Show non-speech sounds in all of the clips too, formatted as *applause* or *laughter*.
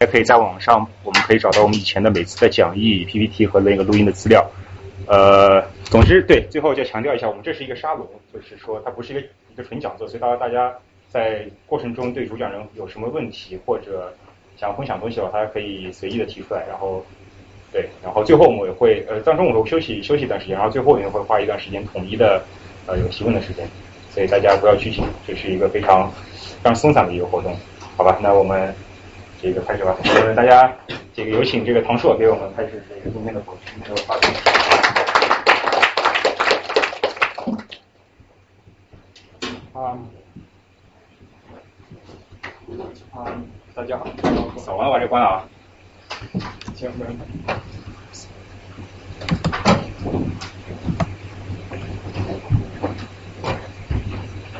也可以在网上，我们可以找到我们以前的每次的讲义、PPT 和那个录音的资料。呃，总之，对，最后就强调一下，我们这是一个沙龙，就是说它不是一个一个纯讲座，所以大家大家在过程中对主讲人有什么问题或者想分享东西的话，大家可以随意的提出来。然后，对，然后最后我们也会呃，当中我们休息休息一段时间，然后最后也会花一段时间统一的呃有提问的时间，所以大家不要拘谨，这是一个非常非常松散的一个活动，好吧？那我们。这个开始吧，呃，大家这个有请这个唐硕给我们开始这个今天的今天的发言。啊啊，大家好，扫完把这关了啊。行，没问题。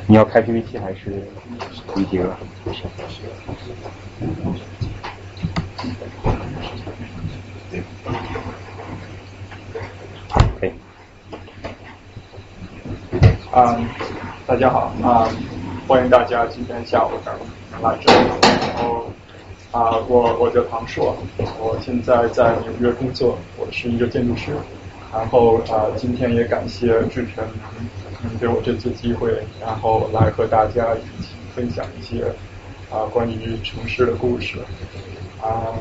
你要开 PPT 还是 PPT 了？可以。啊，大家好啊，欢迎大家今天下午能来这里。然后啊，我我叫唐硕，我现在在纽约工作，我是一个建筑师。然后啊，今天也感谢志成。给我这次机会，然后来和大家一起分享一些啊关于城市的故事啊。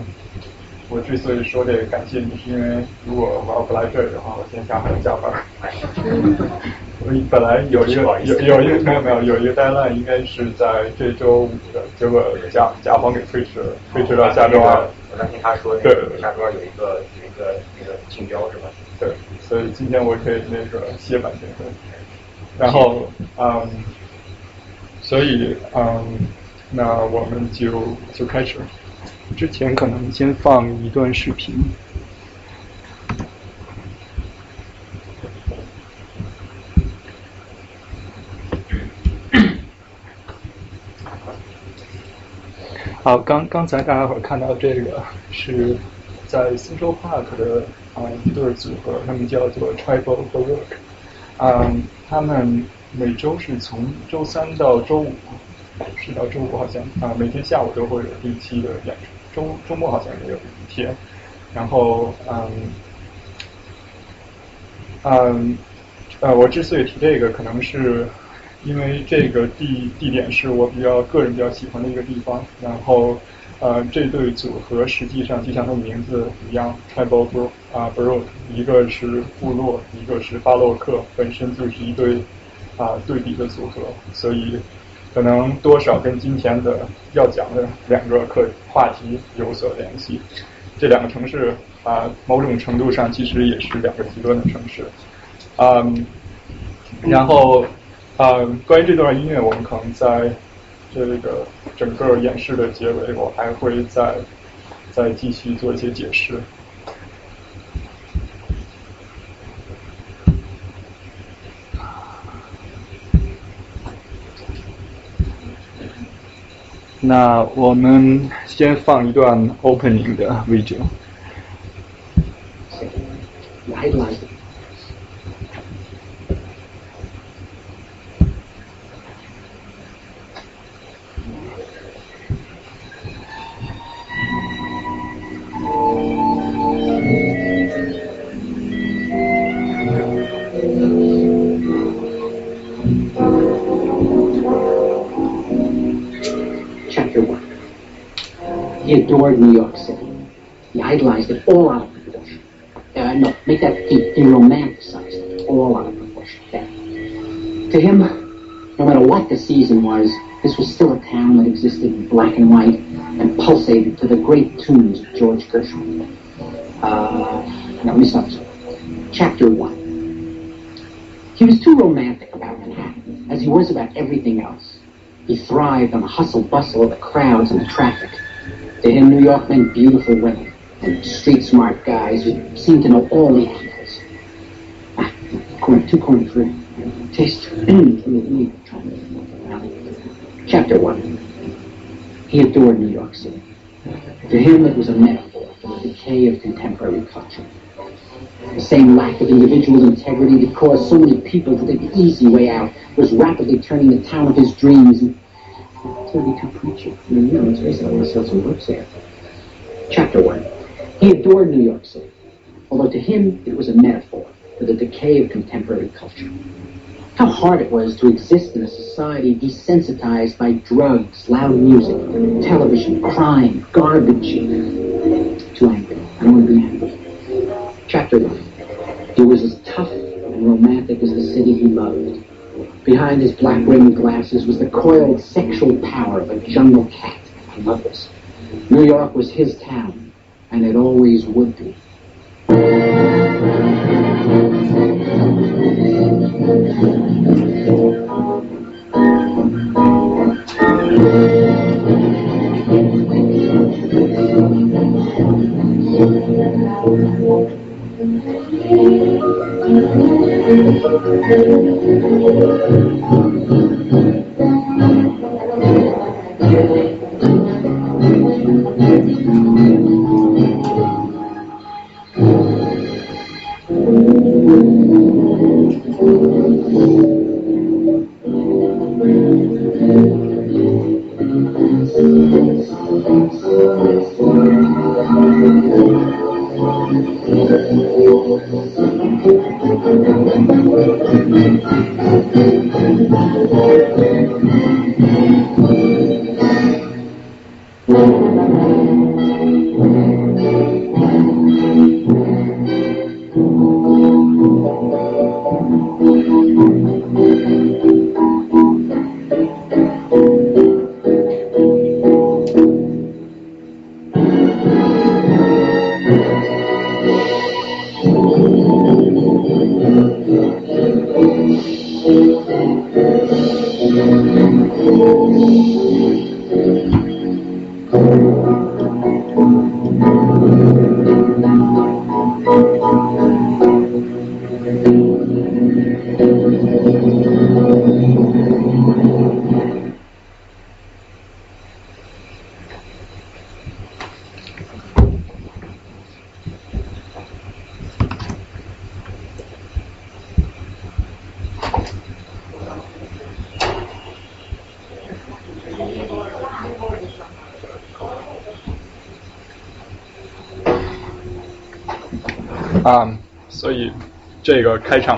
我之所以说这个感谢你，是因为如果我要不来这里的话，我今天下午要加班。*laughs* 我本来有一个有有一个没有没有有一个 deadline 应该是在这周五的，结果甲甲方给推迟了，推迟到下周二。我刚听他说，对下周二有一个有一个那个竞标是吧？对，所以今天我可以那个歇半天。然后，嗯，所以，嗯，那我们就就开始。之前可能先放一段视频。*coughs* 好，刚刚才大家伙看到这个是在 Central Park 的啊一对组合，他们叫做 Tribal Work。嗯，他们每周是从周三到周五，是到周五好像啊，每天下午都会有定期的演出，周周末好像也有一天。然后嗯嗯呃，我之所以提这个，可能是因为这个地地点是我比较个人比较喜欢的一个地方，然后。呃，这对组合实际上就像它的名字一样，Tribal Bro 啊，Bro，一个是部落，一个是巴洛克，本身就是一对啊对比的组合，所以可能多少跟今天的要讲的两个课话题有所联系。这两个城市啊，某种程度上其实也是两个极端的城市。嗯，然后啊，关于这段音乐，我们可能在。这个整个演示的结尾，我还会再再继续做一些解释。那我们先放一段 opening 的 video。Adored New York City. He idolized it all out of proportion. Uh, no, make that he, he romanticized it all out of proportion. To him, no matter what the season was, this was still a town that existed in black and white and pulsated to the great tunes of George Gershwin. Uh, now let me start. Chapter one. He was too romantic about Manhattan, as he was about everything else. He thrived on the hustle bustle of the crowds and the traffic. To him, New York meant beautiful women and street smart guys who seemed to know all the angles. Ah. Taste. Chapter one. He adored New York City. To him, it was a metaphor for the decay of contemporary culture. The same lack of individual integrity that caused so many people to take the easy way out was rapidly turning the town of his dreams 32 preacher. I mean, you know, let's face it, I want to sell some books there. Chapter 1. He adored New York City, although to him it was a metaphor for the decay of contemporary culture. How hard it was to exist in a society desensitized by drugs, loud music, television, crime, garbage. Too angry. I don't want to be angry. Chapter 1. He was as tough and romantic as the city he loved. Behind his black rimmed glasses was the coiled sexual power of a jungle cat. I love this. New York was his town, and it always would be.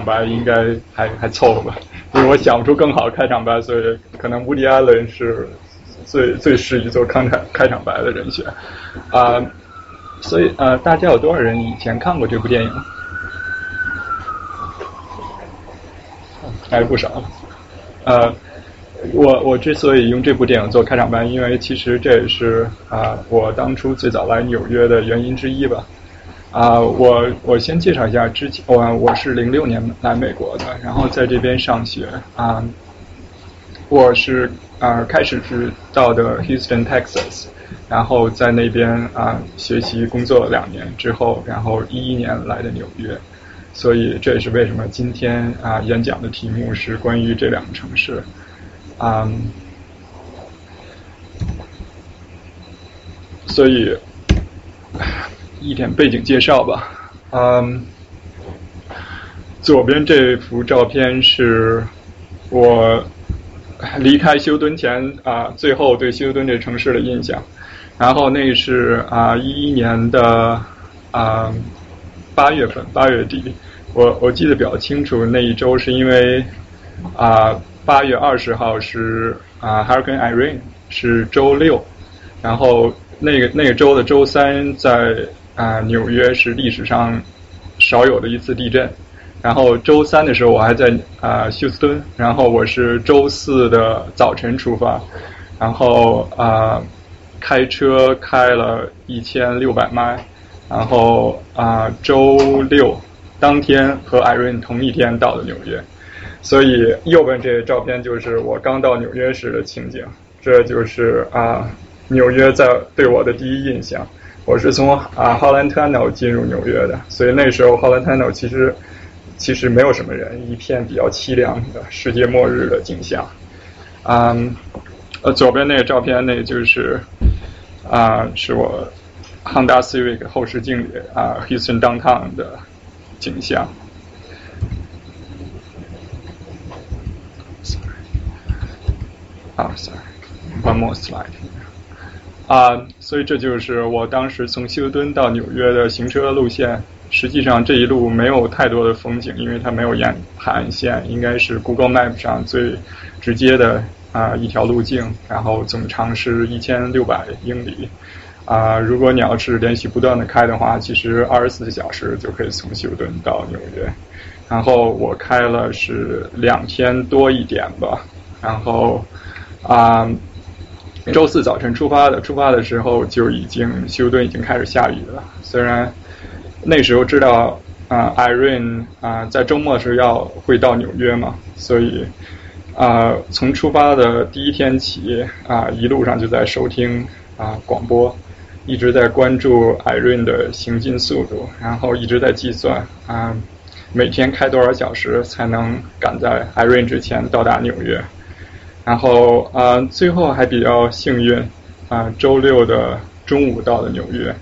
白应该还还凑合吧，因 *laughs* 为我想不出更好的开场白，所以可能 Woody Allen 是最最适宜做开场开场白的人选啊。所以呃，大家有多少人以前看过这部电影？还是不少。呃，我我之所以用这部电影做开场白，因为其实这也是啊我当初最早来纽约的原因之一吧。啊，我我先介绍一下，之前我我是零六年来美国的，然后在这边上学啊。我是啊开始是到的 Houston Texas，然后在那边啊学习工作两年之后，然后一一年来的纽约，所以这也是为什么今天啊演讲的题目是关于这两个城市啊。所以。一点背景介绍吧，嗯，左边这幅照片是我离开休敦前啊，最后对休敦这城市的印象。然后那是啊一一年的啊八月份，八月底，我我记得比较清楚，那一周是因为啊八月二十号是啊 Hurricane Irene 是周六，然后那个那个周的周三在。啊，纽约是历史上少有的一次地震。然后周三的时候，我还在啊休斯敦。然后我是周四的早晨出发，然后啊开车开了一千六百迈，然后啊周六当天和艾瑞同一天到的纽约。所以右边这个照片就是我刚到纽约时的情景。这就是啊纽约在对我的第一印象。我是从啊 Holland Tunnel 进入纽约的，所以那时候 Holland Tunnel 其实其实没有什么人，一片比较凄凉的世界末日的景象。嗯，呃，左边那个照片，那就是啊，是我 Honda Civic 后视镜里啊 Houston Downtown 的景象。啊，sorry，one more slide。啊，所以这就是我当时从休斯敦到纽约的行车路线。实际上这一路没有太多的风景，因为它没有沿海岸线，应该是 Google Map 上最直接的啊一条路径。然后总长是一千六百英里。啊，如果你要是连续不断的开的话，其实二十四小时就可以从休斯顿到纽约。然后我开了是两天多一点吧。然后啊。周四早晨出发的，出发的时候就已经休顿已经开始下雨了。虽然那时候知道啊，Irene 啊在周末时要会到纽约嘛，所以啊从出发的第一天起啊一路上就在收听啊广播，一直在关注 Irene 的行进速度，然后一直在计算啊每天开多少小时才能赶在 Irene 之前到达纽约。然后啊，最后还比较幸运啊，周六的中午到了纽约，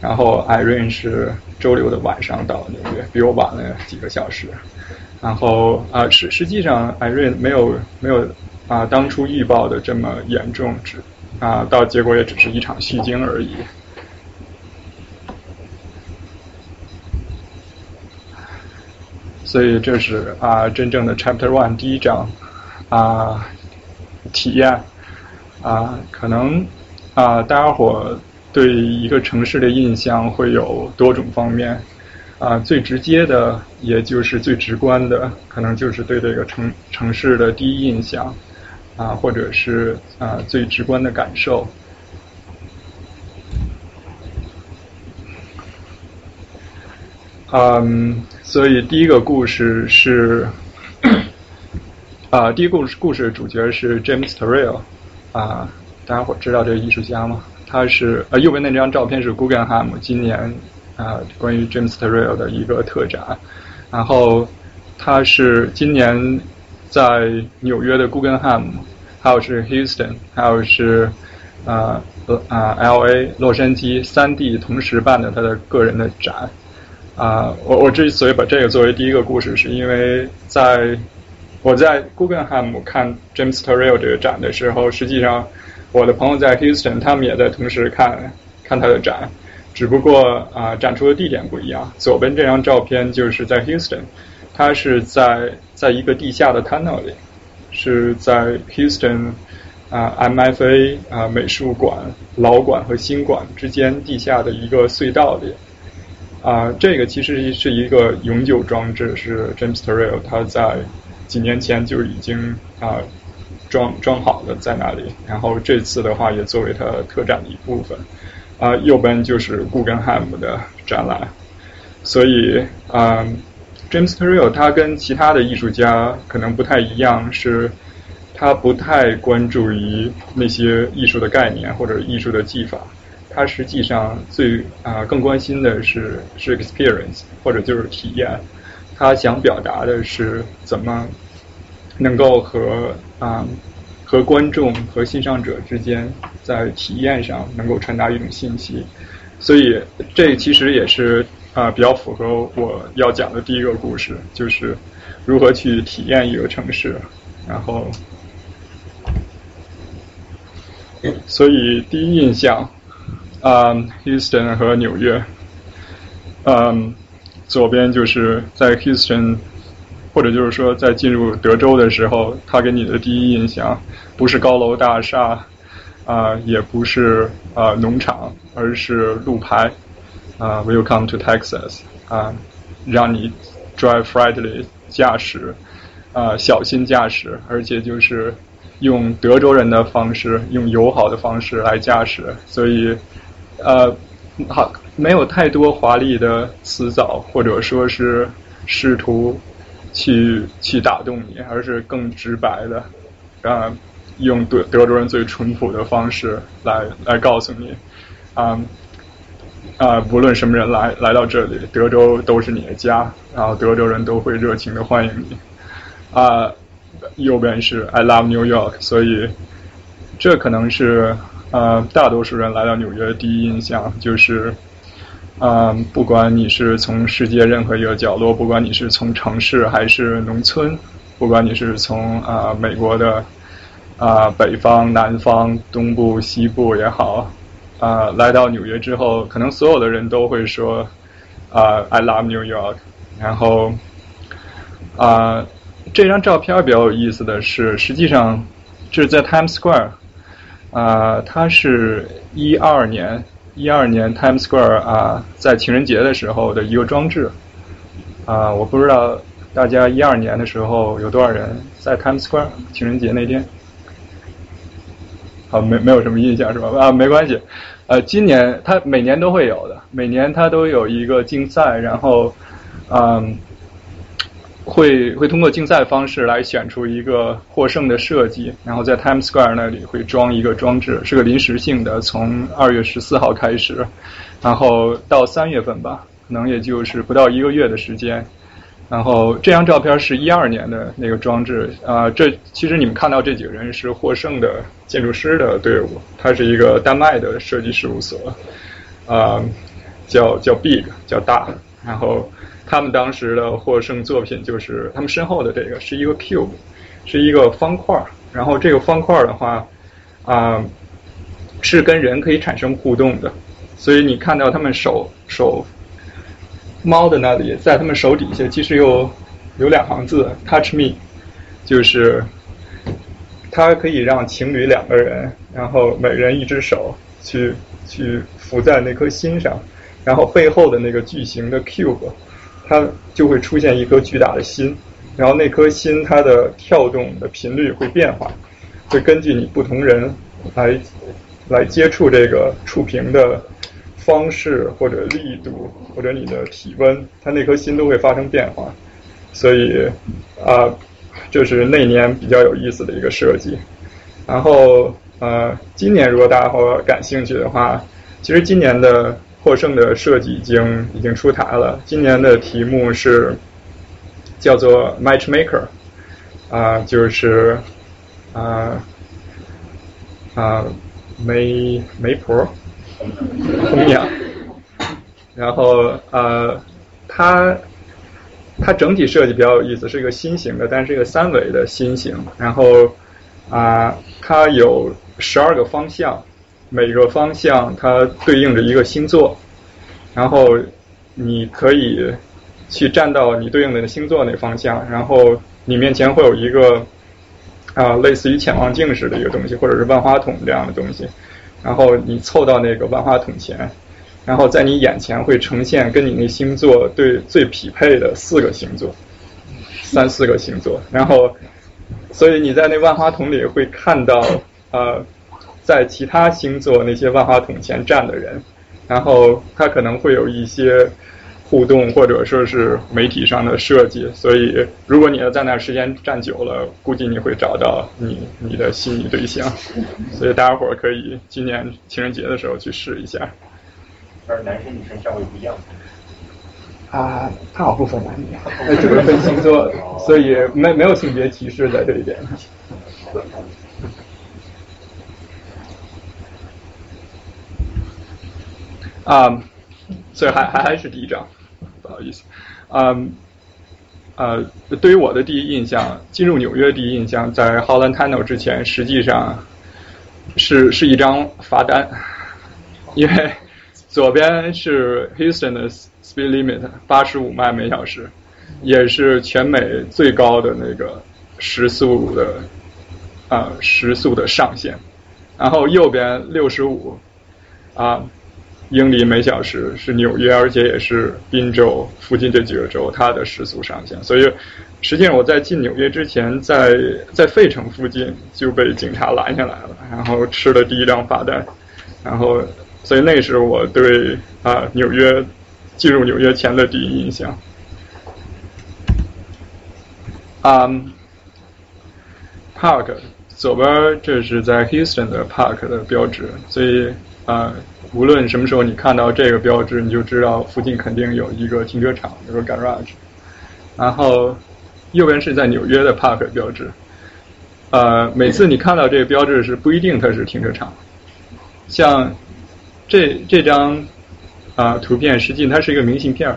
然后 Irene 是周六的晚上到了纽约，比我晚了几个小时。然后啊，实实际上 Irene 没有没有啊当初预报的这么严重，只啊到结果也只是一场虚惊而已。所以这是啊真正的 Chapter One 第一章啊。体验啊，可能啊，大家伙对一个城市的印象会有多种方面啊。最直接的，也就是最直观的，可能就是对这个城城市的第一印象啊，或者是啊最直观的感受。嗯，所以第一个故事是。啊，第一个故事故事主角是 James Turrell，啊，大家伙知道这个艺术家吗？他是呃右边那张照片是 Guggenheim 今年啊关于 James Turrell 的一个特展，然后他是今年在纽约的 Guggenheim，还有是 Houston，还有是啊啊 LA 洛杉矶三地同时办的他的个人的展，啊，我我之所以把这个作为第一个故事，是因为在我在 Guggenheim 看 James Turrell 这个展的时候，实际上我的朋友在 Houston，他们也在同时看看他的展，只不过啊展出的地点不一样。左边这张照片就是在 Houston，它是在在一个地下的 tunnel 里，是在 Houston 啊 MFA 啊美术馆老馆和新馆之间地下的一个隧道里。啊，这个其实是一个永久装置，是 James Turrell 他在。几年前就已经啊装装好了在那里，然后这次的话也作为它特展的一部分。啊，右边就是 Guggenheim 的展览，所以啊，James Turrell 他跟其他的艺术家可能不太一样，是他不太关注于那些艺术的概念或者艺术的技法，他实际上最啊更关心的是是 experience 或者就是体验。他想表达的是怎么能够和啊和观众和欣赏者之间在体验上能够传达一种信息，所以这其实也是啊比较符合我要讲的第一个故事，就是如何去体验一个城市，然后所以第一印象啊，Houston 和纽约，嗯。左边就是在 Houston，或者就是说在进入德州的时候，他给你的第一印象不是高楼大厦，啊，也不是啊农场，而是路牌，啊，Welcome to Texas，啊，让你 drive friendly 驾驶，啊，小心驾驶，而且就是用德州人的方式，用友好的方式来驾驶，所以，呃，好。没有太多华丽的辞藻，或者说是试图去去打动你，而是更直白的，啊，用德德州人最淳朴的方式来来告诉你，啊啊，不论什么人来来到这里，德州都是你的家，然后德州人都会热情的欢迎你，啊，右边是 I love New York，所以这可能是呃大多数人来到纽约的第一印象就是。嗯，不管你是从世界任何一个角落，不管你是从城市还是农村，不管你是从啊美国的啊北方、南方、东部、西部也好，啊来到纽约之后，可能所有的人都会说啊 I love New York。然后啊这张照片比较有意思的是，实际上这是在 Times Square 啊，它是一二年一二年 Times Square 啊在情人节的时候的一个装置啊，我不知道大家一二年的时候有多少人在 Times Square 情人节那天。好，没没有什么印象是吧？啊，没关系。呃，今年它每年都会有的，每年它都有一个竞赛，然后，嗯，会会通过竞赛方式来选出一个获胜的设计，然后在 Times Square 那里会装一个装置，是个临时性的，从二月十四号开始，然后到三月份吧，可能也就是不到一个月的时间。然后这张照片是一二年的那个装置啊，这其实你们看到这几个人是获胜的建筑师的队伍，它是一个丹麦的设计事务所，啊，叫叫 Big 叫大，然后他们当时的获胜作品就是他们身后的这个是一个 cube，是一个方块，然后这个方块的话啊是跟人可以产生互动的，所以你看到他们手手。猫的那里，在他们手底下，其实有有两行字，“Touch me”，就是它可以让情侣两个人，然后每人一只手去去扶在那颗心上，然后背后的那个巨型的 cube，它就会出现一颗巨大的心，然后那颗心它的跳动的频率会变化，会根据你不同人来来接触这个触屏的。方式或者力度或者你的体温，它那颗心都会发生变化，所以啊，这是那年比较有意思的一个设计。然后呃，今年如果大家伙感兴趣的话，其实今年的获胜的设计已经已经出台了。今年的题目是叫做 Matchmaker，啊，就是啊啊媒媒婆。红娘，然后呃，它它整体设计比较有意思，是一个心形的，但是一个三维的心形。然后啊，它有十二个方向，每个方向它对应着一个星座。然后你可以去站到你对应的星座那方向，然后你面前会有一个啊，类似于潜望镜似的一个东西，或者是万花筒这样的东西。然后你凑到那个万花筒前，然后在你眼前会呈现跟你那星座对最匹配的四个星座，三四个星座。然后，所以你在那万花筒里会看到呃，在其他星座那些万花筒前站的人，然后他可能会有一些。互动或者说是媒体上的设计，所以如果你要在那时间站久了，估计你会找到你你的心仪对象。*laughs* 所以大家伙儿可以今年情人节的时候去试一下。而男生女生价位不一样。啊，大部分男女，*laughs* 那就是分星座，所以没没有性别歧视在这一点。啊，所以还还还是第一张。不好意思，嗯，呃，对于我的第一印象，进入纽约第一印象，在 Holland Tunnel 之前，实际上是是一张罚单，因为左边是 Houston 的 speed limit 八十五迈每小时，也是全美最高的那个时速的啊时速的上限，然后右边六十五啊。英里每小时是纽约，而且也是宾州附近这几个州它的时速上限。所以，实际上我在进纽约之前，在在费城附近就被警察拦下来了，然后吃了第一张罚单。然后，所以那是我对啊纽约进入纽约前的第一印象。啊，Park 左边这是在 Houston 的 Park 的标志，所以啊。无论什么时候你看到这个标志，你就知道附近肯定有一个停车场，有个 garage。然后右边是在纽约的 park 标志。呃，每次你看到这个标志是不一定它是停车场。像这这张啊图片，实际它是一个明信片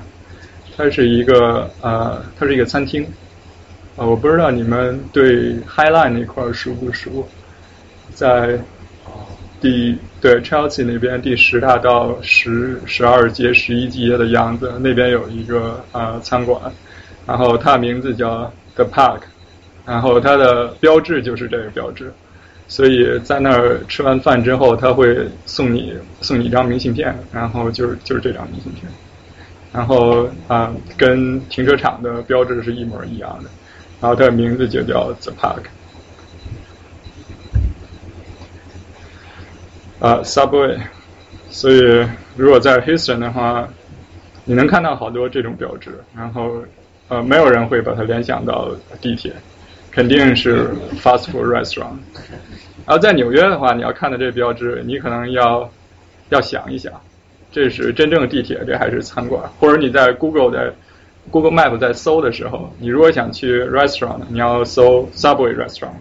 它是一个啊，它是一个餐厅。啊，我不知道你们对 Highline 那块熟不熟，在。第对 Chelsea 那边第十大道十十二街十一街的样子，那边有一个呃餐馆，然后它的名字叫 The Park，然后它的标志就是这个标志，所以在那儿吃完饭之后，他会送你送你一张明信片，然后就是就是这张明信片，然后啊跟停车场的标志是一模一样的，然后它的名字就叫 The Park。啊，Subway，所以如果在 Houston 的话，你能看到好多这种标志，然后呃，没有人会把它联想到地铁，肯定是 fast food restaurant。然后在纽约的话，你要看到这标志，你可能要要想一想，这是真正的地铁，这还是餐馆？或者你在 Google 的 Google Map 在搜的时候，你如果想去 restaurant，你要搜 Subway restaurant；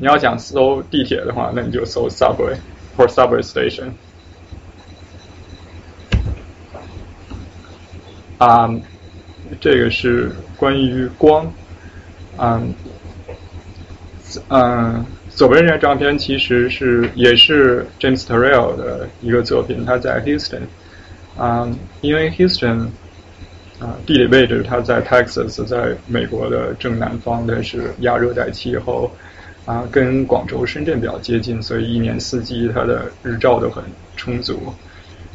你要想搜地铁的话，那你就搜 Subway。For subway station. 啊，这个是关于光，嗯，嗯，左边这张照片其实是也是 James Turrell 的一个作品，他在 Houston，啊，因为 Houston 啊地理位置它在 Texas，在美国的正南方，它是亚热带气候。啊，跟广州、深圳比较接近，所以一年四季它的日照都很充足。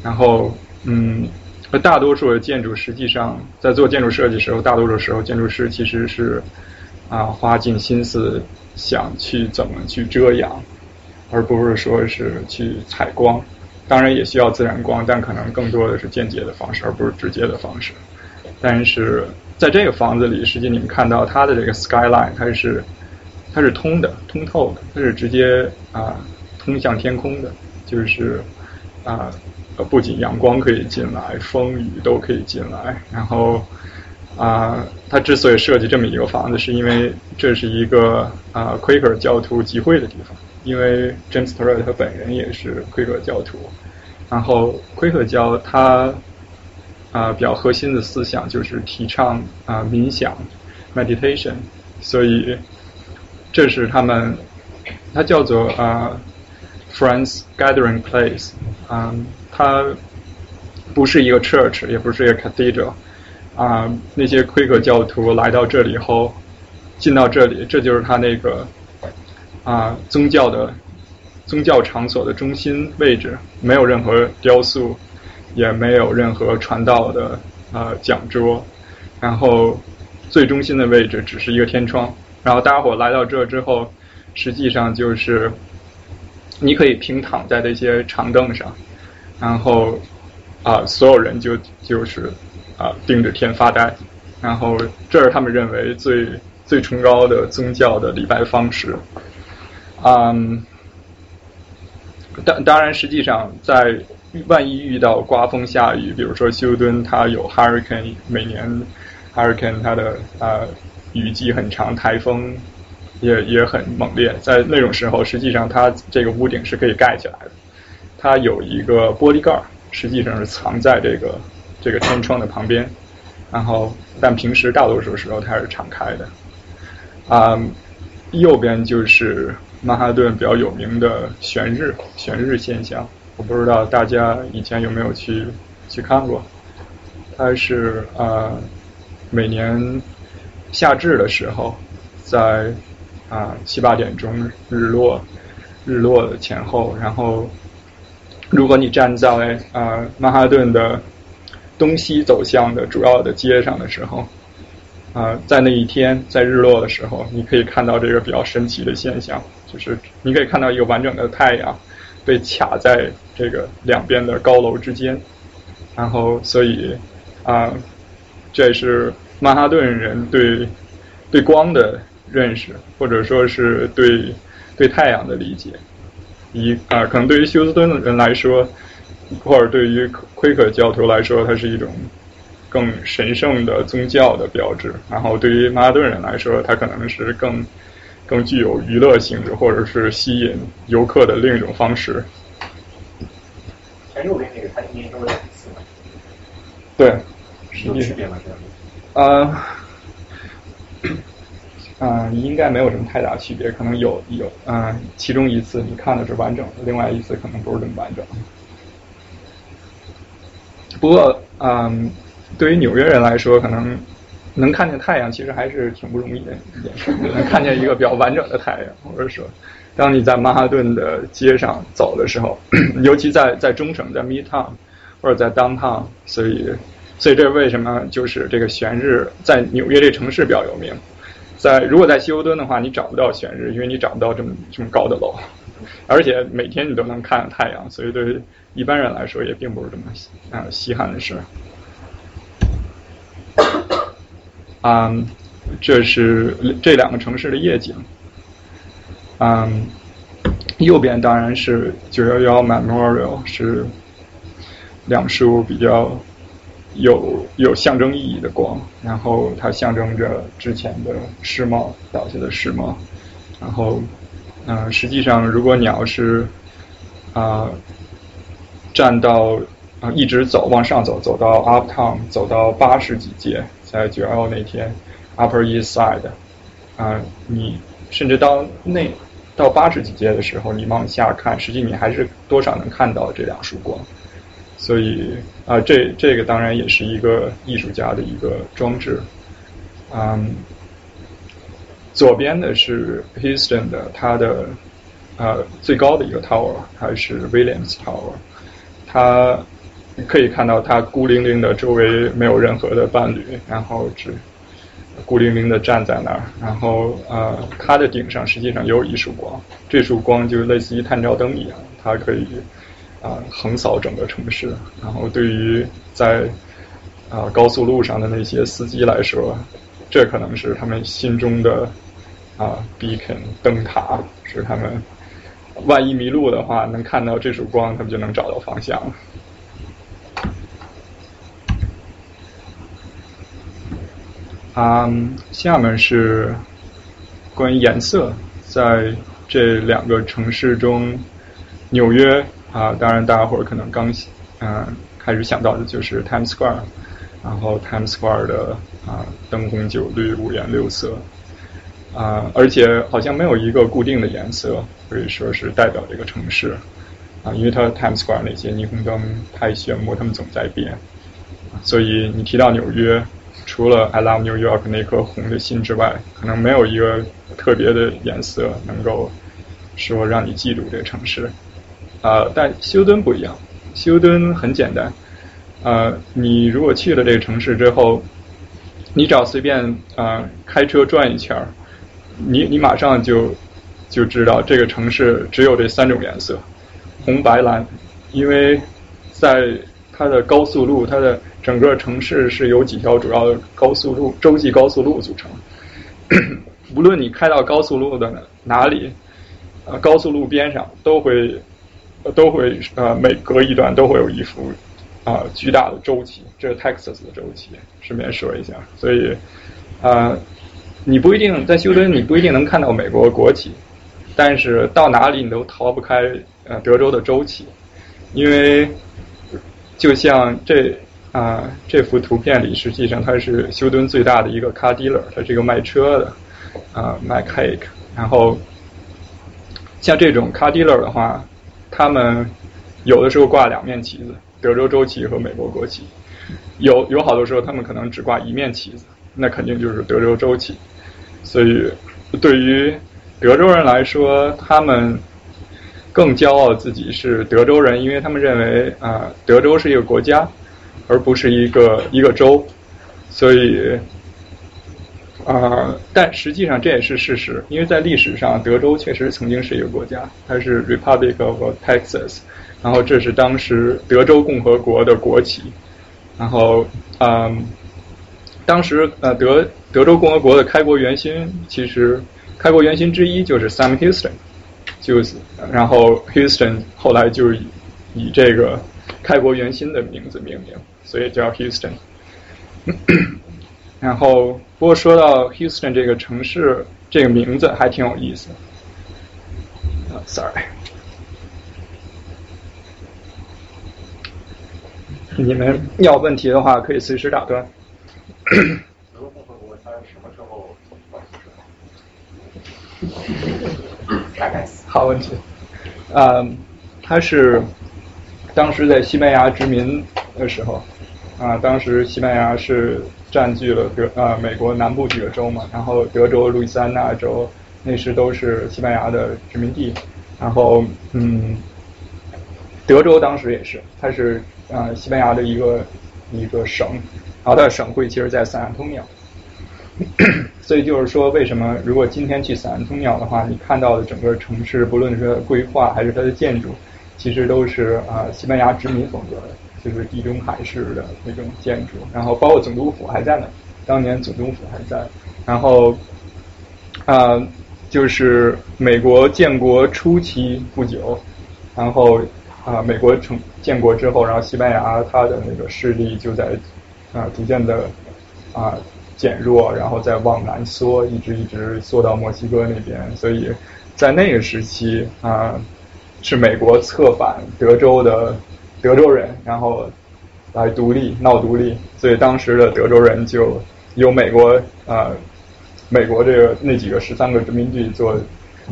然后，嗯，大多数的建筑实际上在做建筑设计时候，大多数时候建筑师其实是啊花尽心思想去怎么去遮阳，而不是说是去采光。当然也需要自然光，但可能更多的是间接的方式，而不是直接的方式。但是在这个房子里，实际你们看到它的这个 skyline，它是。它是通的，通透的，它是直接啊通向天空的，就是啊不仅阳光可以进来，风雨都可以进来。然后啊，它之所以设计这么一个房子，是因为这是一个啊 Quaker 教徒集会的地方，因为 James t r e t 他本人也是 Quaker 教徒。然后 Quaker 教他啊比较核心的思想就是提倡啊冥想 meditation，所以。这是他们，它叫做啊，Friends Gathering Place，嗯，它不是一个 church，也不是一个 cathedral，啊，那些奎克教徒来到这里后，进到这里，这就是他那个啊宗教的宗教场所的中心位置，没有任何雕塑，也没有任何传道的啊讲桌，然后最中心的位置只是一个天窗。然后大家伙来到这之后，实际上就是你可以平躺在这些长凳上，然后啊，所有人就就是啊盯着天发呆，然后这是他们认为最最崇高的宗教的礼拜方式。嗯，当当然，实际上在万一遇到刮风下雨，比如说休顿它有 hurricane，每年 hurricane 它的啊。雨季很长，台风也也很猛烈。在那种时候，实际上它这个屋顶是可以盖起来的。它有一个玻璃盖，实际上是藏在这个这个天窗的旁边。然后，但平时大多数时候它是敞开的。啊，右边就是曼哈顿比较有名的悬日悬日现象。我不知道大家以前有没有去去看过。它是啊，每年。夏至的时候，在啊七八点钟日落日落的前后，然后如果你站在啊曼哈顿的东西走向的主要的街上的时候，啊在那一天在日落的时候，你可以看到这个比较神奇的现象，就是你可以看到一个完整的太阳被卡在这个两边的高楼之间，然后所以啊这是。曼哈顿人对对光的认识，或者说是对对太阳的理解，一啊，可能对于休斯顿的人来说，或者对于奎克教徒来说，它是一种更神圣的宗教的标志。然后对于曼哈顿人来说，它可能是更更具有娱乐性质，或者是吸引游客的另一种方式。前右边那个，它一年都有两次。对，有区别吗？这样。呃，嗯，应该没有什么太大区别，可能有有嗯，其中一次你看的是完整的，另外一次可能不是这么完整。不过嗯，对于纽约人来说，可能能看见太阳其实还是挺不容易的一件事，能看见一个比较完整的太阳，或者说，当你在曼哈顿的街上走的时候，*clears throat* 尤其在在中城，在 Midtown 或者在 Downtown，所以所以这为什么就是这个悬日在纽约这城市比较有名。在如果在西欧敦的话，你找不到悬日，因为你找不到这么这么高的楼，而且每天你都能看到太阳，所以对于一般人来说也并不是这么啊稀罕的事。嗯，这是这两个城市的夜景。嗯，右边当然是九幺幺 Memorial，是两束比较。有有象征意义的光，然后它象征着之前的世贸倒下的世贸，然后嗯，实际上如果你要是啊站到啊一直走往上走，走到 Uptown，走到八十几街，在九幺幺那天 Upper East Side，啊，你甚至到那到八十几街的时候，你往下看，实际你还是多少能看到这两束光。所以啊，这这个当然也是一个艺术家的一个装置。嗯，左边的是 Houston 的，它的呃最高的一个 tower，还是 Williams Tower。它可以看到，它孤零零的，周围没有任何的伴侣，然后只孤零零的站在那儿。然后呃，它的顶上实际上有一束光，这束光就类似于探照灯一样，它可以。啊，横扫整个城市。然后，对于在啊高速路上的那些司机来说，这可能是他们心中的啊 beacon 灯塔，是他们万一迷路的话，能看到这束光，他们就能找到方向。啊，下面是关于颜色，在这两个城市中，纽约。啊，当然，大家伙儿可能刚嗯开始想到的就是 Times Square，然后 Times Square 的啊灯红酒绿、五颜六色。啊，而且好像没有一个固定的颜色可以说是代表这个城市。啊，因为它 Times Square 那些霓虹灯太炫目，它们总在变，所以你提到纽约，除了 I Love New York 那颗红的心之外，可能没有一个特别的颜色能够说让你记住这个城市。啊，但休敦不一样，休敦很简单，呃，你如果去了这个城市之后，你只要随便啊开车转一圈儿，你你马上就就知道这个城市只有这三种颜色，红白蓝，因为在它的高速路，它的整个城市是由几条主要的高速路洲际高速路组成，*coughs* 无论你开到高速路的哪里，呃，高速路边上都会。都会呃每隔一段都会有一幅啊巨大的周旗，这是 Texas 的周旗，顺便说一下。所以啊，你不一定在休敦，你不一定能看到美国国旗，但是到哪里你都逃不开呃德州的周旗，因为就像这啊这幅图片里，实际上它是休敦最大的一个 car dealer，它是一个卖车的啊卖 cake，然后像这种 car dealer 的话。他们有的时候挂两面旗子，德州州旗和美国国旗。有有好多时候，他们可能只挂一面旗子，那肯定就是德州州旗。所以，对于德州人来说，他们更骄傲自己是德州人，因为他们认为啊，德州是一个国家，而不是一个一个州。所以。啊，但实际上这也是事实，因为在历史上，德州确实曾经是一个国家，它是 Republic of Texas，然后这是当时德州共和国的国旗，然后嗯，当时呃德德州共和国的开国元勋，其实开国元勋之一就是 Sam Houston，就是，然后 Houston 后来就以以这个开国元勋的名字命名，所以叫 Houston。*coughs* 然后，不过说到 Houston 这个城市，这个名字还挺有意思。啊，sorry，你们要问题的话可以随时打断。好问题。啊，他是当时在西班牙殖民的时候，啊，当时西班牙是占据了德啊美国南部几个州嘛，然后德州、路易斯安那州那时都是西班牙的殖民地，然后嗯，德州当时也是，它是啊西班牙的一个一个省，然后它的省会其实在圣安东尼奥。所以就是说，为什么如果今天去散安通鸟的话，你看到的整个城市，不论是规划还是它的建筑，其实都是啊西班牙殖民风格的，就是地中海式的那种建筑。然后包括总督府还在呢，当年总督府还在。然后啊，就是美国建国初期不久，然后啊美国成建国之后，然后西班牙它的那个势力就在啊逐渐的啊。减弱，然后再往南缩，一直一直缩到墨西哥那边。所以在那个时期啊，是美国策反德州的德州人，然后来独立闹独立。所以当时的德州人就由美国啊，美国这个那几个十三个殖民地做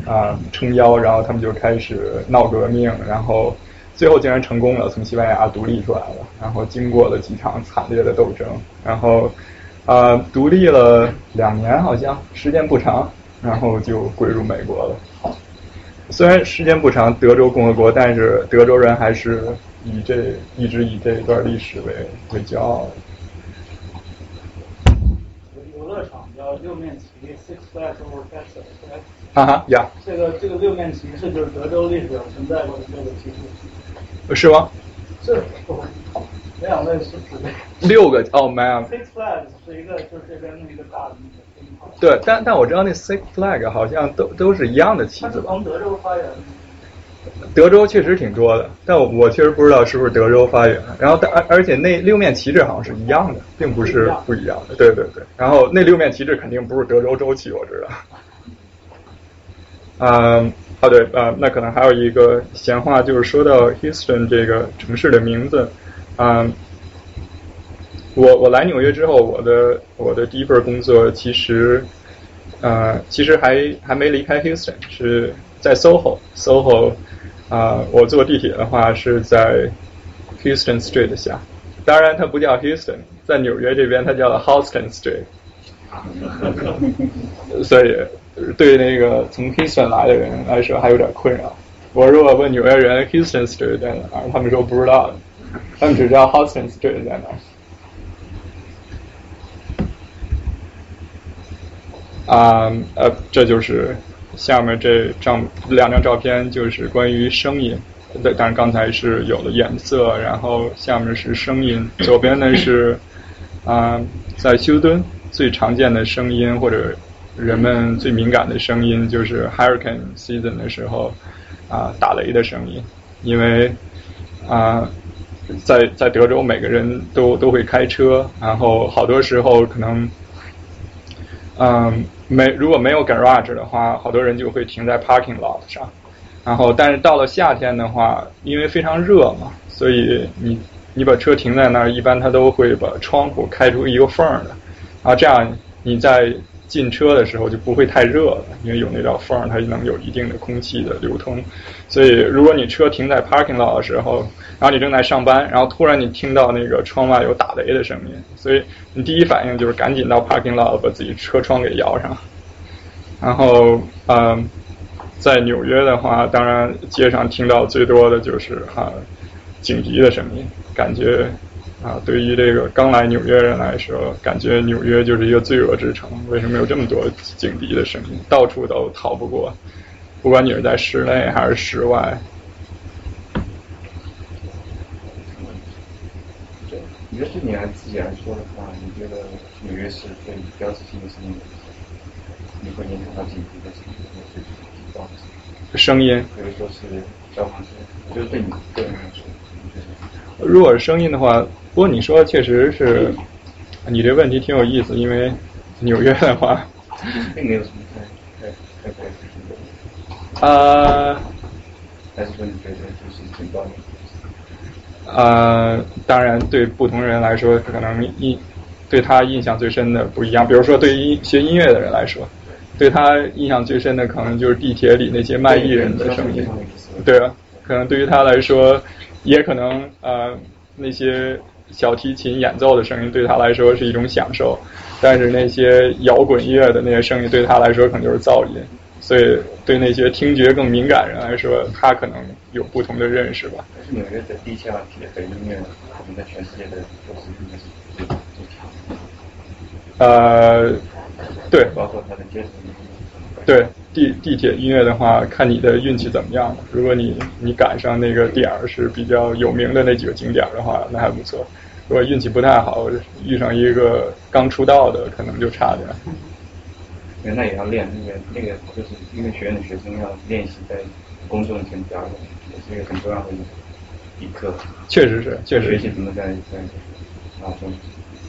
啊撑腰，然后他们就开始闹革命，然后最后竟然成功了，从西班牙独立出来了。然后经过了几场惨烈的斗争，然后。啊，独立了两年，好像时间不长，然后就归入美国了。虽然时间不长，德州共和国，但是德州人还是以这一直以这一段历史为为骄傲。游乐场叫六面旗，Six Flags Over Texas，啊哈呀。这个这个六面旗是就是德州历史上存在过的六个旗帜。是吗？是。两位是指六个哦，没有。Six Flags 是一个，就是这边那个大的那个。对，但但我知道那 Six Flag 好像都都是一样的旗子。它是从德州发源的。德州确实挺多的，但我我确实不知道是不是德州发源。然后，而而且那六面旗帜好像是一样的，并不是不一样的。对对对。然后那六面旗帜肯定不是德州州旗，我知道。嗯，啊对，呃，那可能还有一个闲话，就是说到 Houston 这个城市的名字。嗯，我我来纽约之后，我的我的第一份工作其实，呃，其实还还没离开 Houston，是在 SoHo，SoHo，啊，我坐地铁的话是在 Houston Street 下，当然它不叫 Houston，在纽约这边它叫 Houston Street，*laughs* 所以对那个从 Houston 来的人来说还有点困扰。我如果问纽约人 Houston Street 在哪儿，他们说不知道。他们只知道 Houston Street 在哪儿。啊，呃，这就是下面这张两张照片，就是关于声音。对，但是刚才是有了颜色，然后下面是声音。左边呢是 *laughs* 啊，在休敦最常见的声音或者人们最敏感的声音，就是 Hurricane Season 的时候啊打雷的声音，因为啊。在在德州，每个人都都会开车，然后好多时候可能，嗯，没如果没有 garage 的话，好多人就会停在 parking lot 上。然后，但是到了夏天的话，因为非常热嘛，所以你你把车停在那儿，一般他都会把窗户开出一个缝儿的，然后这样你在。进车的时候就不会太热了，因为有那道缝，它能有一定的空气的流通。所以，如果你车停在 parking lot 的时候，然后你正在上班，然后突然你听到那个窗外有打雷的声音，所以你第一反应就是赶紧到 parking lot 把自己车窗给摇上。然后，嗯，在纽约的话，当然街上听到最多的就是哈警笛的声音，感觉。啊，对于这个刚来纽约人来说，感觉纽约就是一个罪恶之城。为什么有这么多警笛的声音，到处都逃不过？不管你是在室内还是室外。你觉得对你来自己来说的话，你觉得纽约是最标志性的声音？你会联想到警笛的声音，或者是警报声音？比如说是消防车，就是对你个人来说？如果是声音的话。不过你说确实是，你这问题挺有意思，因为纽约的话，*laughs* 并没有什么太太太太啊，还是说你觉得就是挺高的？啊，当然，对不同人来说，可能印对他印象最深的不一样。比如说，对于学音乐的人来说，对他印象最深的可能就是地铁里那些卖艺人的声音。对啊，可能对于他来说，也可能呃那些小提琴演奏的声音对他来说是一种享受，但是那些摇滚乐的那些声音对他来说可能就是噪音。所以对那些听觉更敏感人来说，他可能有不同的认识吧。纽约的地下铁的音乐，可能在全世界的都是应该是最最强的。呃，对，包括他的街头音乐。对地地铁音乐的话，看你的运气怎么样。如果你你赶上那个点儿是比较有名的那几个景点的话，那还不错。如果运气不太好，遇上一个刚出道的，可能就差点。那也要练，那个那个就是音乐学院的学生要练习在公众前表演，也是一个很重要的一一课。确实是，确实学习怎么在在啊中。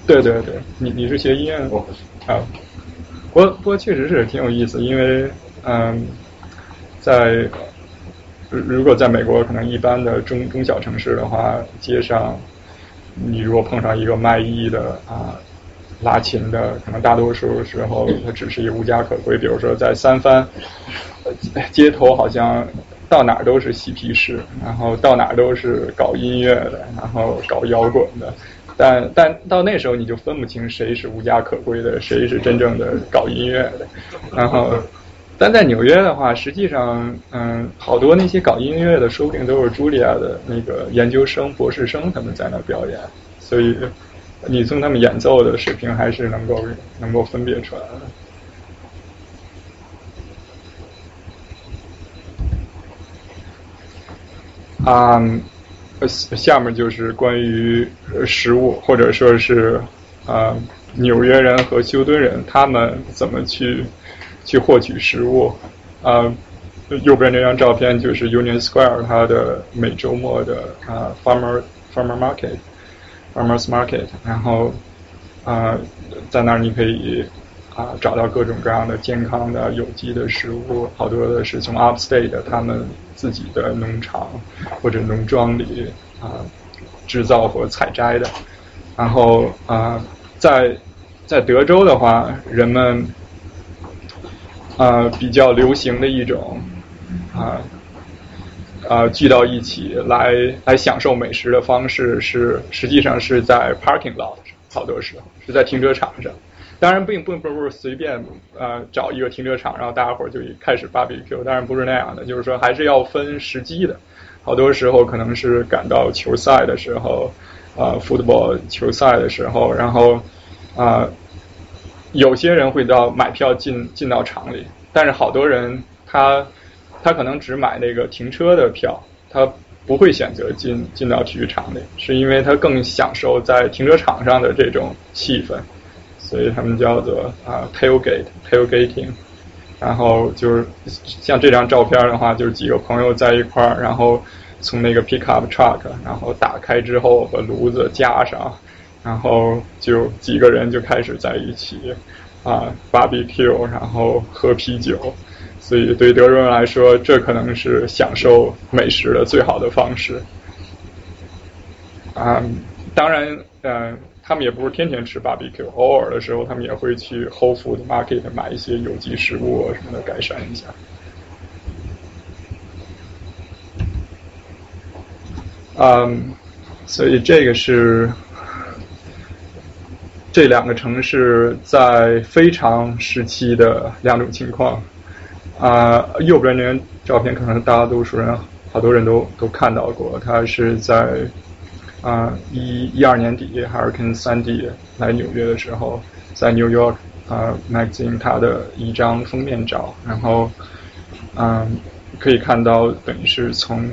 对对对，你你是学音乐的？我不是啊。不过不过确实是挺有意思，因为嗯，在如果在美国可能一般的中中小城市的话，街上你如果碰上一个卖艺的啊。拉琴的可能大多数时候他只是一无家可归，比如说在三藩街头，好像到哪都是嬉皮士，然后到哪都是搞音乐的，然后搞摇滚的，但但到那时候你就分不清谁是无家可归的，谁是真正的搞音乐的。然后，但在纽约的话，实际上，嗯，好多那些搞音乐的，说不定都是茱莉亚的那个研究生、博士生，他们在那表演，所以。你从他们演奏的水平还是能够能够分别出来的。啊，下面就是关于食物，或者说是啊纽约人和休顿人他们怎么去去获取食物。啊，右边那张照片就是 Union Square 它的每周末的啊 Farmer Farmer Market。Farmers Market，然后啊，在那儿你可以啊找到各种各样的健康的有机的食物，好多的是从 Upstate 他们自己的农场或者农庄里啊制造或采摘的。然后啊，在在德州的话，人们啊比较流行的一种啊。呃，聚到一起来来享受美食的方式是，实际上是在 parking lot，好多时候是在停车场上。当然，并不不不是随便呃找一个停车场，然后大家伙儿就开始 barbecue。当然不是那样的，就是说还是要分时机的。好多时候可能是赶到球赛的时候，呃，football 球赛的时候，然后啊，有些人会到买票进进到场里，但是好多人他。他可能只买那个停车的票，他不会选择进进到体育场里，是因为他更享受在停车场上的这种气氛，所以他们叫做啊 tailgate tailgating。然后就是像这张照片的话，就是几个朋友在一块儿，然后从那个 pickup truck，然后打开之后把炉子架上，然后就几个人就开始在一起啊 barbecue，然后喝啤酒。所以，对德州人来说，这可能是享受美食的最好的方式。啊，当然，嗯，他们也不是天天吃 barbecue，偶尔的时候，他们也会去 Whole Food Market 买一些有机食物什么的，改善一下。嗯，所以这个是这两个城市在非常时期的两种情况。啊，右边那张照片可能大多数人好多人都都看到过，他是在啊一一二年底还是跟三 D 来纽约的时候，在 New York 啊 Magazine 它的一张封面照，然后嗯可以看到等于是从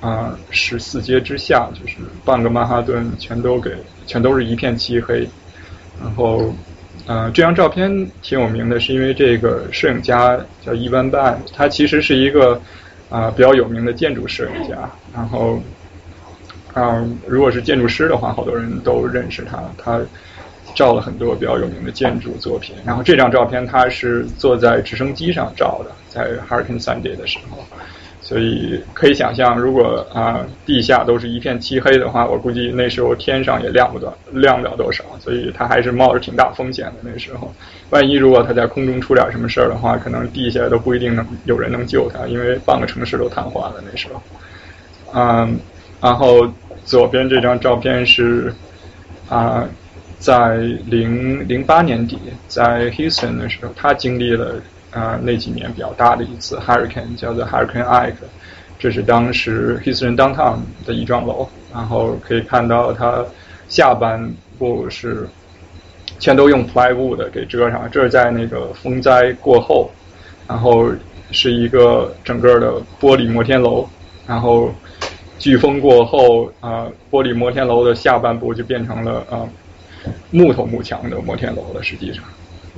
啊十四街之下，就是半个曼哈顿全都给全都是一片漆黑，然后。呃，这张照片挺有名的，是因为这个摄影家叫伊万拜，他其实是一个啊比较有名的建筑摄影家。然后，嗯，如果是建筑师的话，好多人都认识他。他照了很多比较有名的建筑作品。然后这张照片他是坐在直升机上照的，在 Hurricane Sandy 的时候。所以可以想象，如果啊地下都是一片漆黑的话，我估计那时候天上也亮不到亮不了多少，所以他还是冒着挺大风险的。那时候，万一如果他在空中出点什么事儿的话，可能地下都不一定能有人能救他，因为半个城市都瘫痪了那时候。嗯，然后左边这张照片是啊，在零零八年底在 Houston 的时候，他经历了。啊，那几年比较大的一次 hurricane 叫做 Hurricane Ike，这是当时 Houston downtown 的一幢楼，然后可以看到它下半部是全都用 plywood 给遮上，这是在那个风灾过后，然后是一个整个的玻璃摩天楼，然后飓风过后啊，玻璃摩天楼的下半部就变成了啊木头幕墙的摩天楼了，实际上，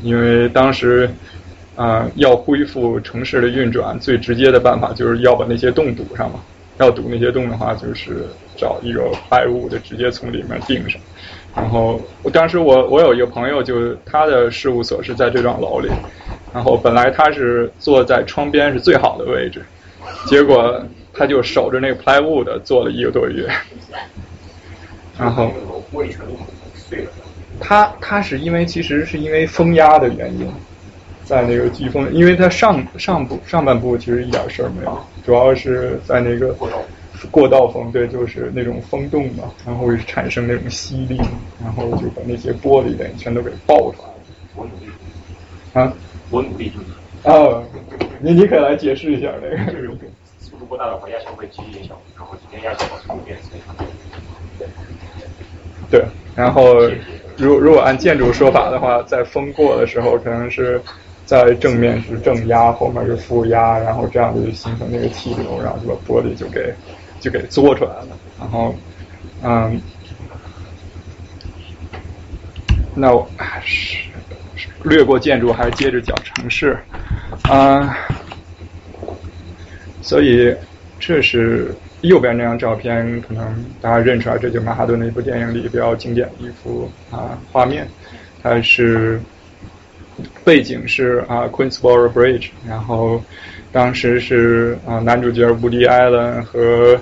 因为当时。啊，要恢复城市的运转，最直接的办法就是要把那些洞堵上嘛。要堵那些洞的话，就是找一个白雾的，直接从里面钉上。然后，我当时我我有一个朋友，就他的事务所是在这幢楼里。然后本来他是坐在窗边是最好的位置，结果他就守着那个 plywood 坐了一个多月。然后，他他是因为其实是因为风压的原因。在那个飓风，因为它上上部上半部其实一点事儿没有，主要是在那个过道风，对，就是那种风洞嘛，然后产生那种吸力，然后就把那些玻璃的全都给爆出来了。我努力。啊？我努力。啊，你你可以来解释一下那个。就是速度过大的话，压强会积减小，然后今天压强把速度变成。对，然后如如果按建筑说法的话，在风过的时候，可能是。在正面是正压，后面是负压，然后这样就形成那个气流，然后就把玻璃就给就给做出来了。然后，嗯，那我是略过建筑，还是接着讲城市啊？所以这是右边那张照片，可能大家认出来，这就曼哈顿的一部电影里比较经典的一幅啊画面，它是。背景是啊，Queensboro Bridge，然后当时是啊，男主角 Woody Allen 和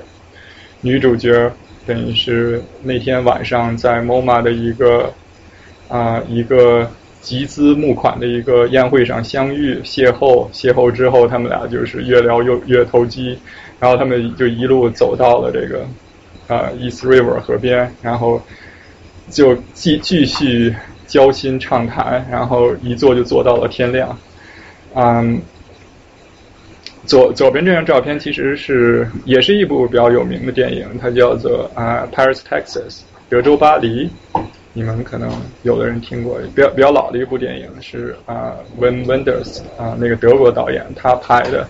女主角等于是那天晚上在 MoMA 的一个啊一个集资募款的一个宴会上相遇邂逅，邂逅之后他们俩就是越聊越越投机，然后他们就一路走到了这个啊 East River 河边，然后就继继续。交心畅谈，然后一坐就坐到了天亮。嗯，左左边这张照片其实是也是一部比较有名的电影，它叫做啊《Paris Texas》德州巴黎。你们可能有的人听过，比较比较老的一部电影是啊 Wim Wenders 啊那个德国导演他拍的。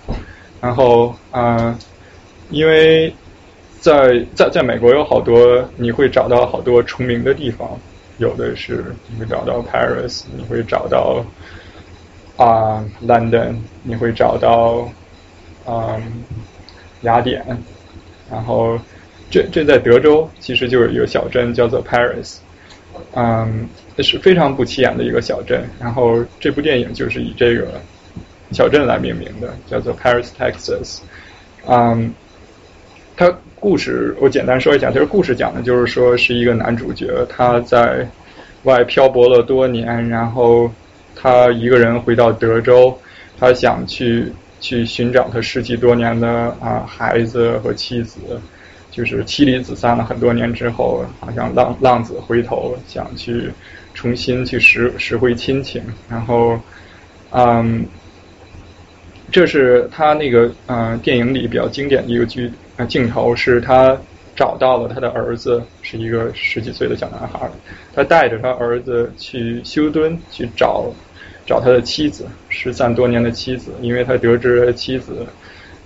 然后啊，因为在在在美国有好多你会找到好多重名的地方。有的是你会找到 Paris，你会找到啊 London，你会找到啊雅典，然后这这在德州其实就是一个小镇叫做 Paris，嗯，是非常不起眼的一个小镇。然后这部电影就是以这个小镇来命名的，叫做 Paris, Texas。嗯，它。故事我简单说一下，就是故事讲的就是说是一个男主角他在外漂泊了多年，然后他一个人回到德州，他想去去寻找他失去多年的啊孩子和妻子，就是妻离子散了很多年之后，好像浪浪子回头，想去重新去拾拾回亲情，然后嗯，这是他那个嗯电影里比较经典的一个剧。镜头是他找到了他的儿子，是一个十几岁的小男孩。他带着他儿子去休敦去找找他的妻子，失散多年的妻子，因为他得知妻子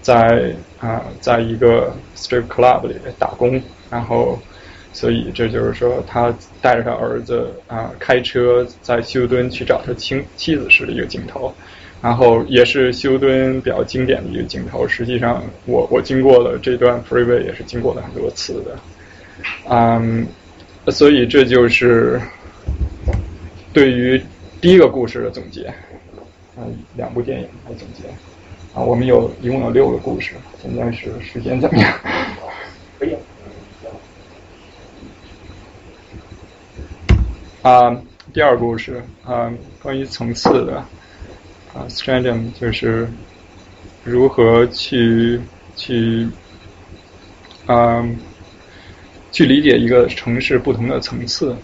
在啊在一个 strip club 里打工，然后所以这就是说他带着他儿子啊开车在休敦去找他亲妻子时的一个镜头。然后也是休敦比较经典的一个镜头。实际上，我我经过了这段 freeway 也是经过了很多次的，嗯，所以这就是对于第一个故事的总结，嗯，两部电影的总结。啊，我们有一共有六个故事，现在是时间怎么样？可以。啊，第二个故事啊，关于层次的啊，Strandom 就是如何去去嗯去理解一个城市不同的层次。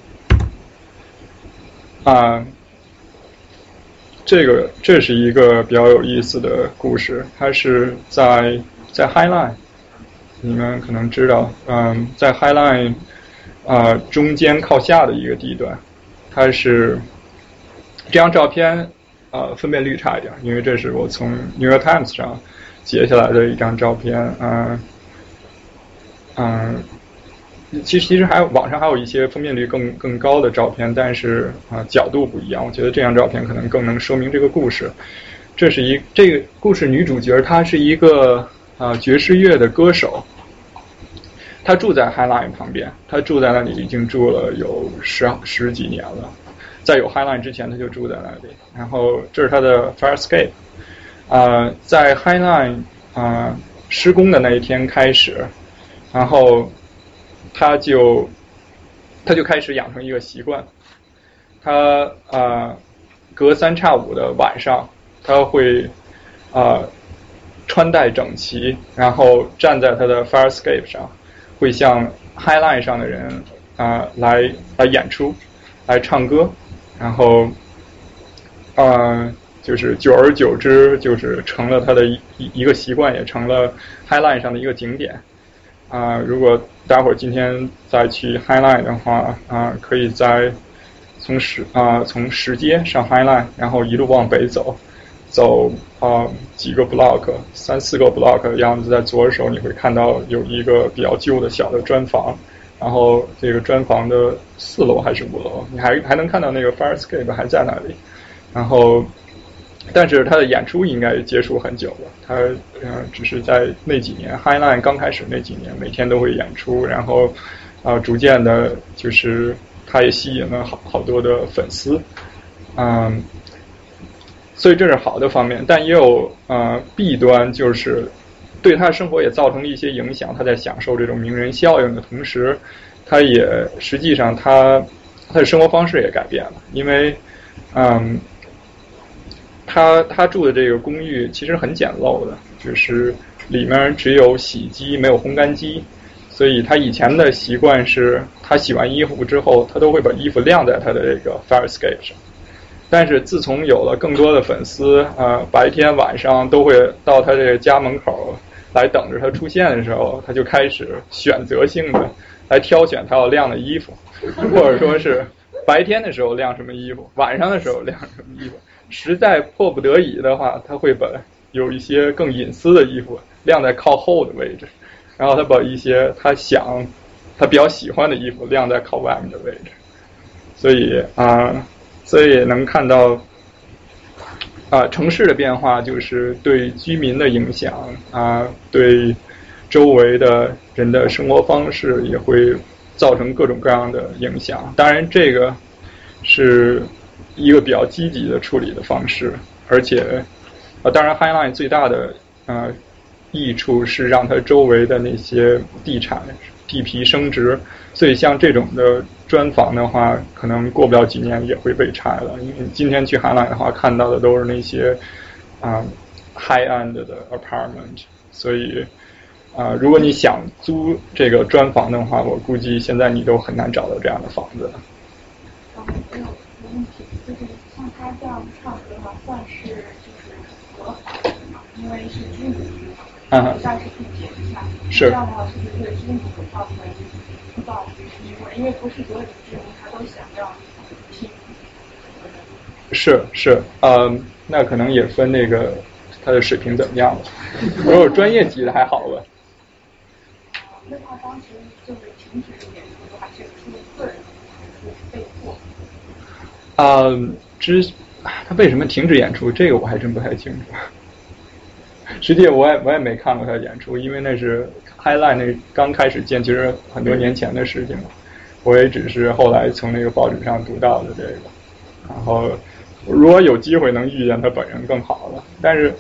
啊。这个这是一个比较有意思的故事，它是在在 High Line，你们可能知道，嗯，在 High Line 啊中间靠下的一个地段，它是这张照片呃分辨率差一点，因为这是我从 New York Times 上截下来的一张照片，嗯嗯。其实其实还有网上还有一些分辨率更更高的照片，但是啊角度不一样。我觉得这张照片可能更能说明这个故事。这是一这个故事女主角，她是一个啊爵士乐的歌手，她住在 High Line 旁边，她住在那里已经住了有十十几年了。在有 High Line 之前，他就住在那里。然后这是他的 Fire Escape。啊，在 High Line 啊施工的那一天开始，然后。他就他就开始养成一个习惯，他啊隔三差五的晚上，他会啊穿戴整齐，然后站在他的 fire escape 上，会向 high line 上的人啊来来演出，来唱歌，然后啊就是久而久之，就是成了他的一一个习惯，也成了 high line 上的一个景点。啊，如果待会儿今天再去 High Line 的话，啊，可以在从石啊从石阶上 High Line，然后一路往北走，走啊几个 block，三四个 block 的样子，在左手你会看到有一个比较旧的小的砖房，然后这个砖房的四楼还是五楼，你还还能看到那个 Fire Escape 还在那里，然后。但是他的演出应该结束很久了，他嗯只是在那几年 High Line 刚开始那几年，每天都会演出，然后啊逐渐的，就是他也吸引了好好多的粉丝，嗯，所以这是好的方面，但也有呃弊端，就是对他的生活也造成了一些影响。他在享受这种名人效应的同时，他也实际上他他的生活方式也改变了，因为嗯。他他住的这个公寓其实很简陋的，就是里面只有洗衣机，没有烘干机。所以他以前的习惯是，他洗完衣服之后，他都会把衣服晾在他的这个 fire escape 上。但是自从有了更多的粉丝，呃，白天晚上都会到他这个家门口来等着它出现的时候，他就开始选择性的来挑选他要晾的衣服，*laughs* 或者说是白天的时候晾什么衣服，晚上的时候晾什么衣服。实在迫不得已的话，他会把有一些更隐私的衣服晾在靠后的位置，然后他把一些他想他比较喜欢的衣服晾在靠外面的位置。所以啊，所以能看到啊，城市的变化就是对居民的影响啊，对周围的人的生活方式也会造成各种各样的影响。当然，这个是。一个比较积极的处理的方式，而且，呃，当然，High Line 最大的呃益处是让它周围的那些地产地皮升值，所以像这种的砖房的话，可能过不了几年也会被拆了。因为今天去海南的话，看到的都是那些啊 High End 的 Apartment，所以啊，如果你想租这个砖房的话，我估计现在你都很难找到这样的房子了。嗯，没有。问题就是像他这样唱歌的话，算是就是合法的吗？因为是居民区嘛，算是可以解释一下。是这样的话，是不是对居民会造成不道？因为不是所有的居民他都想要听。是是，嗯，那可能也分那个他的水平怎么样了。如果专业级的还好吧。那他当时就是停止演出，还是出于个人的还是被迫？啊，之他为什么停止演出？这个我还真不太清楚。*laughs* 实际我也我也没看过他的演出，因为那是 High Line 那刚开始建，其实很多年前的事情了。我也只是后来从那个报纸上读到的这个。然后如果有机会能遇见他本人更好了。但是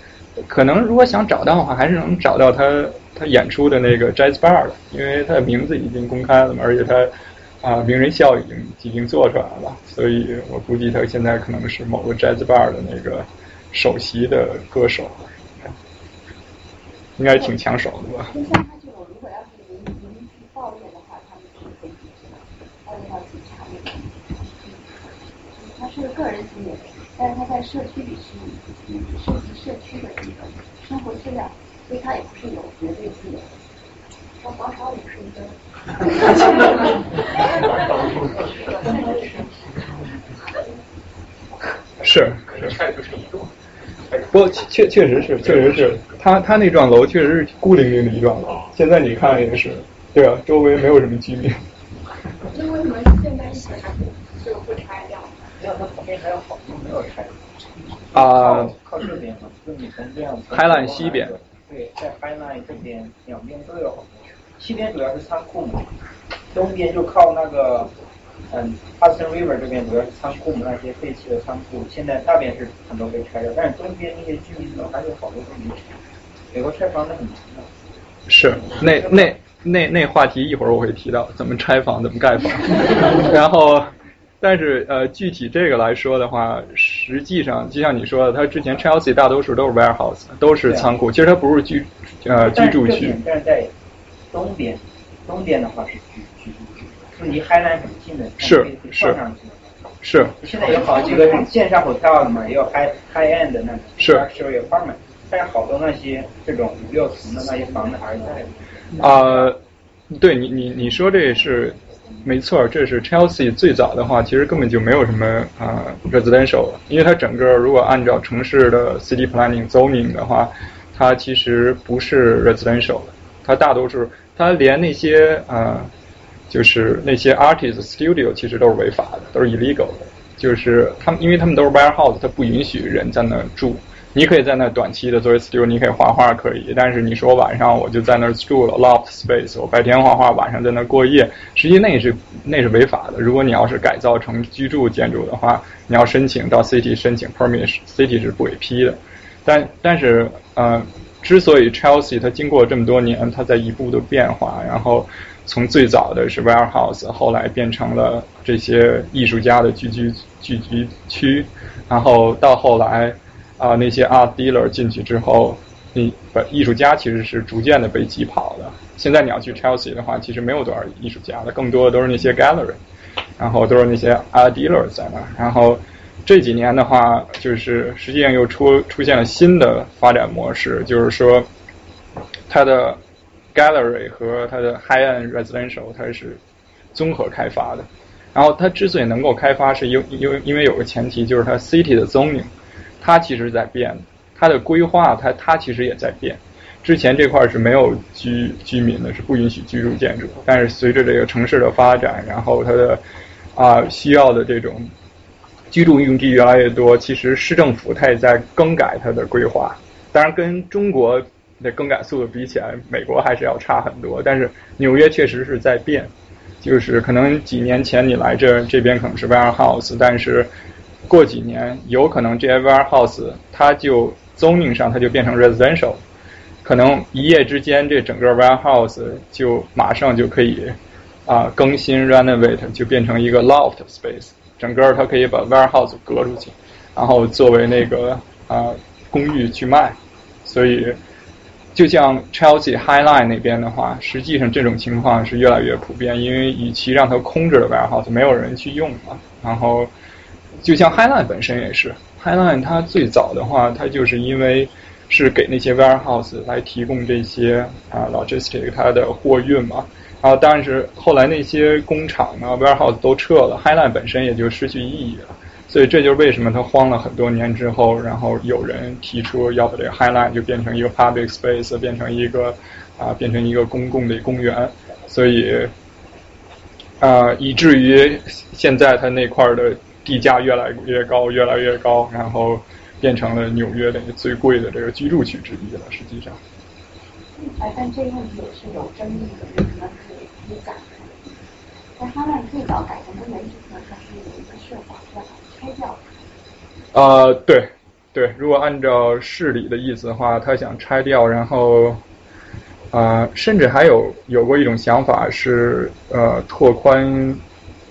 可能如果想找到的话，还是能找到他他演出的那个 Jazz Bar 的，因为他的名字已经公开了嘛，而且他啊名人效应已经做出来了，所以我估计他现在可能是某个 Jazz Bar 的那个首席的歌手，应该挺抢手的吧。就像他这种，如果要是您您去抱怨的话，他们是可以抱怨到警察那边。他是个人行为，但是他在社区里是嗯涉及社区的一个生活质量，所以他也不是有绝对自由。说广场舞是一个。*laughs* *laughs* 是是。不，确确实是，确实是他他那幢楼确实是孤零零的一幢楼。现在你看也是，对啊，周围没有什么居民。那为什么现在是还是会拆掉？没有，它旁边还有好多没有拆。啊。靠这边嘛，就你从这样。海南西边。对，在海南这边两边都有好多。西边主要是仓库嘛，东边就靠那个。嗯，Hudson River 这边主要是仓库嘛那些废弃的仓库，现在那边是很多被拆掉，但是东边那些居民楼还有好多都没拆。美国拆房子很难的。是，那那那那话题一会儿我会提到怎么拆房，怎么盖房。*laughs* 然后，但是呃，具体这个来说的话，实际上就像你说的，它之前 Chelsea 大多数都是 warehouse，都是仓库，其实它不是居呃居住区。但是在东边，东边的话是居居住区，是。离海南很近的，是是是。现在有好几个线上 hotel 的嘛，也有 high high end 的那种，是 luxury apartment，但是好多那些这种五六层的那些房子还是在。啊，对你你你说这是没错，这是 Chelsea 最早的话，其实根本就没有什么啊 residential，因为它整个如果按照城市的 city planning zoning 的话，它其实不是 residential，它大多数它连那些啊。就是那些 artist studio 其实都是违法的，都是 illegal 的。就是他们，因为他们都是 warehouse，它不允许人在那住。你可以在那短期的作为 studio，你可以画画可以。但是你说晚上我就在那儿住了 loft space，我白天画画，晚上在那过夜，实际那是那是违法的。如果你要是改造成居住建筑的话，你要申请到 city 申请 permit，city 是不给批的。但但是呃，之所以 Chelsea 它经过这么多年，它在一步的变化，然后。从最早的是 warehouse，后来变成了这些艺术家的聚居聚居区，然后到后来啊那些 art dealer 进去之后，你不艺术家其实是逐渐的被挤跑的。现在你要去 Chelsea 的话，其实没有多少艺术家的，更多的都是那些 gallery，然后都是那些 art dealer 在那。然后这几年的话，就是实际上又出出现了新的发展模式，就是说它的。Gallery 和它的 High End Residential 它是综合开发的，然后它之所以能够开发，是因因为因为有个前提，就是它 City 的 zoning 它其实在变，它的规划它它其实也在变。之前这块是没有居居民的，是不允许居住建筑，但是随着这个城市的发展，然后它的啊需要的这种居住用地越来越多，其实市政府它也在更改它的规划，当然跟中国。的更改速度比起来，美国还是要差很多。但是纽约确实是在变，就是可能几年前你来这这边可能是 warehouse，但是过几年有可能这些 warehouse 它就 zoning 上它就变成 residential，可能一夜之间这整个 warehouse 就马上就可以啊更新 renovate 就变成一个 loft space，整个它可以把 warehouse 隔出去，然后作为那个啊公寓去卖，所以。就像 Chelsea High Line 那边的话，实际上这种情况是越来越普遍，因为与其让它空着的 warehouse 没有人去用嘛。然后，就像 High Line 本身也是，High Line 它最早的话，它就是因为是给那些 warehouse 来提供这些啊 logistic 它的货运嘛。然后，但是后来那些工厂呢 warehouse 都撤了，High Line 本身也就失去意义了。所以这就是为什么它荒了很多年之后，然后有人提出要把这个 High Line 就变成一个 public space，变成一个啊，变成一个公共的公园。所以啊，以至于现在它那块的地价越来越高，越来越高，然后变成了纽约的最贵的这个居住区之一了。实际上，哎，但这个问题也是有争议的，为什么可以可以改？但 High Line 最早改成的原因呢，它是有一个设法要。拆掉。呃，对，对，如果按照市里的意思的话，他想拆掉，然后啊、甚至还有有过一种想法是呃拓宽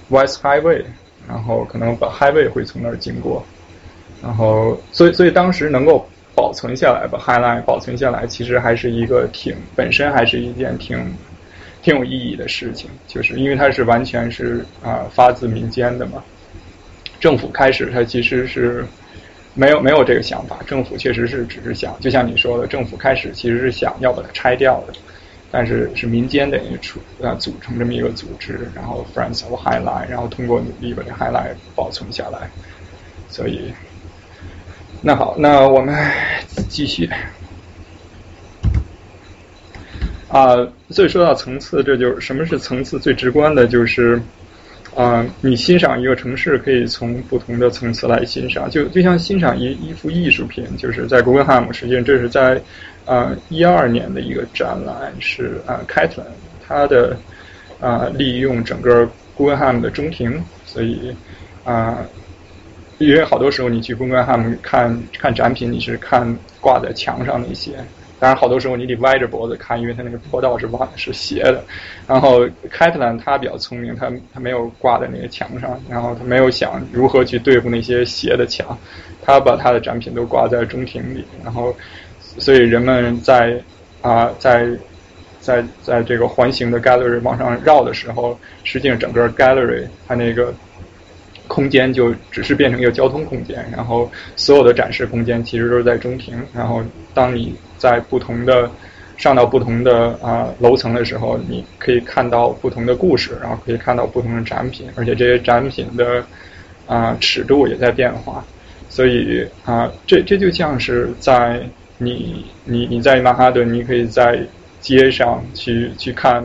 West Highway，然后可能把 Highway 会从那儿经过，然后所以所以当时能够保存下来，把 High Line 保存下来，其实还是一个挺本身还是一件挺挺有意义的事情，就是因为它是完全是啊、发自民间的嘛。政府开始它其实是没有没有这个想法，政府确实是只是想，就像你说的，政府开始其实是想要把它拆掉的，但是是民间的一个出啊组成这么一个组织，然后 Friends of High Line，然后通过努力把这 High Line 保存下来，所以那好，那我们继续。啊，所以说到层次，这就是什么是层次？最直观的就是，啊，你欣赏一个城市可以从不同的层次来欣赏，就就像欣赏一一幅艺术品，就是在古根汉姆，实际上这是在啊一二年的一个展览，是啊 Catlin 他的啊利用整个古根汉姆的中庭，所以啊。因为好多时候你去公关他们看看展品，你是看挂在墙上那些，当然好多时候你得歪着脖子看，因为它那个坡道是弯是斜的。然后凯特兰他比较聪明，他他没有挂在那个墙上，然后他没有想如何去对付那些斜的墙，他把他的展品都挂在中庭里，然后所以人们在啊、在在在这个环形的 gallery 往上绕的时候，实际上整个 gallery 它那个。空间就只是变成一个交通空间，然后所有的展示空间其实都是在中庭。然后当你在不同的上到不同的啊、楼层的时候，你可以看到不同的故事，然后可以看到不同的展品，而且这些展品的啊、尺度也在变化。所以啊、这这就像是在你你你在曼哈顿，你可以在街上去去看，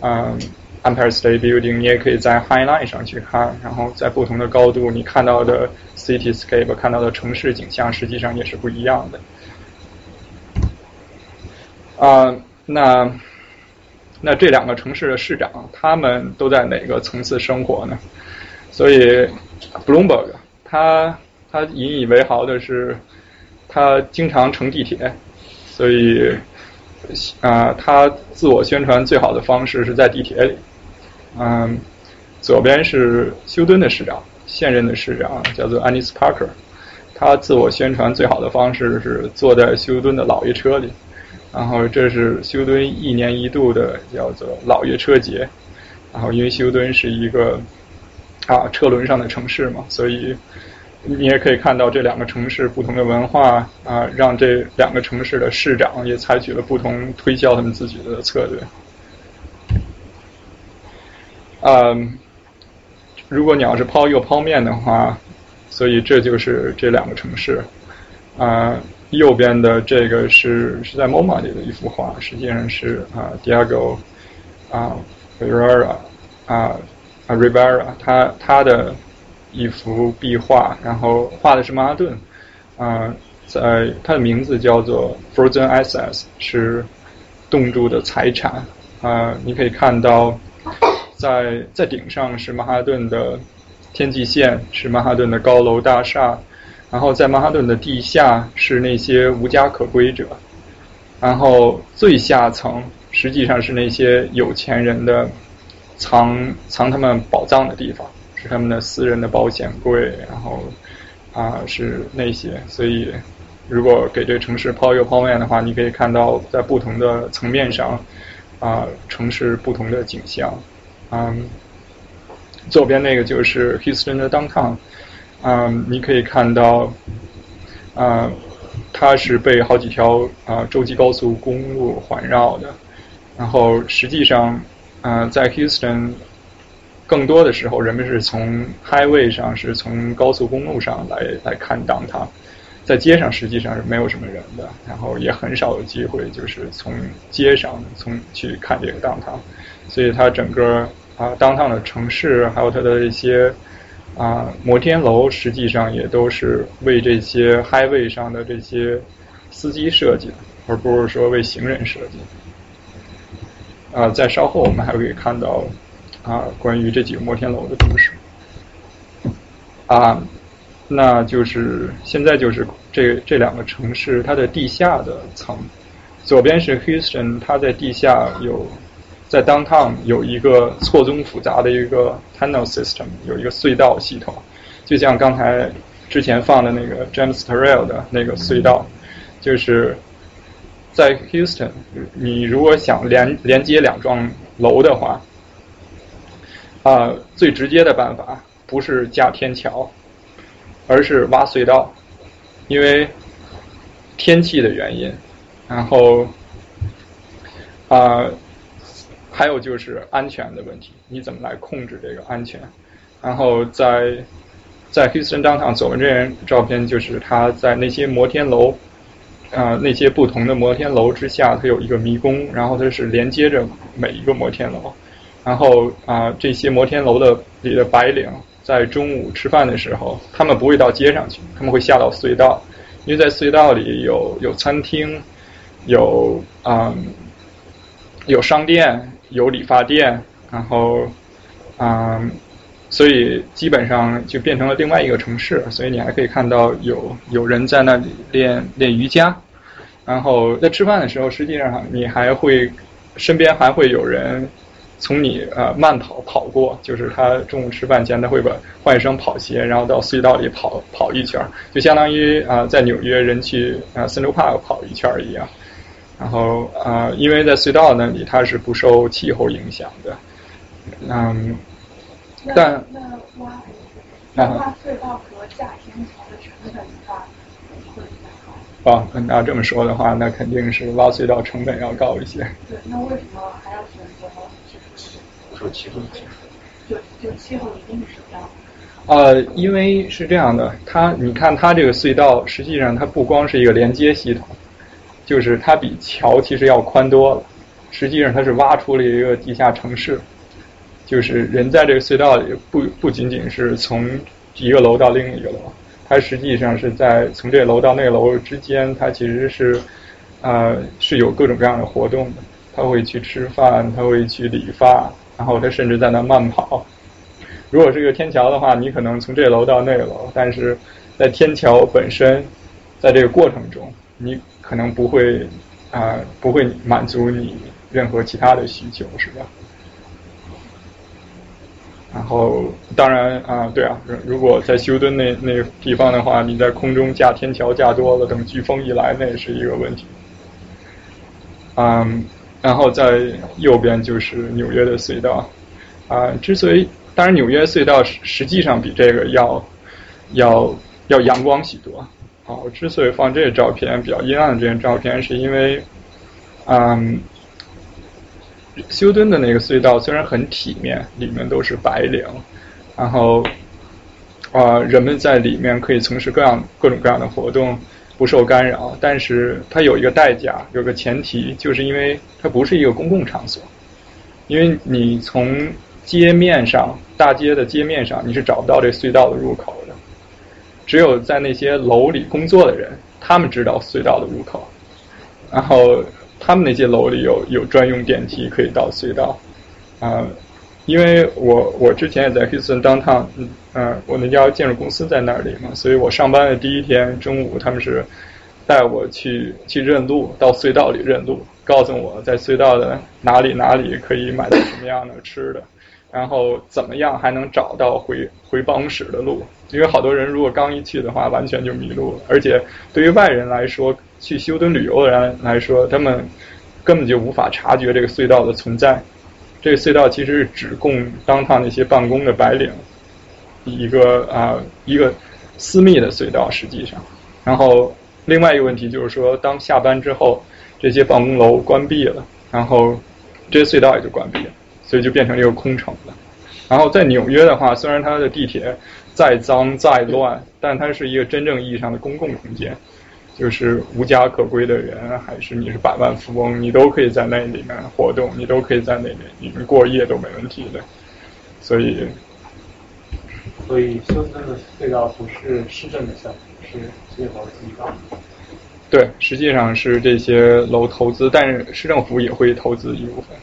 嗯、Empire State Building，你也可以在 High Line 上去看，然后在不同的高度，你看到的 cityscape 看到的城市景象，实际上也是不一样的。啊、那那这两个城市的市长，他们都在哪个层次生活呢？所以 Bloomberg 他他引以为豪的是，他经常乘地铁，所以啊、他自我宣传最好的方式是在地铁里。嗯，左边是休敦的市长，现任的市长叫做 Anis Parker，他自我宣传最好的方式是坐在休敦的老爷车里，然后这是休敦一年一度的叫做老爷车节，然后因为休敦是一个啊车轮上的城市嘛，所以你也可以看到这两个城市不同的文化啊，让这两个城市的市长也采取了不同推销他们自己的策略。嗯，如果你要是抛右抛面的话，所以这就是这两个城市。啊、右边的这个是是在 MoMA 里的一幅画，实际上是啊、Diego 啊 Rivera 啊 Rivera 他他的一幅壁画，然后画的是曼哈顿。啊、在它的名字叫做 Frozen Assets，是冻住的财产。啊、你可以看到。在在顶上是曼哈顿的天际线，是曼哈顿的高楼大厦，然后在曼哈顿的地下是那些无家可归者，然后最下层实际上是那些有钱人的藏藏他们宝藏的地方，是他们的私人的保险柜，然后啊是那些，所以如果给这城市抛一个抛面的话，你可以看到在不同的层面上啊城市不同的景象。嗯，左边那个就是 Houston 的 downtown，嗯，你可以看到，啊、它是被好几条啊、洲际高速公路环绕的，然后实际上，嗯、在 Houston 更多的时候，人们是从 highway 上，是从高速公路上来来看 downtown，在街上实际上是没有什么人的，然后也很少有机会就是从街上从去看这个 downtown，所以它整个啊 downtown 的城市，还有它的一些啊摩天楼，实际上也都是为这些 highway 上的这些司机设计的，而不是说为行人设计。啊，在稍后我们还会看到啊关于这几个摩天楼的故事。啊，那就是现在就是这这两个城市它的地下的层，左边是 Houston，它在地下有在 downtown 有一个错综复杂的一个 tunnel system，有一个隧道系统，就像刚才之前放的那个 James Turrell 的那个隧道，就是在 Houston，你如果想连连接两幢楼的话，啊，最直接的办法不是架天桥，而是挖隧道，因为天气的原因，然后啊。还有就是安全的问题，你怎么来控制这个安全？然后在在 Houston downtown 左边这张照片，就是他在那些摩天楼啊，那些不同的摩天楼之下，它有一个迷宫，然后它是连接着每一个摩天楼。然后啊，这些摩天楼的里的白领在中午吃饭的时候，他们不会到街上去，他们会下到隧道，因为在隧道里有有餐厅，有啊有商店。有理发店，然后，嗯，所以基本上就变成了另外一个城市。所以你还可以看到有有人在那里练练瑜伽，然后在吃饭的时候，实际上你还会身边还会有人从你呃慢跑跑过，就是他中午吃饭前他会把换一双跑鞋，然后到隧道里跑跑一圈，就相当于啊在纽约人去啊 Central Park 跑一圈一样。然后啊，因为在隧道那里它是不受气候影响的，嗯，但那挖那挖隧道和架天桥的成本的话会比较高。哦，那这么说的话，那肯定是挖隧道成本要高一些。对，那为什么还要选择受气候？就就气候一定是。呃，因为是这样的，它你看它这个隧道，实际上它不光是一个连接系统。就是它比桥其实要宽多了，实际上它是挖出了一个地下城市，就是人在这个隧道里不不仅仅是从一个楼到另一个楼，它实际上是在从这楼到那楼之间，它其实是呃是有各种各样的活动的，他会去吃饭，他会去理发，然后他甚至在那慢跑。如果是一个天桥的话，你可能从这楼到那楼，但是在天桥本身，在这个过程中，你。可能不会啊，不会满足你任何其他的需求，是吧？然后，当然啊，对啊，如果在休顿那那个地方的话，你在空中架天桥架多了，等飓风一来，那也是一个问题。嗯，然后在右边就是纽约的隧道啊。之所以，当然纽约隧道实实际上比这个要要要阳光许多。啊，我之所以放这个照片比较阴暗的这张照片，是因为，嗯，休顿的那个隧道虽然很体面，里面都是白领，然后，啊，人们在里面可以从事各样各种各样的活动，不受干扰，但是它有一个代价，有个前提，就是因为它不是一个公共场所，因为你从街面上，大街的街面上，你是找不到这隧道的入口的。只有在那些楼里工作的人，他们知道隧道的入口，然后他们那些楼里有有专用电梯可以到隧道，啊，因为我我之前也在 Houston downtown，嗯，我那家建筑公司在那里嘛，所以我上班的第一天中午，他们是带我去去认路，到隧道里认路，告诉我在隧道的哪里哪里可以买到什么样的吃的。然后怎么样还能找到回回办公室的路？因为好多人如果刚一去的话，完全就迷路了。而且对于外人来说，去休顿旅游的人来说，他们根本就无法察觉这个隧道的存在。这个隧道其实是只供当趟那些办公的白领一个啊一个私密的隧道，实际上。然后另外一个问题就是说，当下班之后，这些办公楼关闭了，然后这些隧道也就关闭了。所以就变成一个空城了。然后在纽约的话，虽然它的地铁再脏再乱，但它是一个真正意义上的公共空间，就是无家可归的人，还是你是百万富翁，你都可以在那里面活动，你都可以在那里面过夜都没问题的。所以，所以休斯顿的隧道不是市政的项目，是这些楼自己搞。对，实际上是这些楼投资，但是市政府也会投资一部分。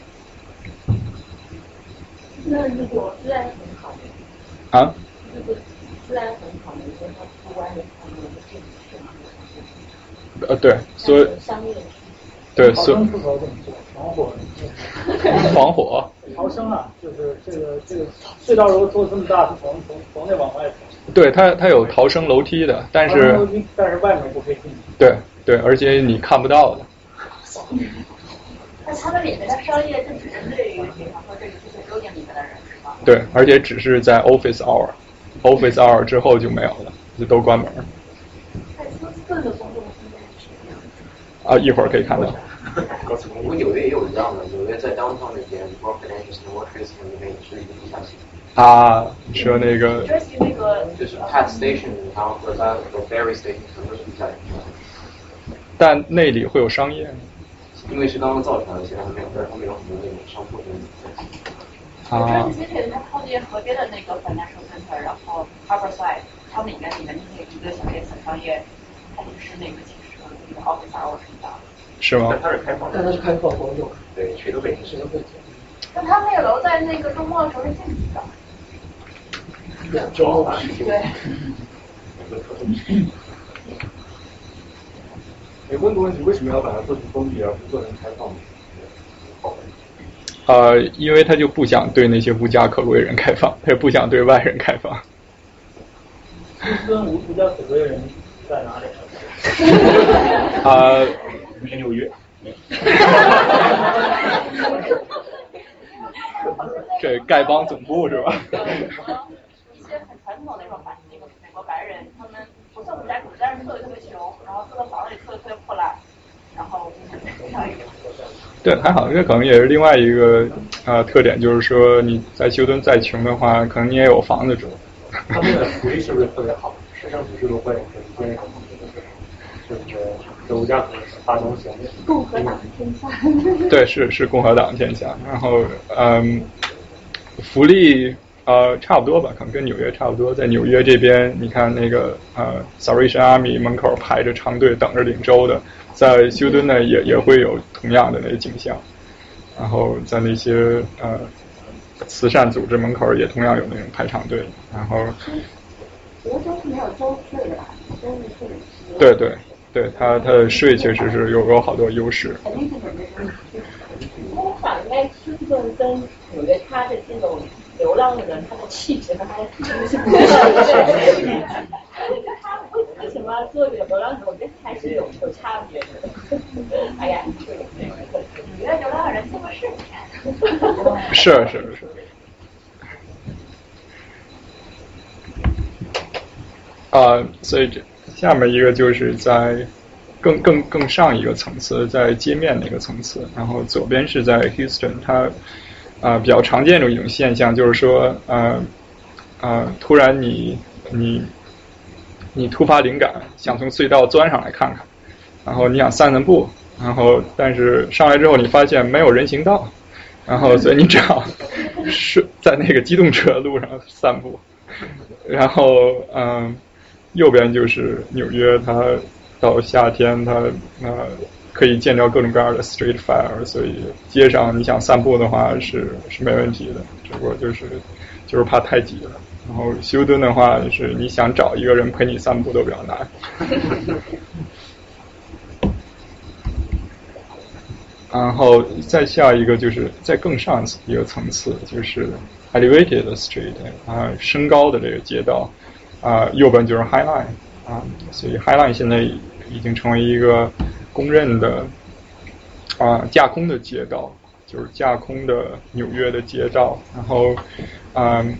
那如果自然很好，啊？如果自然他们呃，对，所以商业对，所逃生出口怎么做？防火。防火。逃生啊，就是这个这个隧道如果做这么大，是从从从内往外走。对，它它有逃生楼梯的，但是但是外面不可以进。对对，而且你看不到的。*laughs* 那他们里面的商业就只针对于，比方说这个这些 building 里面的人是吗？对，而且只是在 office hour，office hour 之后就没有了，就都关门。在休斯顿的公众空间是什么样子？啊，一会儿可以看到。我纽约也有一样的，纽约在 downtown 那边 r k and Anderson w o r k s 那边也是一个地下街。啊，你说那个？就是那个。就是 Pat Station，然后和它和 Ferry Station 全都是地下街。但那里会有商业吗？因为是刚刚造出来的，现在还没有，但是他们有很多那种商铺在啊。就是其实它靠近河边的那个 Financial Center，然后 Harborside，它里面里面那一个小店小商业，它就是那个其实和那个 Office Hour 是一样的。是吗？但它是开放，但它是开放活动。对，谁都可以，谁都可以。那他那个楼在那个周末的时候是禁止的。周末对。哎，问个问题，为什么要把它做成封闭而不做成开放？呃，因为他就不想对那些无家可归人开放，他也不想对外人开放。跟无无家可归的人在哪里？啊，*laughs* *laughs* 在纽约。*laughs* 这丐帮总部是吧？一些很传统的那种白那个美国白人，他们不算无家可归，但是特别特别穷，然后住的房子里特别特别破烂，然后这样一个。对，还好，这可能也是另外一个呃特点，就是说你在休顿再穷的话，可能你也有房子住。他们的福利是不是特别好？市政府是不是会有一些就是有无家可归发东西？共和党天下。对，是是共和党天下。然后嗯，福利呃差不多吧，可能跟纽约差不多。在纽约这边，你看那个呃 Salvation Army 门口排着长队等着领州的，在休顿呢也也会有同样的那个景象。然后在那些呃。慈善组织门口也同样有那种排长队，然后。德州是没有州税的吧？州税对对对，它它的税确实是有有好多优势。肯定是有优势。我想应该休斯顿跟纽约，他的这种流浪的人，他的气质和他的体质是不一样的。*laughs* 他为为什么做这个流浪者？我觉得还是有有差别的。哎呀，纽约流浪人这么是是是是。啊，所以这下面一个就是在更更更上一个层次，在街面那个层次，然后左边是在 Houston，它啊比较常见的一种现象就是说，呃呃，突然你你你突发灵感，想从隧道钻上来看看，然后你想散散步，然后但是上来之后你发现没有人行道，然后所以你只好 *laughs* 是在那个机动车路上散步，然后嗯。右边就是纽约，它到夏天它呃可以见着各种各样的 street fire，所以街上你想散步的话是是没问题的，只不过就是就是怕太挤了。然后休顿的话是你想找一个人陪你散步都比较难。*laughs* 然后再下一个就是再更上一个层次，就是 elevated street 啊，升高的这个街道。啊，右边就是 High Line 啊，所以 High Line 现在已经成为一个公认的啊架空的街道，就是架空的纽约的街道。然后，嗯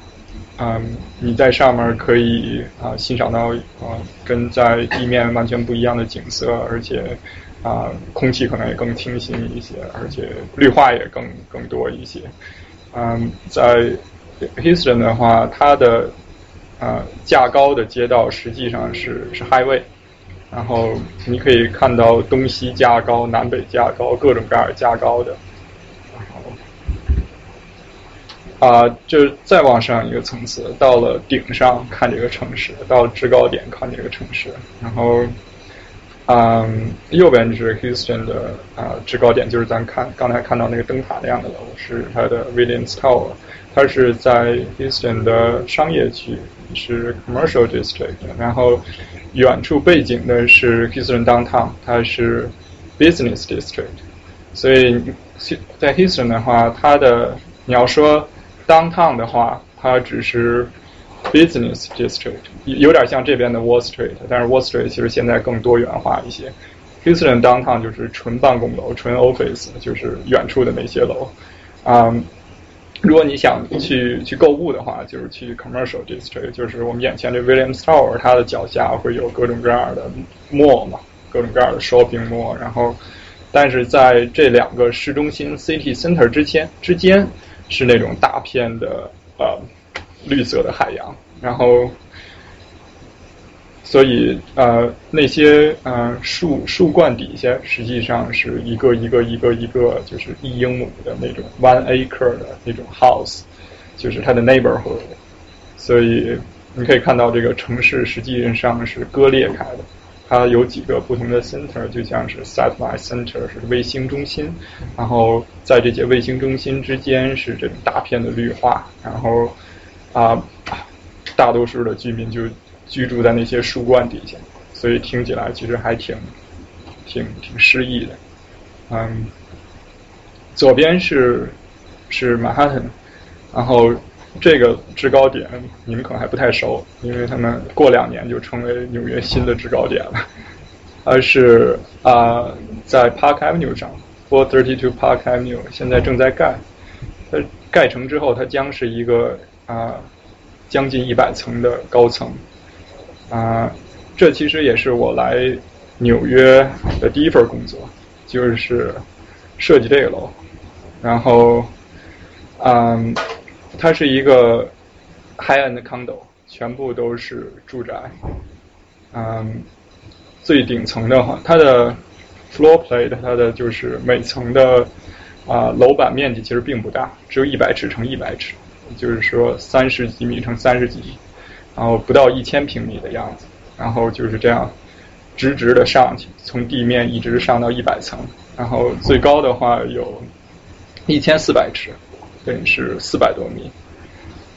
嗯，你在上面可以啊欣赏到啊跟在地面完全不一样的景色，而且啊空气可能也更清新一些，而且绿化也更更多一些。嗯，在 Houston 的话，它的啊，架高的街道实际上是是 highway，然后你可以看到东西架高、南北架高、各种各样架高的。然后啊，就再往上一个层次，到了顶上看这个城市，到制高点看这个城市，然后嗯，右边是 Houston 的啊制高点，就是咱看刚才看到那个灯塔那样的楼，是它的 Williams Tower。它是在 Houston 的商业区，是 Commercial District。然后远处背景的是 Houston Downtown，它是 Business District。所以在 Houston 的话，它的你要说 Downtown 的话，它只是 Business District，有点像这边的 Wall Street，但是 Wall Street 其实现在更多元化一些。Houston Downtown 就是纯办公楼、纯 Office，就是远处的那些楼。嗯。*laughs* 如果你想去去购物的话，就是去 commercial district，就是我们眼前这 Williams Tower，它的脚下会有各种各样的 mall 嘛，各种各样的 shopping mall。然后，但是在这两个市中心 city center 之间之间是那种大片的呃绿色的海洋，然后。所以，呃，那些呃树树冠底下，实际上是一个一个一个一个，就是一英亩的那种 one acre 的那种 house，就是它的 neighborhood。所以你可以看到，这个城市实际上是割裂开的，它有几个不同的 center，就像是 satellite center 是卫星中心，然后在这些卫星中心之间是这种大片的绿化，然后啊，大多数的居民就。居住在那些树冠底下，所以听起来其实还挺挺挺诗意的。嗯，左边是是曼哈顿，然后这个制高点你们可能还不太熟，因为他们过两年就成为纽约新的制高点了。它是啊，在 Park Avenue 上，Four Thirty Two Park Avenue 现在正在盖。它盖成之后，它将是一个啊将近一百层的高层。啊，这其实也是我来纽约的第一份工作，就是设计这个楼。然后，嗯，它是一个 high end condo，全部都是住宅。嗯，最顶层的话，它的 floor plate，它的就是每层的啊楼板面积其实并不大，只有一百尺乘一百尺，就是说三十几米乘三十几米。然后不到一千平米的样子，然后就是这样直直的上去，从地面一直上到一百层，然后最高的话有一千四百尺，等于是四百多米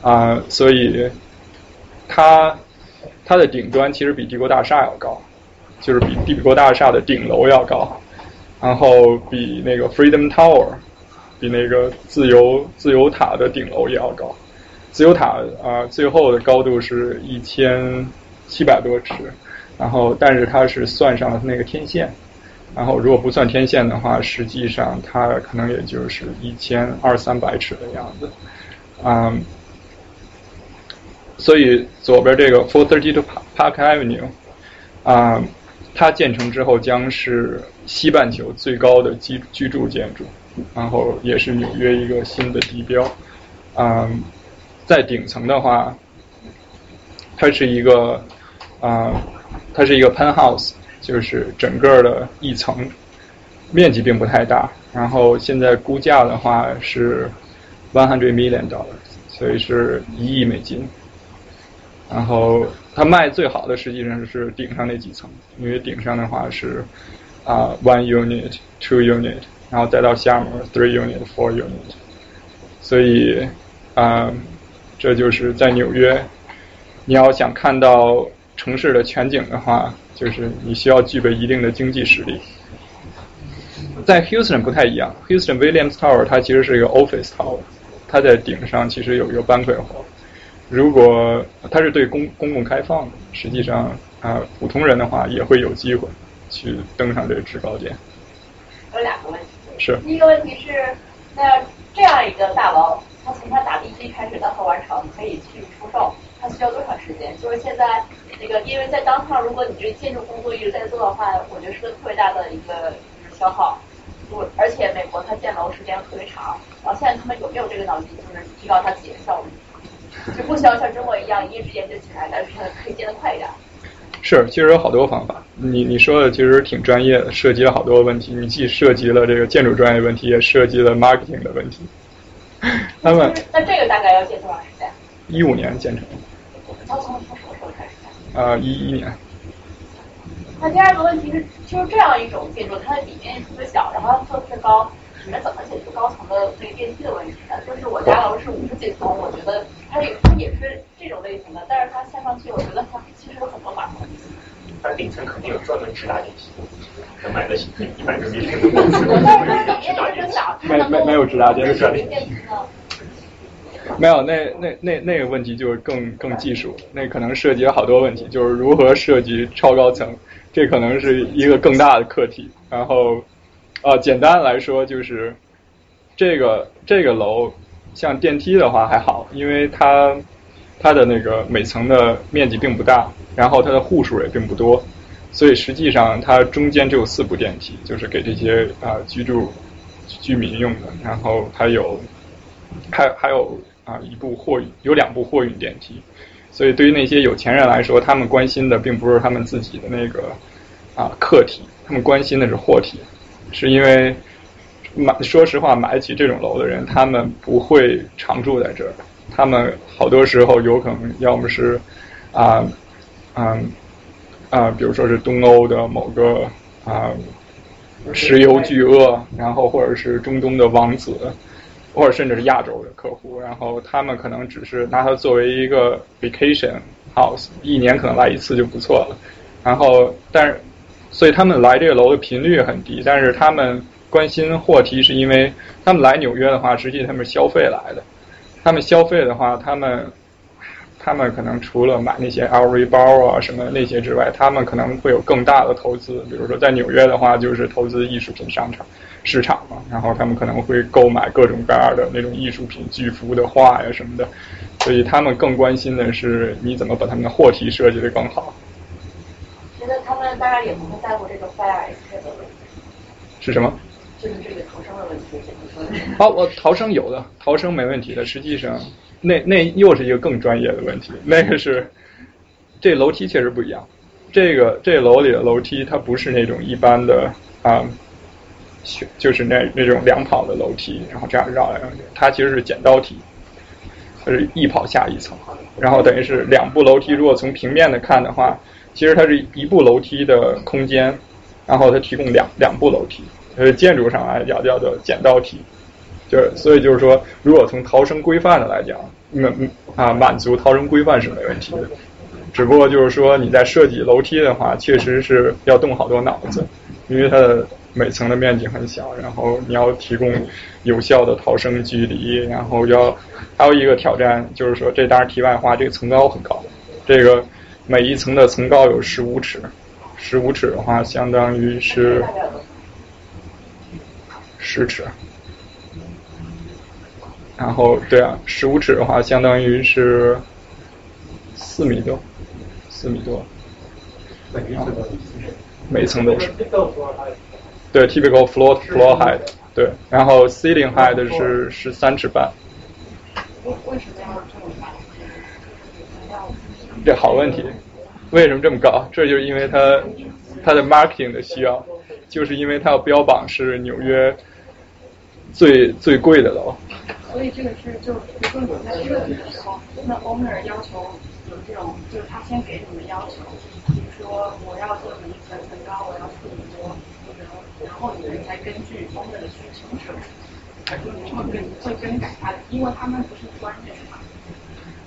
啊，所以它它的顶端其实比帝国大厦要高，就是比帝国大厦的顶楼要高，然后比那个 Freedom Tower，比那个自由自由塔的顶楼也要高。自由塔啊，最后的高度是一千七百多尺，然后但是它是算上了那个天线，然后如果不算天线的话，实际上它可能也就是一千二三百尺的样子，嗯，所以左边这个 Four Thirty Two Park Avenue，啊，它建成之后将是西半球最高的居居住建筑，然后也是纽约一个新的地标，嗯。在顶层的话，它是一个啊，它是一个 penthouse，就是整个的一层面积并不太大。然后现在估价的话是 one hundred million dollars，所以是一亿美金。然后它卖最好的实际上是顶上那几层，因为顶上的话是啊 one unit two unit，然后再到下面 three unit four unit，所以啊。这就是在纽约，你要想看到城市的全景的话，就是你需要具备一定的经济实力。在 Houston 不太一样，Houston Williams Tower 它其实是一个 office tower，它在顶上其实有一个 banquet。如果它是对公公共开放的，实际上啊，普通人的话也会有机会去登上这个制高点。有两个问题。是。第一个问题是，那这样一个大楼。它从它打地基开始到它完成可以去出售，它需要多长时间？就是现在那个，因为在当趟，如果你这建筑工作一直在做的话，我觉得是个特别大的一个消耗。我而且美国它建楼时间特别长，然后现在他们有没有这个脑筋，就是提高它自己的效率？就不需要像中国一样一夜之间就起来，但是可以建得快一点。是，其实有好多方法。你你说的其实挺专业的，涉及了好多问题。你既涉及了这个建筑专业问题，也涉及了 marketing 的问题。*laughs* 他们那这个大概要建多长时间？一五年建成。他从从什么时候开始啊，一一年。那第二个问题是，就是这样一种建筑，它的底面特别小，然后它特别高，你们怎么解决高层的那个电梯的问题呢？就是我家楼是五十几层，我觉得它也它也是这种类型的，但是它下上去，我觉得它其实有很多麻烦。它顶层肯定有专门直达电梯，能买得起，一百人民币。但是它底面这么小，它能够没没有直达电梯？*laughs* 没有，那那那那个问题就是更更技术，那可能涉及了好多问题，就是如何设计超高层，这可能是一个更大的课题。然后，呃，简单来说就是，这个这个楼像电梯的话还好，因为它它的那个每层的面积并不大，然后它的户数也并不多，所以实际上它中间只有四部电梯，就是给这些啊、居住居民用的，然后它有还还有啊一部货运有两部货运电梯，所以对于那些有钱人来说，他们关心的并不是他们自己的那个啊客体，他们关心的是货体，是因为买说实话买得起这种楼的人，他们不会常住在这儿，他们好多时候有可能要么是啊嗯啊比如说是东欧的某个啊石油巨鳄，然后或者是中东的王子。或者甚至是亚洲的客户，然后他们可能只是拿它作为一个 vacation house，一年可能来一次就不错了。然后，但是，所以他们来这个楼的频率很低，但是他们关心货题，是因为他们来纽约的话，实际他们是消费来的。他们消费的话，他们他们可能除了买那些 LV 包啊什么那些之外，他们可能会有更大的投资，比如说在纽约的话，就是投资艺术品商场。市场嘛，然后他们可能会购买各种各样的那种艺术品、巨幅的画呀什么的，所以他们更关心的是你怎么把他们的货体设计得更好。觉得他们当然也不会在乎这个题，是什么？就是这个逃生的问题，怎么说呢？哦，我逃生有的，逃生没问题的。实际上，那那又是一个更专业的问题，那个是这楼梯确实不一样。这个这楼里的楼梯，它不是那种一般的啊。就是那那种两跑的楼梯，然后这样绕来绕去，它其实是剪刀梯，它是一跑下一层，然后等于是两部楼梯。如果从平面的看的话，其实它是一部楼梯的空间，然后它提供两两部楼梯。呃，建筑上来讲叫做剪刀梯，就是所以就是说，如果从逃生规范的来讲，满啊满足逃生规范是没问题的。只不过就是说你在设计楼梯的话，确实是要动好多脑子，因为它的。每层的面积很小，然后你要提供有效的逃生距离，然后要还有一个挑战就是说，这当然题外话，这个层高很高，这个每一层的层高有十五尺，十五尺的话相当于是十尺，然后对啊，十五尺的话相当于是四米多，四米多，每一层都是。对，typical floor floor height，对，然后 ceiling height 是十三尺半。为什么要这么高？这好问题，为什么这么高？这就是因为它它的 marketing 的需要，就是因为它要标榜是纽约最最贵的楼。所以这个是就比如说你在设计的时候，那 owner 要求有这种，就是他先给你们要求，比如说我要做成层层高，我要四米多。然后你们才根据 owner 的需求设计，还是你们更会更改它的，因为他们不是专业的嘛。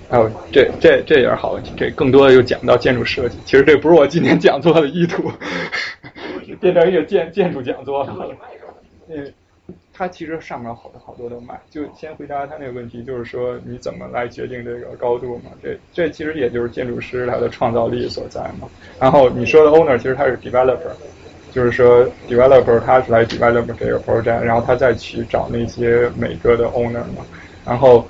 哦，这这这也是好问题，这更多的又讲到建筑设计。其实这不是我今天讲座的意图，变成一个建建筑讲座了。嗯，它其实上面好多好多都卖。就先回答他那个问题，就是说你怎么来决定这个高度嘛？这这其实也就是建筑师他的创造力所在嘛。然后你说的 owner 其实他是 developer。就是说，developer 他是来 develop 这个 project，然后他再去找那些每个的 owner 嘛，然后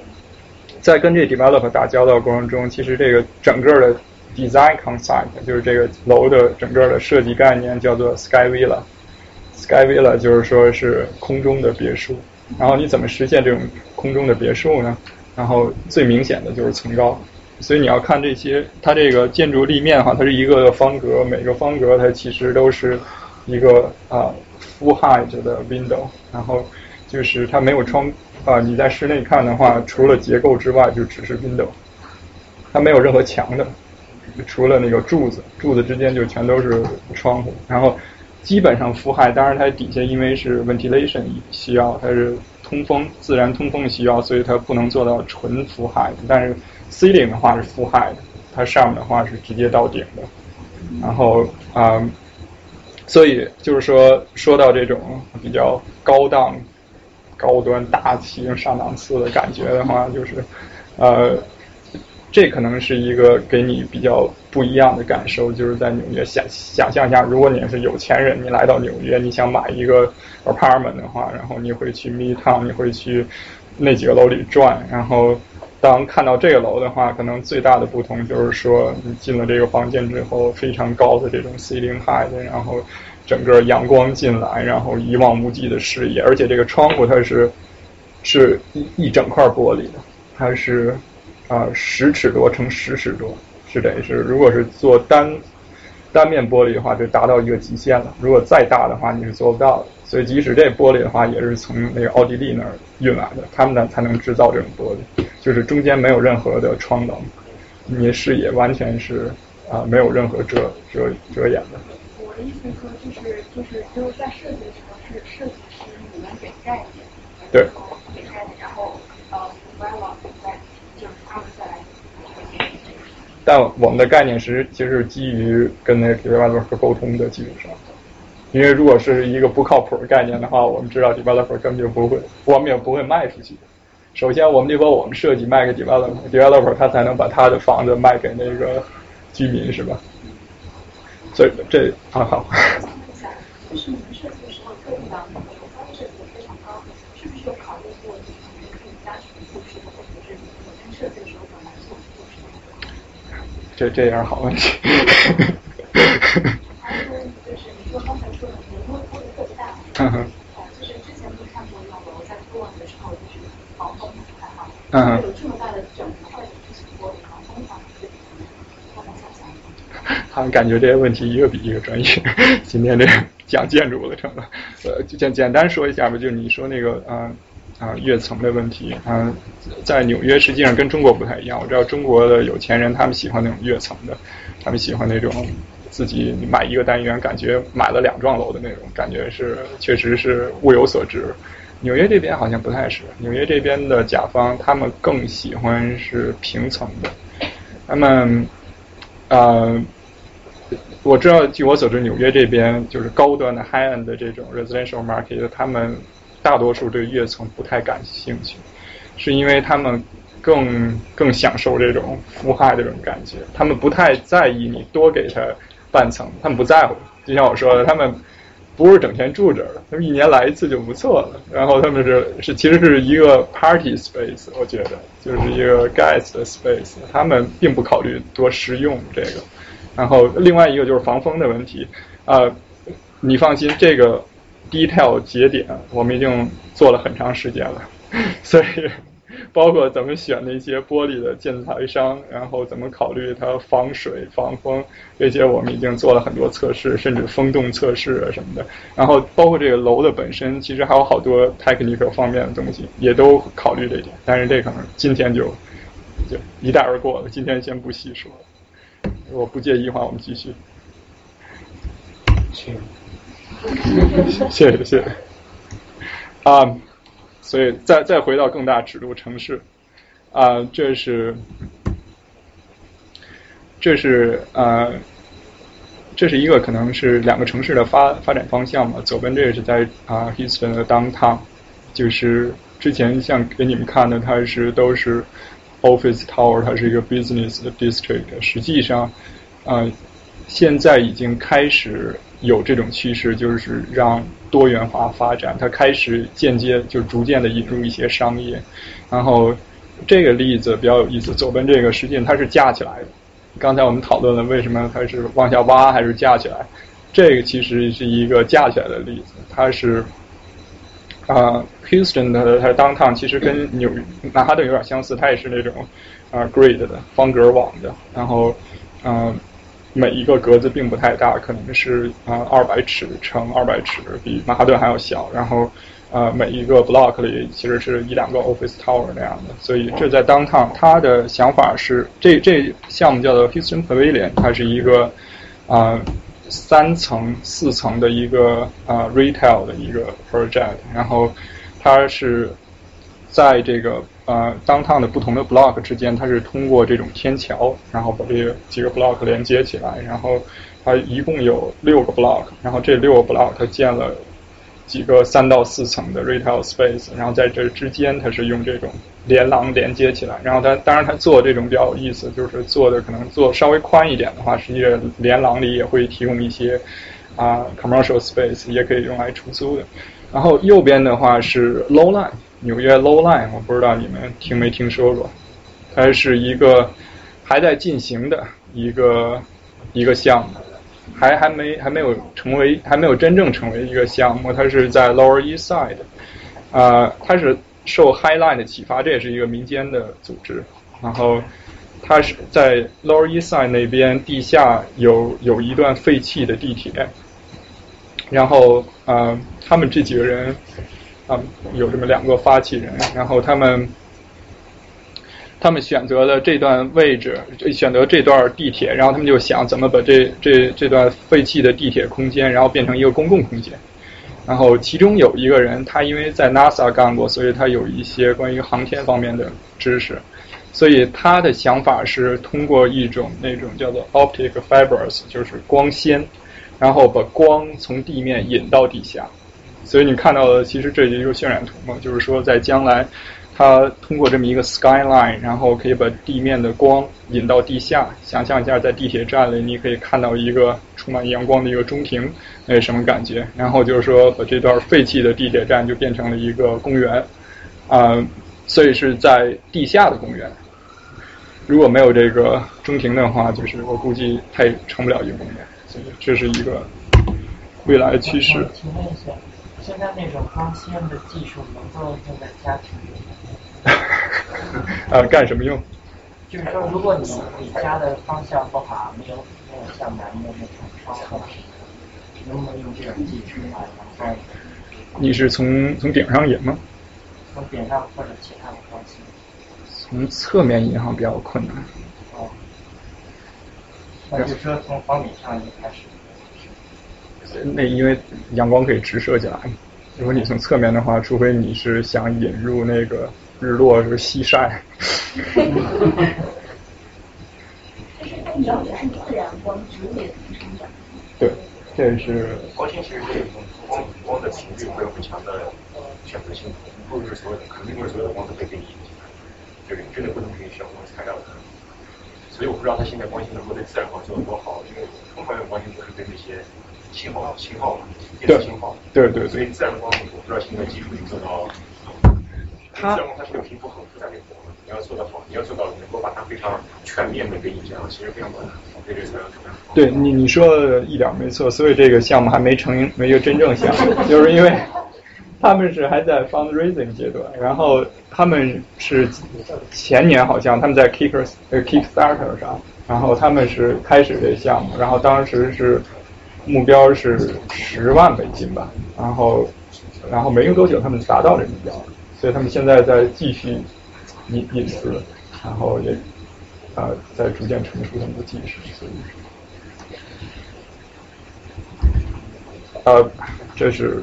在跟这 developer 打交道过程中，其实这个整个的 design concept 就是这个楼的整个的设计概念叫做 sky villa。Sky villa 就是说是空中的别墅，然后你怎么实现这种空中的别墅呢？然后最明显的就是层高。所以你要看这些，它这个建筑立面哈，它是一个方格，每个方格它其实都是。一个啊，full height 的 window，然后就是它没有窗啊。你在室内看的话，除了结构之外，就只是 window，它没有任何墙的。除了那个柱子，柱子之间就全都是窗户，然后基本上覆盖。当然它底下因为是 ventilation 需要，它是通风自然通风需要，所以它不能做到纯覆盖。但是 ceiling 的话是覆盖的，它上面的话是直接到顶的。然后啊，所以就是说说到这种比较高档。高端大气上档次的感觉的话，就是，呃，这可能是一个给你比较不一样的感受。就是在纽约想想象一下，如果你是有钱人，你来到纽约，你想买一个 apartment 的话，然后你会去 Midtown，你会去那几个楼里转。然后当看到这个楼的话，可能最大的不同就是说，你进了这个房间之后，非常高的这种 ceiling height，然后。整个阳光进来，然后一望无际的视野，而且这个窗户它是是一一整块玻璃的，它是啊十尺多乘十尺多，是等于是如果是做单单面玻璃的话，就达到一个极限了。如果再大的话，你是做不到的。所以即使这玻璃的话，也是从那个奥地利那儿运来的，他们呢才能制造这种玻璃，就是中间没有任何的窗棱，你视野完全是啊没有任何遮遮遮掩的。意思说就是就是就是在设计的时候是设计师你们给概念，对，给概念，然后呃 d e v e 再就是他们再来。但我们的概念是其实是基于跟那个 developer 沟通的基础上，因为如果是一个不靠谱的概念的话，我们知道 developer 根本就不会，我们也不会卖出去。首先，我们得把我们设计卖给 developer，developer 他才能把他的房子卖给那个居民，是吧？所以这啊好设计的非常高，是不是有考虑过就是可以加权复式，或者是本身设计的时候本来就复式？这这样好问题。还有就是你说刚才说的，你的屋屋子特别大，嗯哼。就是之前不是看过那种楼在做的时候，就是防风还好，嗯有这么大的整块的这些玻璃防风防水。他们感觉这些问题一个比一个专业。今天这讲建筑了成了，呃，就简简单说一下吧。就你说那个啊啊跃层的问题啊，在纽约实际上跟中国不太一样。我知道中国的有钱人他们喜欢那种跃层的，他们喜欢那种自己买一个单元，感觉买了两幢楼的那种感觉是确实是物有所值。纽约这边好像不太是，纽约这边的甲方他们更喜欢是平层的，他们。呃，我知道，据我所知，纽约这边就是高端的 high end 的这种 residential market，他们大多数对跃层不太感兴趣，是因为他们更更享受这种覆盖这种感觉，他们不太在意你多给他半层，他们不在乎。就像我说的，他们不是整天住这儿的，他们一年来一次就不错了。然后他们是是其实是一个 party space，我觉得就是一个 guest space，他们并不考虑多实用这个。然后另外一个就是防风的问题，啊，你放心，这个 detail 节点我们已经做了很长时间了，*laughs* 所以。包括怎么选那些玻璃的建材商，然后怎么考虑它防水防风，这些我们已经做了很多测试，甚至风洞测试啊什么的。然后包括这个楼的本身，其实还有好多 technical 方面的东西，也都考虑这点。但是这可能今天就就一带而过了，今天先不细说。我不介意的话，我们继续。谢谢谢谢。啊。所以再再回到更大尺度城市，啊，这是这是呃，这是一个可能是两个城市的发发展方向嘛。左边这个是在啊 Houston 的 downtown，就是之前像给你们看的，它是都是 office tower，它是一个 business 的 district。实际上，啊，现在已经开始有这种趋势，就是让。多元化发展，它开始间接就逐渐的引入一些商业，然后这个例子比较有意思。左边这个实际上它是架起来的，刚才我们讨论了为什么它是往下挖还是架起来，这个其实是一个架起来的例子。它是啊，Houston 的它的 downtown 其实跟纽曼哈顿有点相似，它也是那种啊 grid 的方格网的，然后嗯。每一个格子并不太大，可能是啊二百尺乘二百尺，比曼哈顿还要小。然后呃每一个 block 里其实是一两个 office tower 那样的。所以这在 downtown，他的想法是这这项目叫做 Houston Pavilion，它是一个啊三层四层的一个啊 retail 的一个 project，然后它是在这个。呃，downtown 的不同的 block 之间，它是通过这种天桥，然后把这个几个 block 连接起来，然后它一共有六个 block，然后这六个 block 它建了几个三到四层的 retail space，然后在这之间它是用这种连廊连接起来，然后它当然它做这种比较有意思，就是做的可能做稍微宽一点的话，实际上连廊里也会提供一些啊 commercial space，也可以用来出租的。然后右边的话是 low line。纽约 Low Line，我不知道你们听没听说过，它是一个还在进行的一个一个项目，还还没还没有成为还没有真正成为一个项目。它是在 Lower East Side，啊，它是受 High Line 的启发，这也是一个民间的组织。然后它是在 Lower East Side 那边地下有有一段废弃的地铁，然后啊，他们这几个人。啊，有这么两个发起人，然后他们他们选择了这段位置，选择这段地铁，然后他们就想怎么把这这这段废弃的地铁空间，然后变成一个公共空间。然后其中有一个人，他因为在 NASA 干过，所以他有一些关于航天方面的知识，所以他的想法是通过一种那种叫做 optic fibers，就是光纤，然后把光从地面引到地下。所以你看到的其实这也就是渲染图嘛，就是说在将来，它通过这么一个 skyline，然后可以把地面的光引到地下。想象一下，在地铁站里，你可以看到一个充满阳光的一个中庭，那什么感觉？然后就是说，把这段废弃的地铁站就变成了一个公园，啊，所以是在地下的公园。如果没有这个中庭的话，就是我估计它也成不了一个公园。这是一个未来的趋势。请问一下现在那种光纤的技术能够用在家庭里？*laughs* 啊，干什么用？就是说，如果你你家的方向不好，没有没有像南的那种窗户，能不能用这种技术来防晒？你是从从顶上引吗？从顶上或者其他的方向。从侧面引好像比较困难。就说从房顶上就开始。那因为阳光可以直射进来，如果你从侧面的话，除非你是想引入那个日落是西晒。这是你要的是自然光，植物也能生长。对，这是。光线其实对光光的频率会有很强的选择性，不是所有的，肯定不是所有的光都可以给你引进来，对，真的不能给你需要光材料的。所以我不知道它现在光线能够对自然光做的多好，因为通常用光线都是对那些。信号，信号嘛，电子信号，对对，所以自然光，我不知道现在技术能做到。它自然光它是个皮肤很复杂的活，你要做得好，你要做到能够把它非常全面的给你这样，其实非常困难。对你你说的一点没错，所以这个项目还没成没有真正项目，就是因为他们是还在 fundraising 阶段，然后他们是前年好像他们在 Kicker 呃 Kickstarter 上，然后他们是开始这项目，然后当时是。目标是十万美金吧，然后，然后没用多久，他们达到这目标，所以他们现在在继续隐隐私，然后也啊在逐渐成熟他们的技术，所以，呃，这是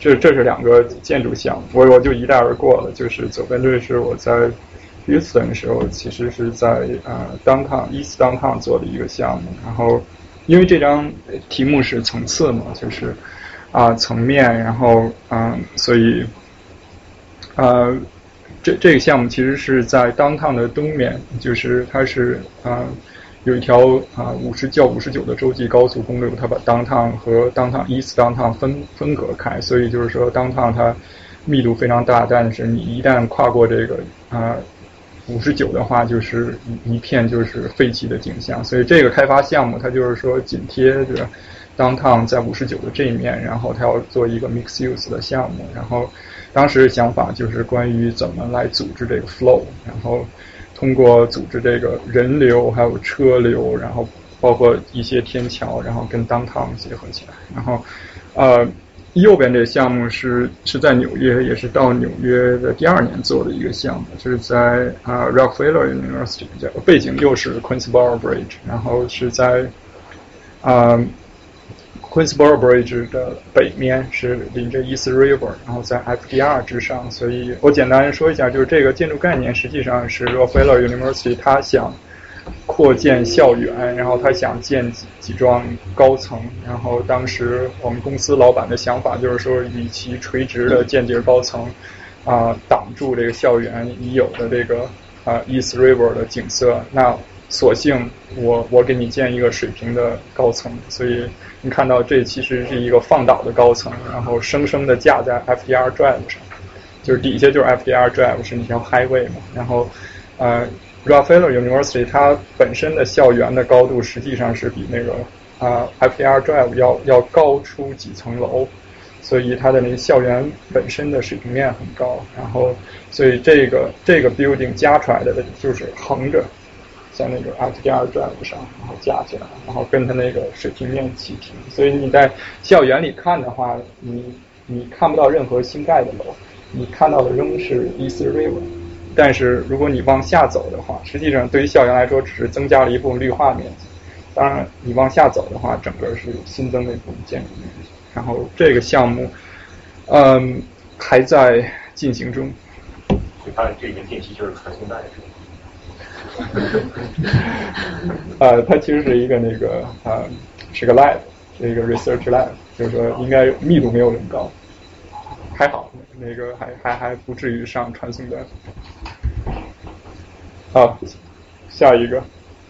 这这是两个建筑项目，我我就一带而过了，就是左边这是我在 Houston 的时候，其实是在呃 Downtown East Downtown 做的一个项目，然后。因为这张题目是层次嘛，就是啊层面，然后嗯，所以呃这这个项目其实是在 downtown 的东面，就是它是啊有一条啊五十叫五十九的洲际高速公路，它把 downtown 和 downtown east downtown 分分隔开，所以就是说 downtown 它密度非常大，但是你一旦跨过这个啊。五十九的话，就是一片就是废弃的景象，所以这个开发项目它就是说紧贴着 downtown 在五十九的这一面，然后它要做一个 mix use 的项目，然后当时想法就是关于怎么来组织这个 flow，然后通过组织这个人流还有车流，然后包括一些天桥，然后跟 downtown 结合起来。然后，呃，右边这个项目是是在纽约，也是到纽约的第二年做的一个项目，就是在啊 Rockefeller University，背景又是 Queensboro Bridge，然后是在啊 Queensboro Bridge 的北面是临着 East River，然后在 FDR 之上。所以我简单说一下，就是这个建筑概念实际上是 Rockefeller University 他想。扩建校园，然后他想建几几幢高层，然后当时我们公司老板的想法就是说，与其垂直的建这高层，啊，挡住这个校园已有的这个啊 East River 的景色，那索性我我给你建一个水平的高层，所以你看到这其实是一个放倒的高层，然后生生的架在 FDR Drive 上，就是底下就是 FDR Drive 是那条 Highway 嘛，然后呃。Rockefeller University 它本身的校园的高度实际上是比那个啊 FDR Drive 要要高出几层楼，所以它的那个校园本身的水平面很高，然后所以这个这个 building 加出来的就是横着在那个 FDR Drive 上，然后加起来，然后跟它那个水平面齐平，所以你在校园里看的话，你你看不到任何新盖的楼，你看到的仍是 East River。但是如果你往下走的话，实际上对于校园来说只是增加了一部分绿化面积。当然，你往下走的话，整个是新增的一部分建筑面积。然后这个项目，嗯，还在进行中。所以它这个电梯就是传送带。*laughs* 呃，它其实是一个那个呃，是个 lab，是一个 research lab，就是说应该密度没有那么高，还好。那个还还还不至于上传送带。好，下一个，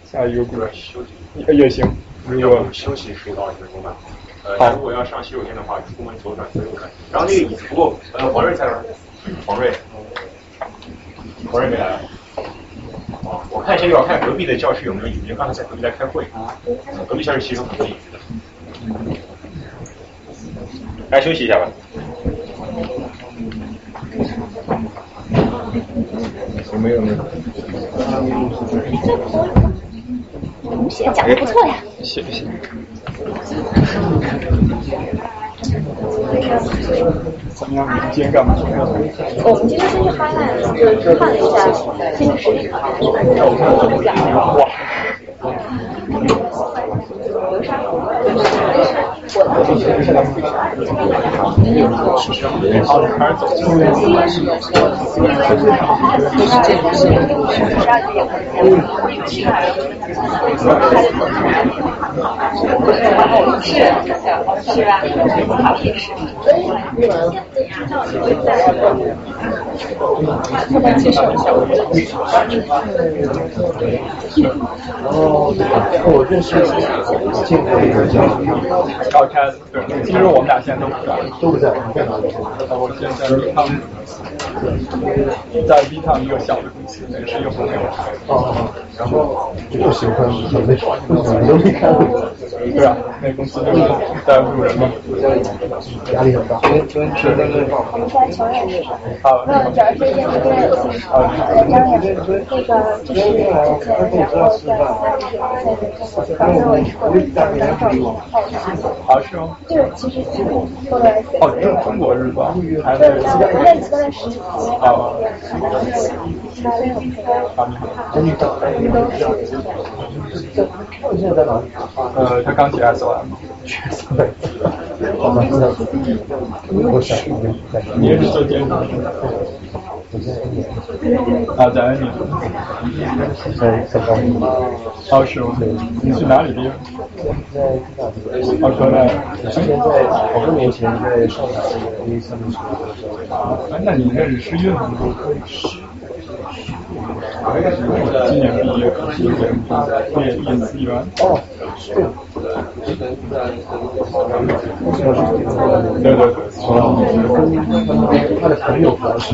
下一个故事。休息也行。如果休息十到二十分钟吧。呃，如果要上洗手间的话，出门左转左右看。然后那个椅子不够，呃，黄瑞在哪？黄瑞，黄瑞没来。哦，我看一下，要看隔壁的教室有没有椅子，因为刚才在隔壁在开会。隔壁教室其实有很多椅子的。来休息一下吧。有没有呢？吴姐讲的不错呀。谢谢。怎么样？你们今天干嘛去了？我们今天先去 Highline，就是看了一下新实力。哇。好，是是吧？不好意思。介绍一下我们哦，我认识见过一个叫。召开，对，其实我们俩现在都不在，都不在，你在哪里？我现在在 V 汤，在 V 汤一个小的公司，那个是一个朋友。哦，然后又喜欢准备，你都没看。对啊，那公司就是在路人嘛，压力很大。是，是的。我们在求认识。好，那主要是这个有兴趣。呃，张老师，那个就是之前然后在三里在那个反正我是过来当照片好啊，是吗？就是其实是过来。哦，这是中国日报，还是？对，我认识的是。啊。真的。你现在在哪？呃，他刚起 S O M。对。好吧，知道。我想你也是做兼职？啊，在 N 年。在在高一。哦，是吗？你是哪里的？在大理。哦，河南。之前在好多年前在上海那个 A 三的时候。哎，那你认识施运吗？今年毕业，今年毕业叶思源。哦，对。对对对。哦，他的朋友来说，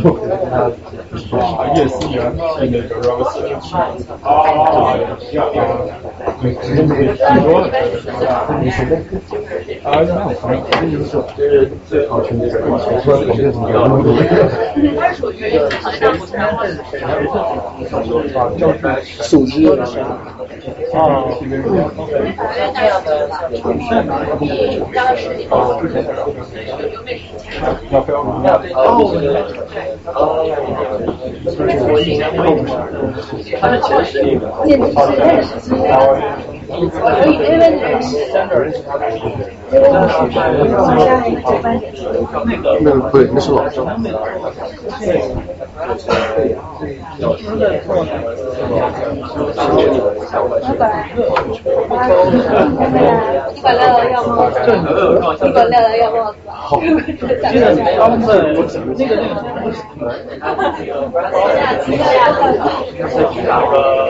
他叶思源是那个 Rose。啊，没，没，没，挺多的。你随便。啊，那我朋友，就是最好去那个，我说我们怎么样？它属于好像不太会手机的啊，这样的你刚开始你有有美食要不要吗？我以前我以前他是前十那个，简直是认识，我以为认识，结果我是好像九班点那个不对，那是老郑。老板，我一百六要帽子，一百六要帽子。好，他们的那个那个那个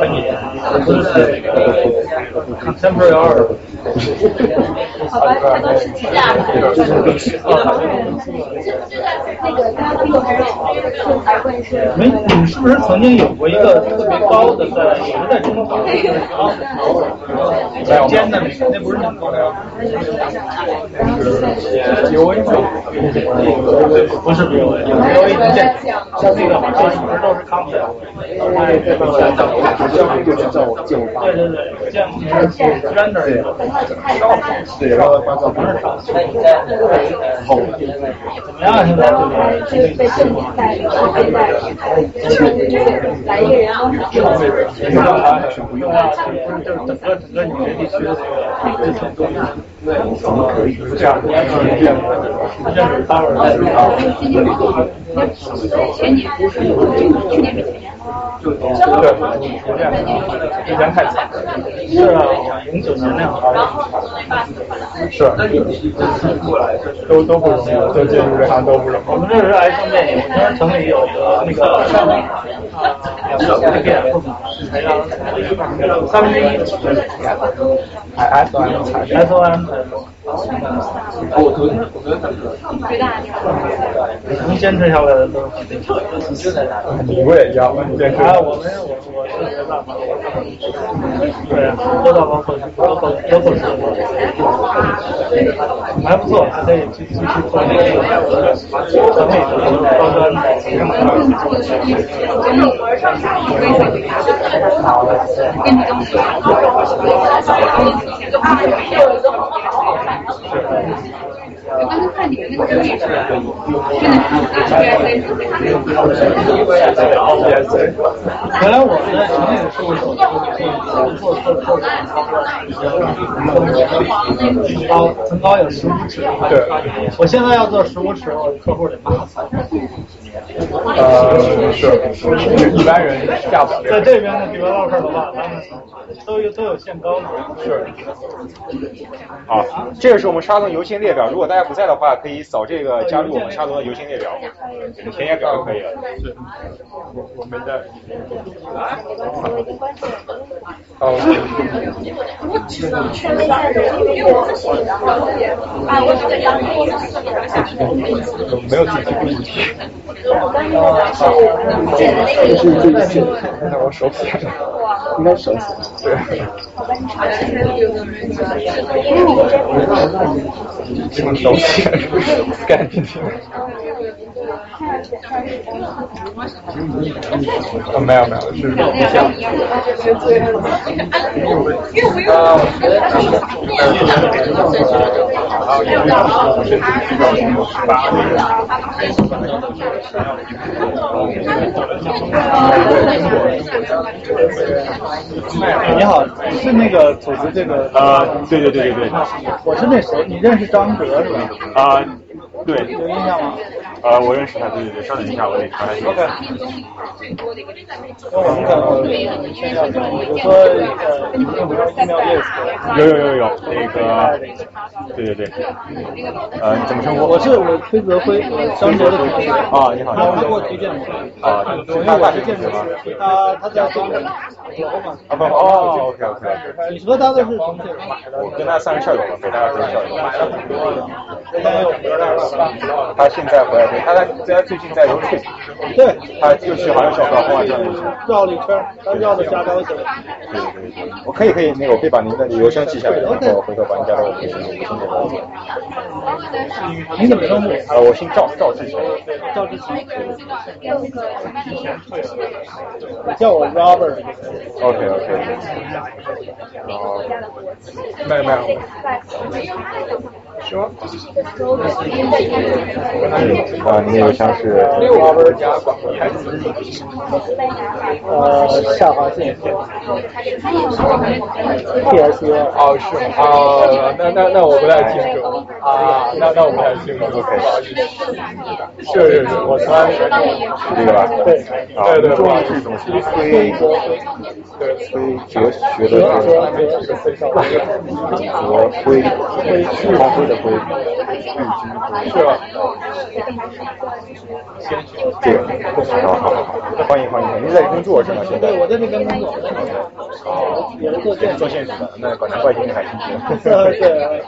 很野，不是 contemporary art。好吧，他都是几架的。那个刚刚我还是还问是。没，你是不是曾经有过一个特别高的在，也是在中国好像是尖的那个，那不是很高的。有一种，不是 BOA，有 BOA 已经建，像那个嘛，这一直都是 concept。对对对，这样 render 也。对，然后发照片。好，怎么样？现在然后还是被正点带的，现在 *laughs* 来一个人帮他去不用啊，就是整个整个纽约地区的这个这种东西，怎么可以这样子变的？这是当然前年去年比前年对，逐渐之前太惨了。是啊，零九年那样。然后那八四款是，都都不容易，都进入这行都不容易。我们这是爱上电影，我们城里有个那个上面啊，两个那个才让三分之一 S M 才 S O M 最大的地方。能坚持下来的都是你不也一样吗？你坚持。啊，我们我我是没办法，对啊，多到包括包括包括是，还不错，还可以继继续做那个城里的高端我刚才看你们那个真的是，真的是原来我们在城里的事务所做做做做层高层高有十五尺，对，我现在要做十五尺，我客户得骂死。呃，是，一般人下不了在这边的 developer 的话，他们都有都有限高嘛。是。好，这个是我们沙龙邮箱列表，如果大家不在的话，可以扫这个加入我们沙龙的邮箱列表，填写表就可以了。是，我我没在。哦。啊，我这个样子。没有仔细注意。那我手写的，应该手写。对。用手写，干净点。啊，没有没有，是不像。啊，我觉你好，你是那个组织这个？啊，对对对对对。我是那谁，你认识张哲是吧？啊，对。有印象吗？呃，我认识他，对对对，稍等一下，我得传他信息。OK。那我们可能先要，比如说呃，用不用 email list？有有有有，那个，对对对，呃，你怎么称呼？我是我崔泽辉，张哲的同学。啊，你好。他给我推荐过。啊，因为我是建筑师，他他在中国。啊不哦，OK OK。你和他的是同学？我跟他算是校友吧，北大的校友。买了很多的。他现在回来对，他在在最近在游戏，对，他就去好像小高啊这样的一些。绕了一圈，他绕的瞎高兴。对对对，我可以可以，那个我可以把您的邮箱记下来，然后回头把您加到我微信微信里面。你怎么称呼？呃，我姓赵，赵志强。赵志强。叫我 Robert。OK OK。哦。没有没有。说。啊，您的邮箱是呃，下划线 P S U 哦，是吗？啊，那那那我不太清楚啊，那那我不太清楚，OK，不好意思。是是是，我从来没是这个吧？对啊，对对，哲学的哲，哲推，光辉的辉，是吧？这个，好好好，欢迎欢迎欢迎，您在工作是吗？现在？对，我在那边工作。哦，也是做建做建筑的，那难怪今天还新鲜。对，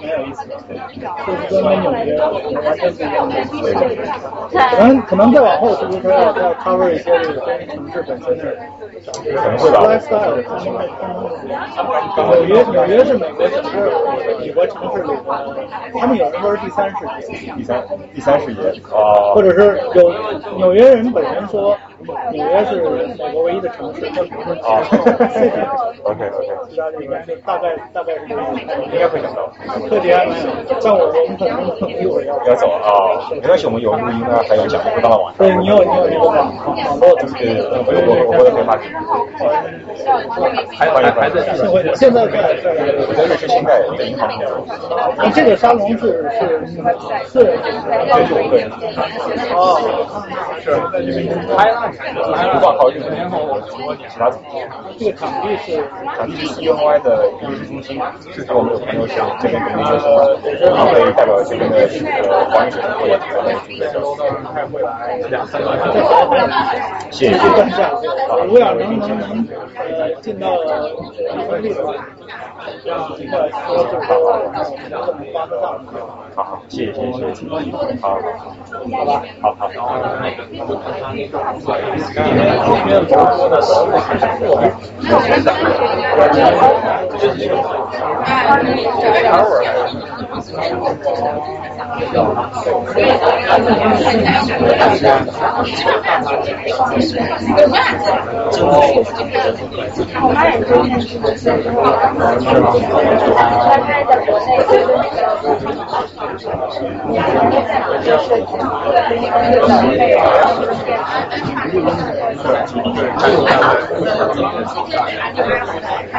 蛮有意思的。就是跟纽约完全不一样的。可能可能再往后，是不是要要 cover 一些这个城市本身的可能会吧。lifestyle？纽约纽约是美国城市美国城市里的，他们有人说是第三世界。第三第三世界啊。或者是有纽约人本身说纽约是美国唯一的城市，或者是哦。OK OK。其他地方就大概大概是。应该会想到。特别还蛮有，但我我们可能一会儿要要走啊，没关系，我们有录音啊，还有讲不到的网上。对你有你有这个网网络，对对对，我我我的电话。还还还在现在在在我在瑞士新盖在银行里面。那这个沙龙是是私人对就个人的。哦，是，开了，不光考虑十年后我说其他组。这个场地是场地是 CNY 的艺术中心，是我们有朋友是这边的留学生，然后可以代表这边的呃华人学生或者台湾住在这儿。还会来两三个谢谢谢谢。如果要能能能呃进到本地的话，好，好，谢谢谢谢，好，好吧，好好。今天主播的都我妈也是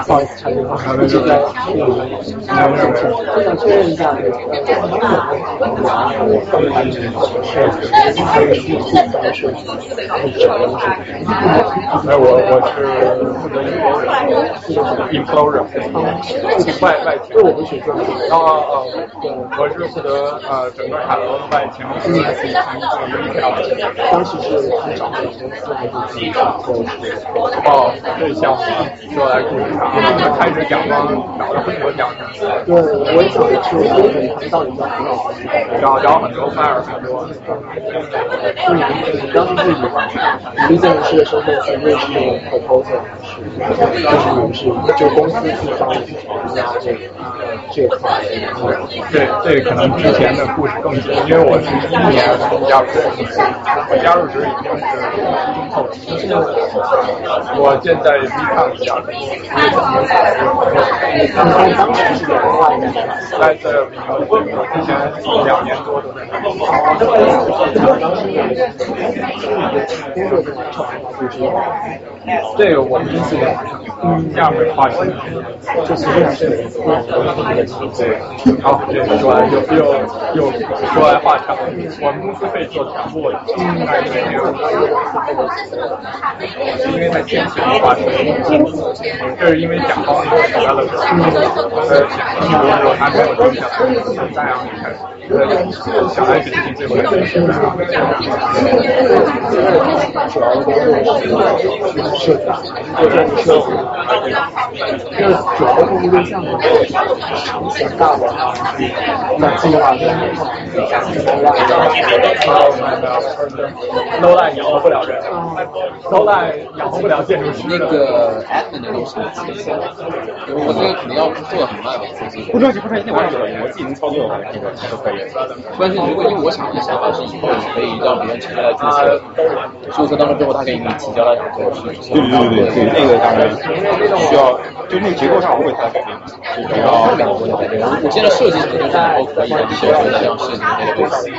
不好意思，插句话，我这边我想确认一下，哎，我我是负责英国人，Implorer，外外勤。我们学专业。啊啊，我是负责呃整个海楼的外勤，是做一票。当时是他找的公司还是自己做？哦，这项目说来故事长，他开始讲吗？找了很多讲师。对，我也想去，我很到底要多少钱？找找很多 fire 很多。那你你当时是以独立建筑师的身份去面试 proposal，就是你们是就公司去帮你参加这个这个块。这可能之前的故事更久，因为我是一一年加入公司，我加入时已经是中后期，我现在 B 抗一下。当时是两万的，在这比我之前两年多都在那里。当时工作就完成了，就是这个我们一四年完成，嗯，下面花钱，就其实还是有一对，好，这个说来又又又说来话长，我们公司可以做全部，还是没有，是因为在前期花钱，这是因为甲方那个出来了，呃，一年之后还没有留下来，再让你开始。小孩子最会的是，主要的是设计，设计，这主要的客户对象呢，想大的，那计划跟，no line 养活不了人，no line 养活不了建筑师。那个 admin 的东西，我这个肯定要做的很慢嘛，估计。不着急，不着急，那玩意儿我自己能操作的话，这个都可以。关键如果因为我想的想法是以后你可以让别人直接来注册，注册当中之后，他可以给你提交他想做的事情。对对对对对，那个当然需要，就那个结构上不会太改变，就不要两个不会改变。我现在设计成就是以后可以让写出这样设计那个东西。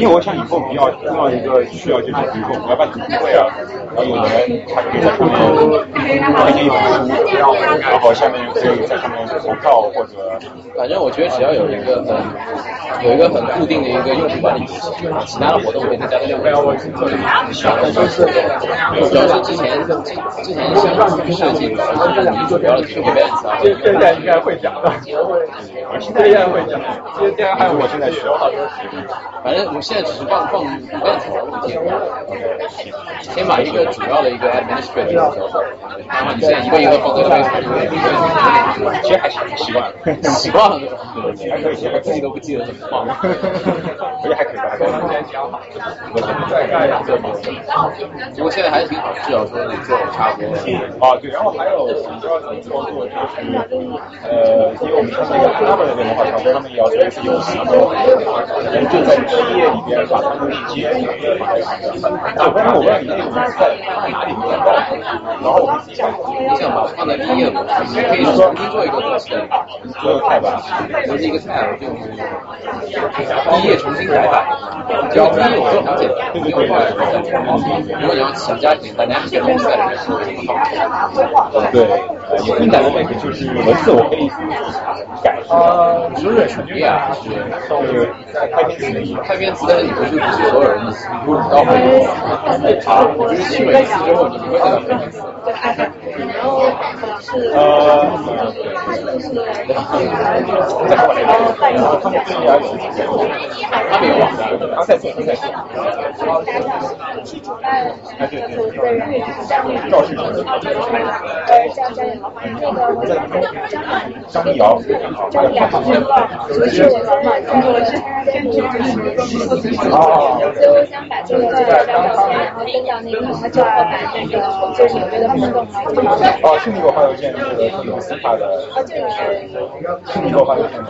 因为我想以后比较重要一个需要就是，比如说我们要办读书会啊，然后有人他可以在上面推荐一本书，然后下面可以在上面投票或者。反正我觉得只要有一个很有一个很固定的一个用户管理体系，其他的活动可以再加在另外。但就是主要是之前之前像设计，你主要的 Q events 啊，现在应该会讲的，现在会讲，现在还有我现在学好多。反正我现在只是放放 events 的问题，先把一个主要的一个 administrator 交上，然后你现在一个一个放在上面其实还是习惯了，习惯了，还可以，还自己都不记得怎么放，我觉得还可以吧，还可以。再干一下，不过现在还是挺好，至少说你做的差不多。啊，对，然后还有你知道怎么操作，就是呃，因为我们上那个他们那边的话，常规他们也要做一些游戏，人就在毕业里边把他们链接，啊，不然我问你那个在哪里没找到，然后我们自己想，你想把放在一页，你可以重新做一个东西，做个 tab，就是一个 tab，就毕业重新改版，只要第一页我做很简单，对对对，如果你要想加点 dynamic 的东西在里面，对，也更改的那个就是文字我可以改，呃，不是什么呀，就是开篇词，开篇词你不是不是所有人意思，你不知道吗？啊，就是新闻意思之后，你不会知道开篇词。然后是呃，他没有网站，他在做，他在做。是主办的组织的人，张明，呃，张张那个我想张张瑶，张瑶，就是我现在工作是跟主持人，哦，所以我想把这个这个张照片，然后登到那个他就会把那个就是纽约的活动来做。哦，是你给我发邮件，那个克里斯帕的，是，是你给我发邮件的。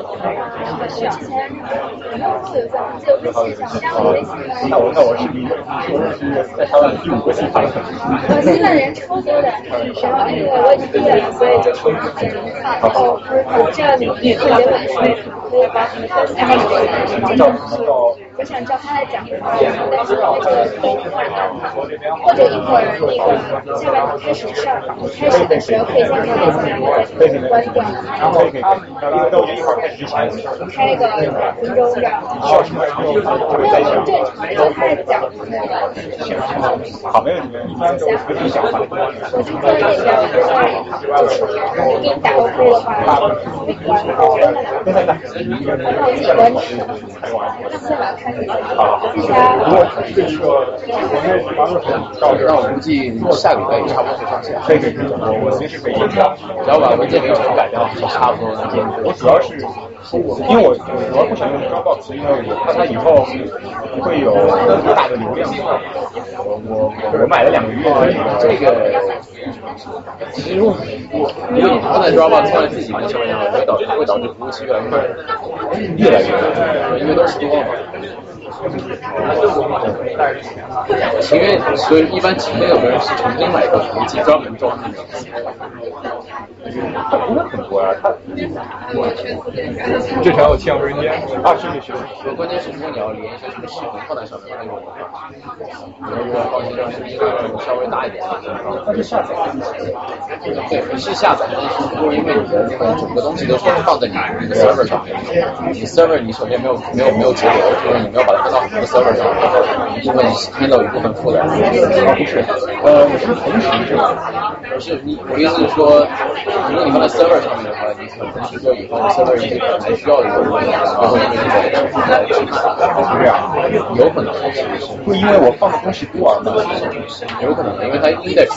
之前没有录有在，就微信上，加我微信。那我那我是你，我认识在台湾第五个新法的。呃，新的人超多的，然后那个我已经毕业了，所以就是然后这样你你特别晚睡，可以把你的三个经常是，我想叫他来讲，但是那个等一会儿或者一会儿那个下半场开始上，开始的时候可以先把那个关掉，然后可以可以，那我觉得一会儿开始之前，开个分钟这样。需要什么时候就在想。正常就开始讲那个。好，没问题，一般都不影响法。我就做那边，就是我给你打 OK 的话，没关系，真的打。然后几关是，四晚开始。好，这个国内玩的很到这，那我估计下礼拜也差不多会上线。可以可以，我我随时可以演讲，只要把文件流程改掉，就差不多能见。我主要是，因为我主要不想用 Dropbox，因为我怕它以后会有大的流量。我我我买了两个月的这个，其实我因为你放在 Dropbox 放在自己的上面，会导会导致服务器越来越慢，越来越慢，因为都是多嘛。因为所以一般国内有的人是重新买一个服务器专门装那个。它不会很多啊，它至少有七小时间啊，是是是。关键是如果你要连一些什么视频放在上面，那种的话，比如说放一张视频稍微大一点的，那就下载。对，是下载，但是如果因为你的那个整个东西都是放在你那个 server 上面，你 server 你首先没有没有没有节流，就是你没有把它分到很多 server 上，然后一部分 handle 一部分负载。啊不是，呃，我是同时。不是你，我意思是说。如果你放在 server 上面的话，你可能是说以后 server 一些可能还需要一个东西，然后因为这个是这样，有可能会因为我放的东西多而吗？有可能，因为它 index，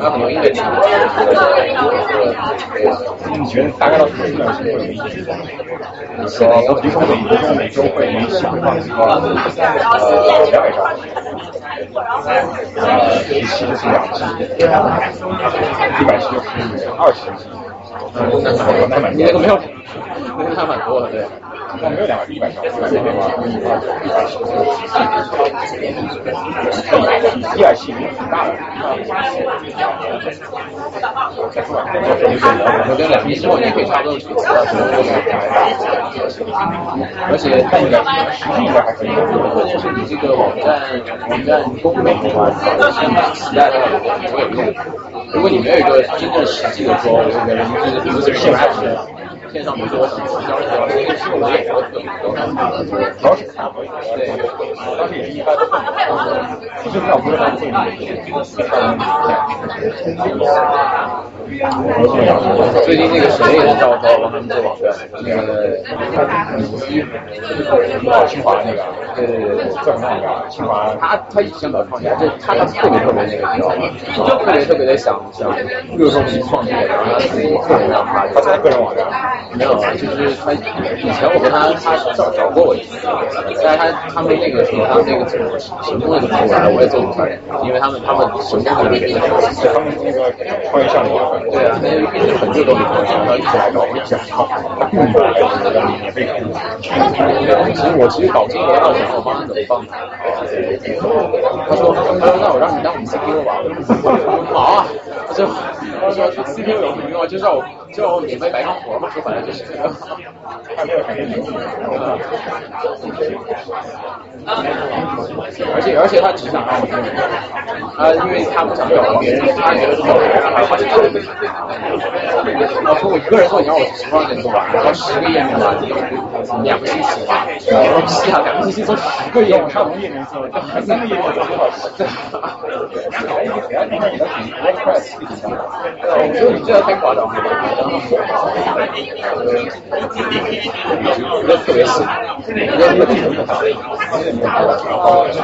它很多 index。你觉得大概到什么数量是会有意义的？比如说，比如说每比如说每周会一起会放一个呃两百张，呃一期就是两 G，一百 G 就是二十。嗯，那那那，你那个没有，那个还蛮多的，对。那没有两百，一百张，一百张的话，一百十，一百七挺大的。我觉得两 G 之后你可以差不多去到什么而且但应该实际应该还可以。就是你这个网站网站功能的话，现在时代的话不会有用。如果你没有一个真正实际的说，我这个就是比如这个线上是线上比如说我想教一教，这个是我也不会特别多，主要是看可以。对，当时也是一般都混的，其实要不是很会最近那个谁也是招招帮他们做网站，那个清华那个，对对对，叫什么清华，他他以前搞创业，这他他特别特别那个，你知道吗？特别特别的想想，比如说我们创业，然后他自己个人让发，他在个人网站没有啊，就是他以前我跟他他找找过我一次，但是他他们那个时候他们那个什么行动那个出来，我也做不出来，因为他们他们行动的那个，他们那个创业项目，对啊，那一直很久都没做，然后一直来找我讲，嗯，免费给其实我其实搞这个，我想我帮他怎么帮他，他说他说那我让你当我们 CPU 吧，我说好啊，他说他说 CPU 有什么用啊？就让我就让我免费白干活嘛，说白了就是。而且而且他只想让我用，他因为他不想找别人，他觉得是找别人，他就做。我说我一个人做，你让我十万人做完，然后十个页面吧，两个星期吧，我说是啊，两个星期做十个页面，差不多页面做，三个页面做多少时间？哎，你不要看你的挺多快事情的，我说你这太夸张了，我觉得特别是，我觉得那个技术，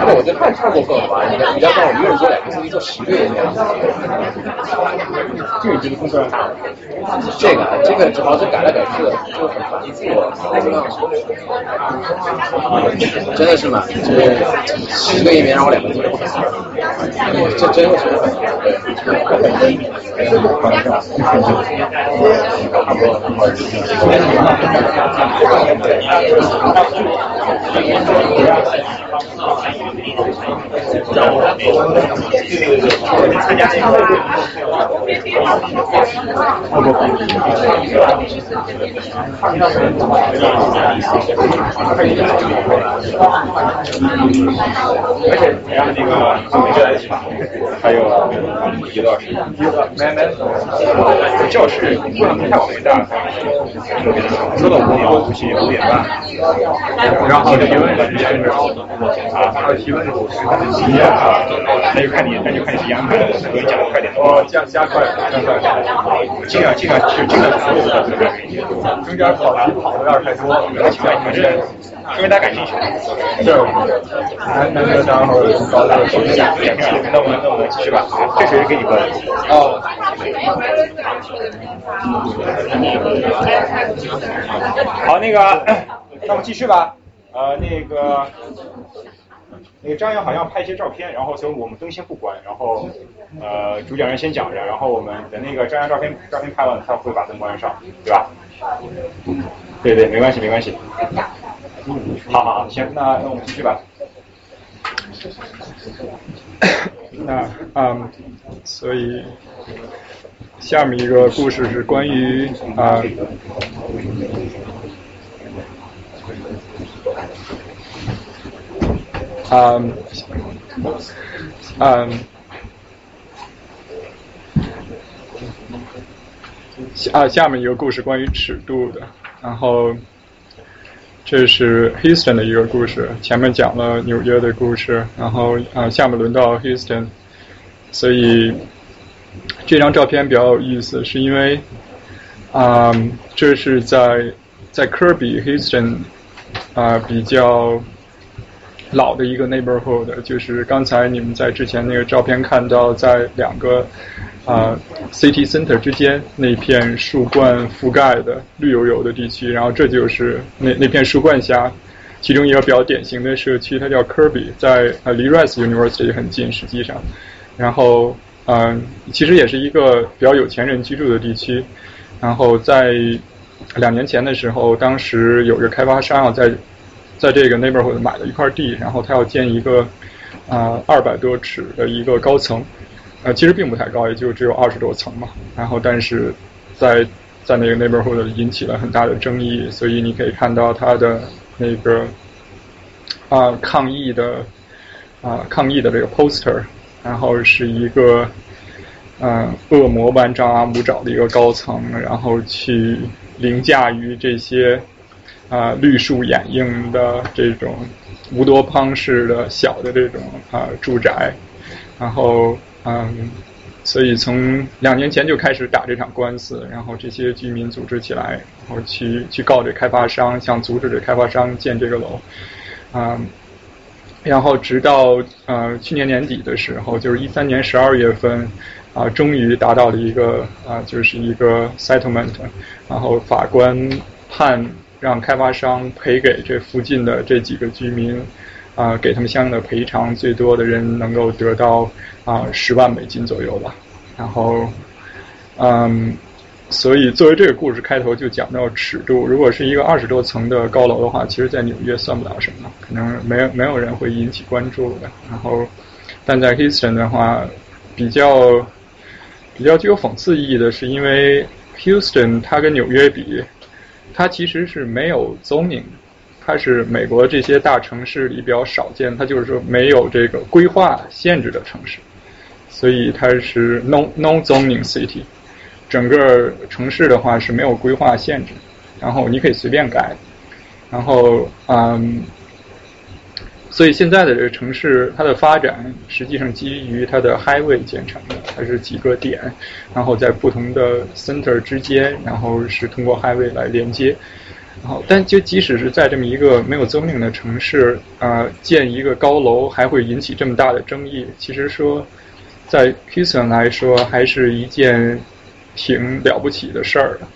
那我觉得太太过分了吧？你你要让我一个人做两个星期做十个页面，这个就是工作量大了。这个这个主要是改来改去的，就很繁复，真的是蛮，就是十个页面让我两个做，这真的是很而且然后那个每个来一起吧，还有一个教室不能太伟大，说到五点五七五点半，然后提问时间啊，然后提问的是他的时间啊，那就看你那就看你时间安排了，可以讲快点，哦加加快加快，尽量尽量就尽量所有的中间跑题跑的有点太多，请问你们是说明大家感兴趣，对，难难得然后搞这个学习两两天，那我们那我们继续吧，这谁给你问？哦。好，那个，那我们继续吧。呃，那个，那个张扬好像拍一些照片，然后所以我们灯先不关，然后呃，主讲人先讲着，然后我们等那个张扬照片照片拍完，他会把灯关上，对吧？对对，没关系没关系。好好好，行，那那我们继续吧。*coughs* 那嗯，所以下面一个故事是关于啊。嗯，嗯，下啊下面一个故事关于尺度的，然后这是 Houston 的一个故事，前面讲了纽约的故事，然后啊下面轮到 Houston，所以这张照片比较有意思，是因为啊、这是在在科比 Houston 啊、比较老的一个 neighborhood，就是刚才你们在之前那个照片看到，在两个啊、city center 之间那片树冠覆盖的绿油油的地区，然后这就是那那片树冠下其中一个比较典型的社区，它叫 Kirby，在呃离 Rice University 很近，实际上，然后嗯、其实也是一个比较有钱人居住的地区，然后在两年前的时候，当时有个开发商啊在在这个 neighborhood 买了一块地，然后他要建一个啊二百多尺的一个高层，呃，其实并不太高，也就只有二十多层嘛。然后，但是在在那个 neighborhood 引起了很大的争议，所以你可以看到他的那个啊、抗议的啊、抗议的这个 poster，然后是一个嗯、恶魔般张牙舞爪的一个高层，然后去凌驾于这些啊、绿树掩映的这种乌多邦式的小的这种啊、住宅，然后嗯，所以从两年前就开始打这场官司，然后这些居民组织起来，然后去去告这开发商，想阻止这开发商建这个楼，啊、然后直到呃去年年底的时候，就是一三年十二月份，啊、终于达到了一个啊、就是一个 settlement，然后法官判让开发商赔给这附近的这几个居民，啊、给他们相应的赔偿，最多的人能够得到啊十、万美金左右吧。然后，嗯，所以作为这个故事开头就讲到尺度，如果是一个二十多层的高楼的话，其实在纽约算不了什么，可能没有没有人会引起关注的。然后，但在 Houston 的话，比较比较具有讽刺意义的是，因为 Houston 它跟纽约比，它其实是没有 zoning 的，它是美国这些大城市里比较少见，它就是说没有这个规划限制的城市，所以它是 no no zoning city。整个城市的话是没有规划限制，然后你可以随便改，然后嗯，所以现在的这个城市它的发展实际上基于它的 highway 建成的，它是几个点，然后在不同的 center 之间，然后是通过 highway 来连接。然后，但就即使是在这么一个没有增量的城市，呃，建一个高楼还会引起这么大的争议。其实说，在 Houston 来说，还是一件挺了不起的事儿的，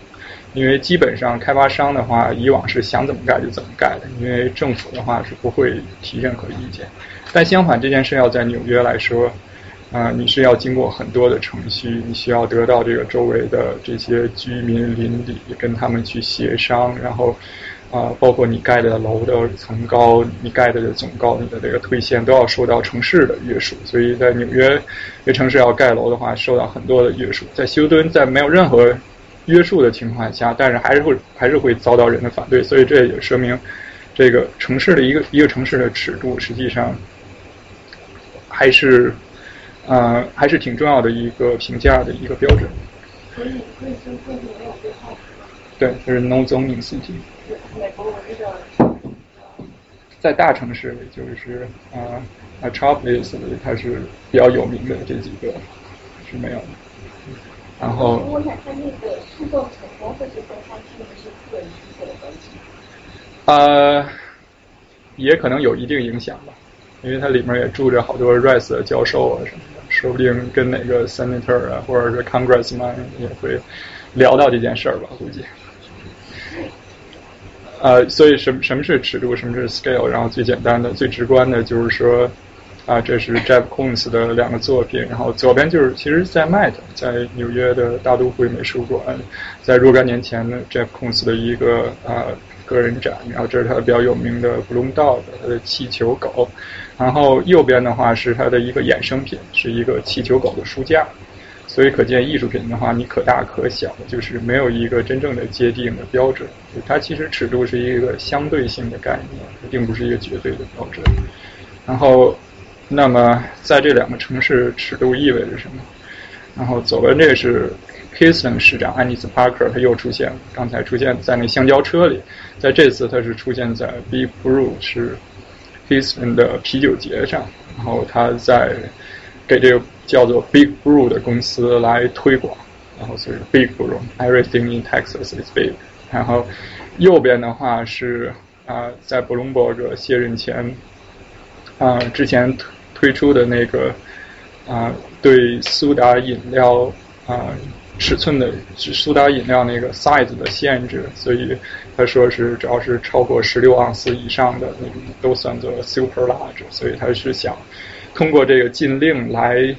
因为基本上开发商的话，以往是想怎么盖就怎么盖的，因为政府的话是不会提任何意见。但相反，这件事要在纽约来说，啊、你是要经过很多的程序，你需要得到这个周围的这些居民邻里跟他们去协商，然后啊、包括你盖的楼的层高、你盖的总高、你的这个推线都要受到城市的约束。所以在纽约这城市要盖楼的话，受到很多的约束。在休敦，在没有任何约束的情况下，但是还是会还是会遭到人的反对。所以这也说明这个城市的一个一个城市的尺度，实际上还是呃还是挺重要的一个评价的一个标准。所以所以。对，这是 no zoning city。在大城市里，就是啊啊 Metropolis 里，它是比较有名的这几个是没有的。然后我想看那个诉讼成功，会是跟他是不是个人需求的关系？呃，也可能有一定影响吧，因为它里面也住着好多 Rice 的教授啊什么的，说不定跟哪个 Senator 啊或者是 Congressman 也会聊到这件事儿吧，估计。呃，所以什么什么是尺度，什么是 scale？然后最简单的、最直观的就是说，啊，这是 Jeff Koons 的两个作品，然后左边就是其实在 Met，在纽约的大都会美术馆，在若干年前呢，Jeff Koons 的一个啊个人展，然后这是他比较有名的 Bloom Dog，他的气球狗，然后右边的话是它的一个衍生品，是一个气球狗的书架。所以可见，艺术品的话，你可大可小，就是没有一个真正的界定的标准。它其实尺度是一个相对性的概念，并不是一个绝对的标准。然后，那么在这两个城市，尺度意味着什么？然后左边这个是 Kiston 市长安妮斯·帕克，他又出现了。刚才出现在那香蕉车里，在这次他是出现在 Big Brew 是 Houston 的啤酒节上，然后他在。给这个叫做 Big Blue 的公司来推广，然后所以 Big Blue，Everything in Texas is big。然后右边的话是啊，在 Bloomberg 卸任前啊之前推推出的那个啊对苏打饮料啊尺寸的苏打饮料那个 size 的限制，所以他说是只要是超过十六盎司以上的那种都算作 super large，所以他是想通过这个禁令来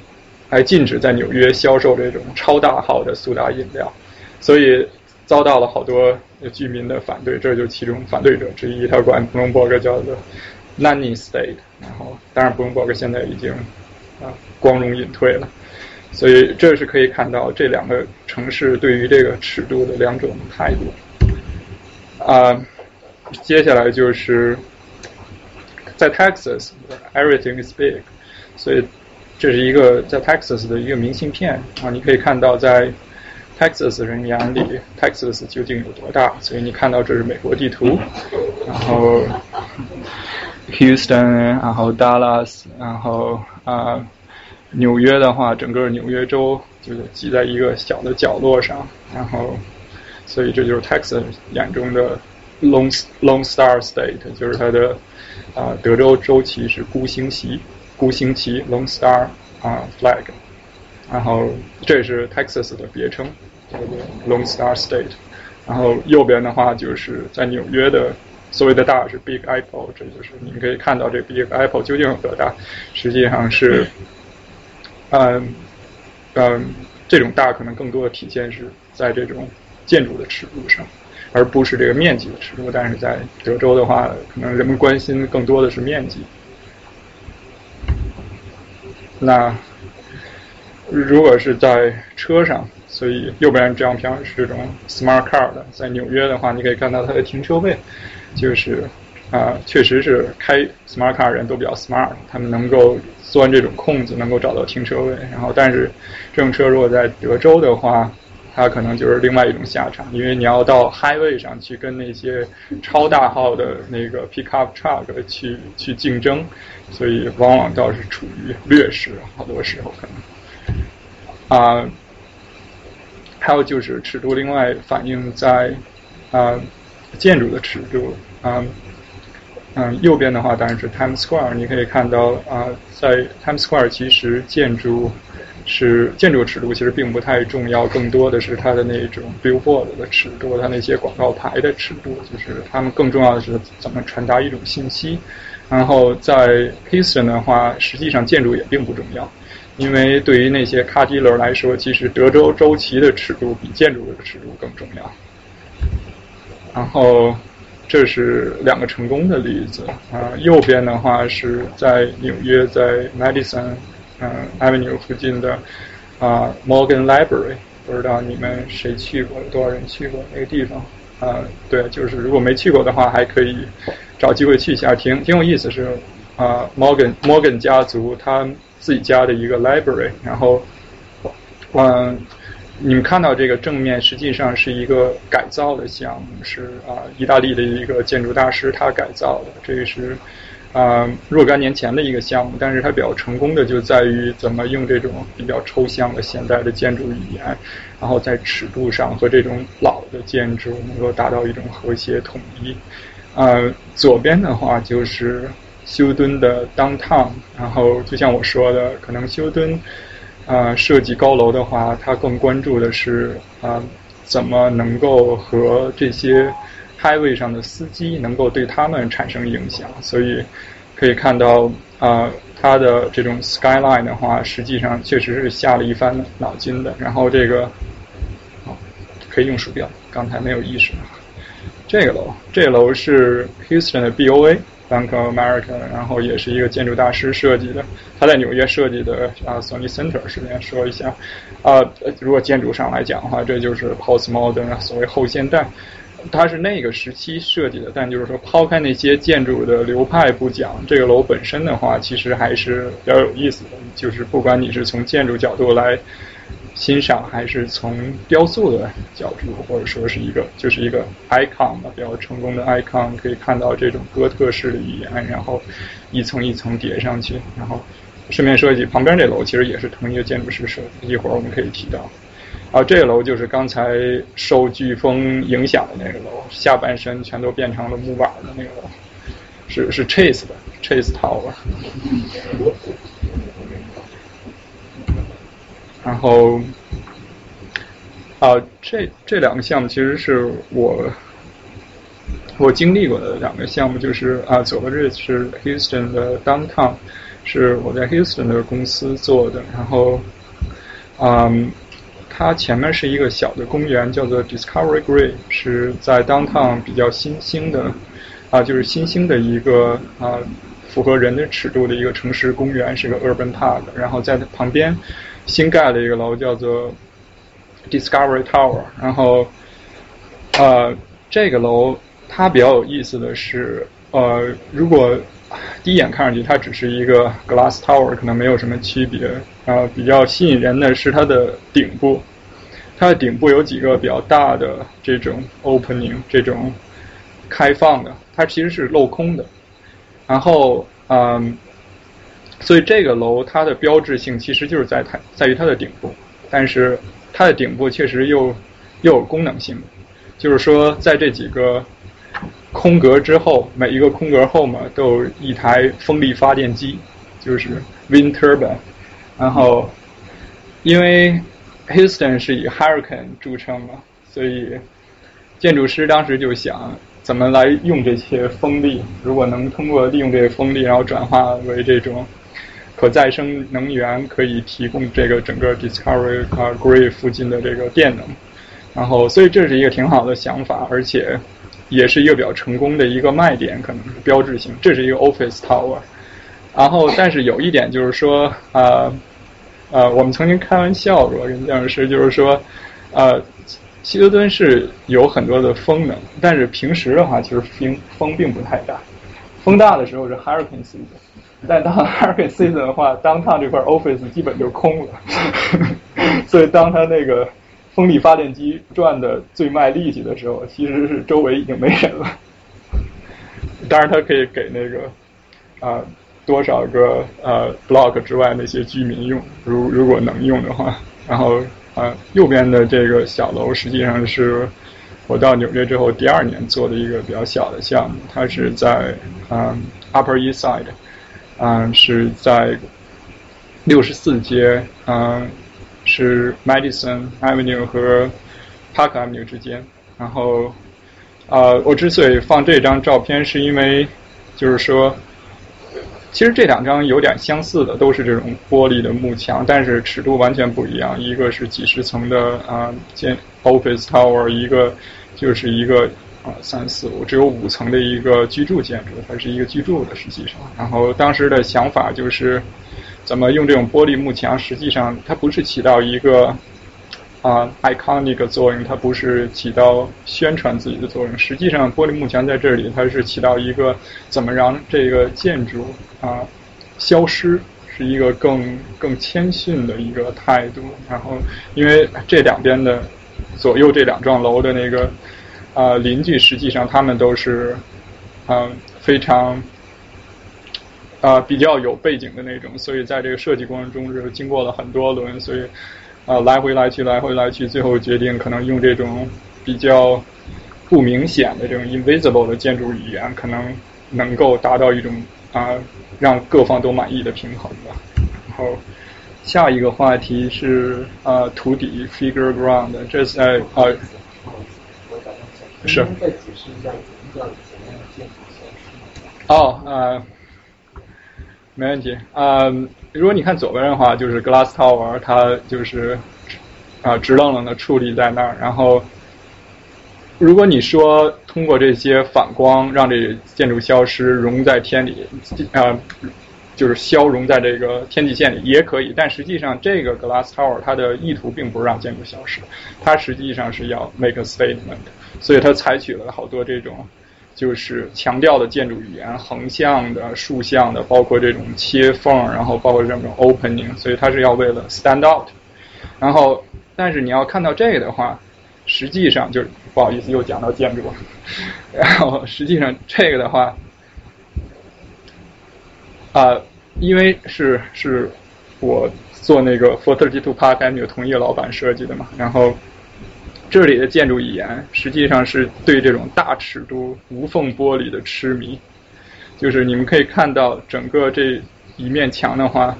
来禁止在纽约销售这种超大号的苏打饮料，所以遭到了好多居民的反对，这就是其中反对者之一。他管布隆伯格叫做 nanny state，然后当然布隆伯格现在已经啊光荣隐退了。所以这是可以看到这两个城市对于这个尺度的两种态度。啊，接下来就是在 Texas，everything is big，所以这是一个在 Texas 的一个明信片啊，你可以看到在 Texas 人眼里，Texas 究竟有多大？所以你看到这是美国地图，然后 Houston，然后 Dallas，然后啊。纽约的话，整个纽约州就是挤在一个小的角落上，然后，所以这就是 Texas 眼中的 Lone Lone Star State，就是它的啊德州州旗是孤星旗，孤星旗 Lone Star 啊 Flag，然后这是 Texas 的别称，叫做 Lone Star State，然后右边的话就是在纽约的所谓的大是 Big Apple，这就是你们可以看到这 Big Apple 究竟有多大，实际上是。嗯，嗯，这种大可能更多的体现是在这种建筑的尺度上，而不是这个面积的尺度。但是在德州的话，可能人们关心更多的是面积。那如果是在车上，所以右边这张片是这种 smart car 的，在纽约的话，你可以看到它的停车位，就是啊，确实是开 smart car 人都比较 smart，他们能够。钻这种空子能够找到停车位，然后但是这种车如果在德州的话，它可能就是另外一种下场，因为你要到 highway 上去跟那些超大号的那个 pickup truck 去去竞争，所以往往倒是处于劣势，好多时候可能啊，还有就是尺度，另外反映在啊建筑的尺度啊。嗯，右边的话当然是 Times Square，你可以看到啊，在 Times Square 其实建筑是建筑尺度其实并不太重要，更多的是它的那种 billboard 的尺度，它那些广告牌的尺度，就是他们更重要的是怎么传达一种信息。然后在 Houston 的话，实际上建筑也并不重要，因为对于那些 car dealer 来说，其实德州周期的尺度比建筑的尺度更重要。然后。这是两个成功的例子啊。右边的话是在纽约，在 Madison 嗯 Avenue 附近的啊 Morgan Library，不知道你们谁去过，有多少人去过那个地方啊？对，就是如果没去过的话，还可以找机会去一下，挺挺有意思。是啊，Morgan Morgan 家族他自己家的一个 library，然后嗯。你们看到这个正面，实际上是一个改造的项目，是啊，意大利的一个建筑大师他改造的。这个是啊若干年前的一个项目，但是它比较成功的就在于怎么用这种比较抽象的现代的建筑语言，然后在尺度上和这种老的建筑能够达到一种和谐统一。呃，左边的话就是休敦的 downtown，然后就像我说的，可能休敦。啊，设计高楼的话，他更关注的是啊，怎么能够和这些 highway 上的司机能够对他们产生影响。所以可以看到啊，他的这种 skyline 的话，实际上确实是下了一番脑筋的。然后这个可以用鼠标，刚才没有意识。这个楼，这楼是 Houston 的 BOA。Bank of America，然后也是一个建筑大师设计的，他在纽约设计的啊，Sony Center，顺便说一下，啊，如果建筑上来讲的话，这就是 Postmodern，所谓后现代，它是那个时期设计的，但就是说抛开那些建筑的流派不讲，这个楼本身的话，其实还是比较有意思的，就是不管你是从建筑角度来。欣赏还是从雕塑的角度，或者说是一个 *laughs* 就是一个 icon 吧，比较成功的 icon，可以看到这种哥特式的语言，然后一层一层叠上去，然后顺便说一句，旁边这楼其实也是同一个建筑师设计，一会儿我们可以提到。啊，这个楼就是刚才受飓风影响的那个楼，下半身全都变成了木板的那个楼，是是 Chase 的 Chase Tower。然后，啊，这这两个项目其实是我我经历过的两个项目，就是啊，左边这是 Houston 的 Downtown，是我在 Houston 的公司做的，然后，嗯。它前面是一个小的公园，叫做 Discovery Green，是在 Downtown 比较新兴的，啊，就是新兴的一个啊，符合人的尺度的一个城市公园，是个 Urban Park。然后在它旁边新盖了一个楼，叫做 Discovery Tower。然后，呃，这个楼它比较有意思的是，呃，如果第一眼看上去它只是一个 Glass Tower，可能没有什么区别。啊，比较吸引人的是它的顶部。它的顶部有几个比较大的这种 opening，这种开放的，它其实是镂空的。然后，嗯，所以这个楼它的标志性其实就是在它在于它的顶部，但是它的顶部确实又又有功能性，就是说在这几个空格之后，每一个空格后面都有一台风力发电机，就是 wind turbine。然后，因为 Houston 是以 hurricane 著称嘛，所以建筑师当时就想怎么来用这些风力。如果能通过利用这些风力，然后转化为这种可再生能源，可以提供这个整个 Discovery 啊 Grey 附近的这个电能。然后，所以这是一个挺好的想法，而且也是一个比较成功的一个卖点，可能是标志性。这是一个 Office Tower。然后，但是有一点就是说，呃。呃，我们曾经开玩笑过跟建筑师，就是说，呃，希德顿是有很多的风能，但是平时的话，其实风风并不太大。风大的时候是 hurricane season，但当 hurricane season 的话，当它这块 office 基本就空了。*laughs* 所以当它那个风力发电机转的最卖力气的时候，其实是周围已经没人了。当然，它可以给那个啊。多少个呃 block 之外那些居民用，如如果能用的话，然后呃右边的这个小楼实际上是我到纽约之后第二年做的一个比较小的项目，它是在嗯 Upper East Side，嗯是在六十四街，嗯是 Madison Avenue 和 Park Avenue 之间，然后呃我之所以放这张照片，是因为就是说。其实这两张有点相似的，都是这种玻璃的幕墙，但是尺度完全不一样。一个是几十层的啊建 office tower，一个就是一个啊三四五只有五层的一个居住建筑，它是一个居住的实际上。然后当时的想法就是，怎么用这种玻璃幕墙，实际上它不是起到一个。啊，iconic 作用，它不是起到宣传自己的作用。实际上，玻璃幕墙在这里，它是起到一个怎么让这个建筑啊消失，是一个更更谦逊的一个态度。然后，因为这两边的左右这两幢楼的那个啊邻居，实际上他们都是嗯非常啊比较有背景的那种，所以在这个设计过程中是经过了很多轮，所以。啊，来回来去，来回来去，最后决定可能用这种比较不明显的这种 invisible 的建筑语言，可能能够达到一种啊让各方都满意的平衡吧。然后下一个话题是啊土底 figure ground，这是在啊是。哦，啊，没问题啊。如果你看左边的话，就是 Glass Tower，它就是啊直愣愣的矗立在那儿。然后，如果你说通过这些反光让这建筑消失，融在天里啊，就是消融在这个天际线里也可以。但实际上，这个 Glass Tower 它的意图并不是让建筑消失，它实际上是要 make a statement，所以它采取了好多这种。就是强调的建筑语言，横向的、竖向的，包括这种切缝，然后包括这种 opening，所以它是要为了 stand out。然后，但是你要看到这个的话，实际上就是不好意思又讲到建筑了。然后实际上这个的话，啊，因为是是我做那个 For Thirty Two Park Avenue 同一个老板设计的嘛，然后这里的建筑语言实际上是对这种大尺度无缝玻璃的痴迷，就是你们可以看到整个这一面墙的话，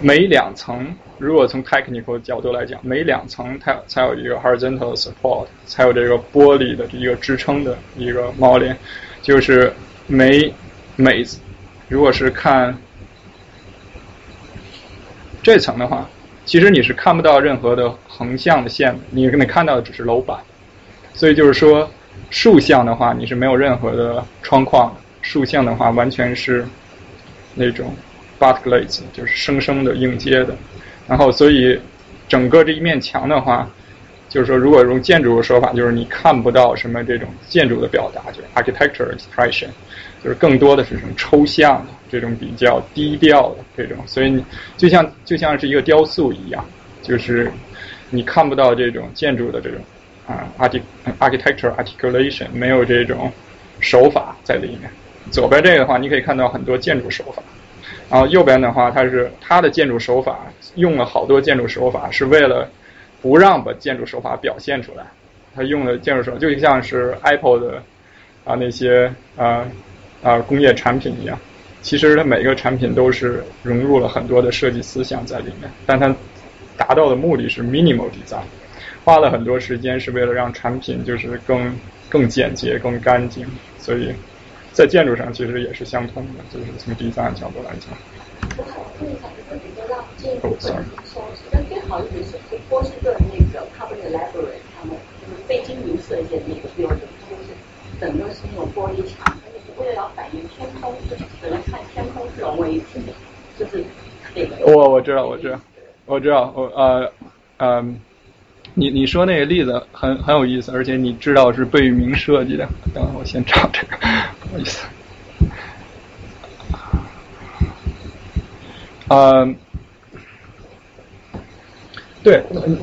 每两层，如果从 technical 角度来讲，每两层它才有一个 horizontal support，才有这个玻璃的一个支撑的一个锚链，就是每每如果是看这层的话，其实你是看不到任何的横向的线的，你你看到的只是楼板，所以就是说竖向的话，你是没有任何的窗框，竖向的话完全是那种 butt glaze，就是生生的硬接的，然后所以整个这一面墙的话，就是说如果用建筑的说法，就是你看不到什么这种建筑的表达，就是 architecture expression，就是更多的是什么抽象的。这种比较低调的这种，所以你就像就像是一个雕塑一样，就是你看不到这种建筑的这种啊 arch architecture articulation 没有这种手法在里面。左边这个的话，你可以看到很多建筑手法，然后右边的话，它是它的建筑手法用了好多建筑手法，是为了不让把建筑手法表现出来。它用的建筑手就像是 Apple 的啊那些啊啊工业产品一样。其实它每个产品都是融入了很多的设计思想在里面，但它达到的目的是 minimal design，花了很多时间是为了让产品就是更更简洁、更干净。所以在建筑上其实也是相通的，就是从 design 角度来讲。我想问一下，就是比较让建筑本身消失，但最好一点是波士顿那个 Public Library 他们就是非经营设计的那个 building，就是整个是那种玻璃墙。为了要反映天空，就是只能看天空是融为一体的，就是那个。我我知道，我知道，我知道，我呃嗯，你你说那个例子很很有意思，而且你知道是贝聿铭设计的。等会我先找这个，不好意思。嗯，对，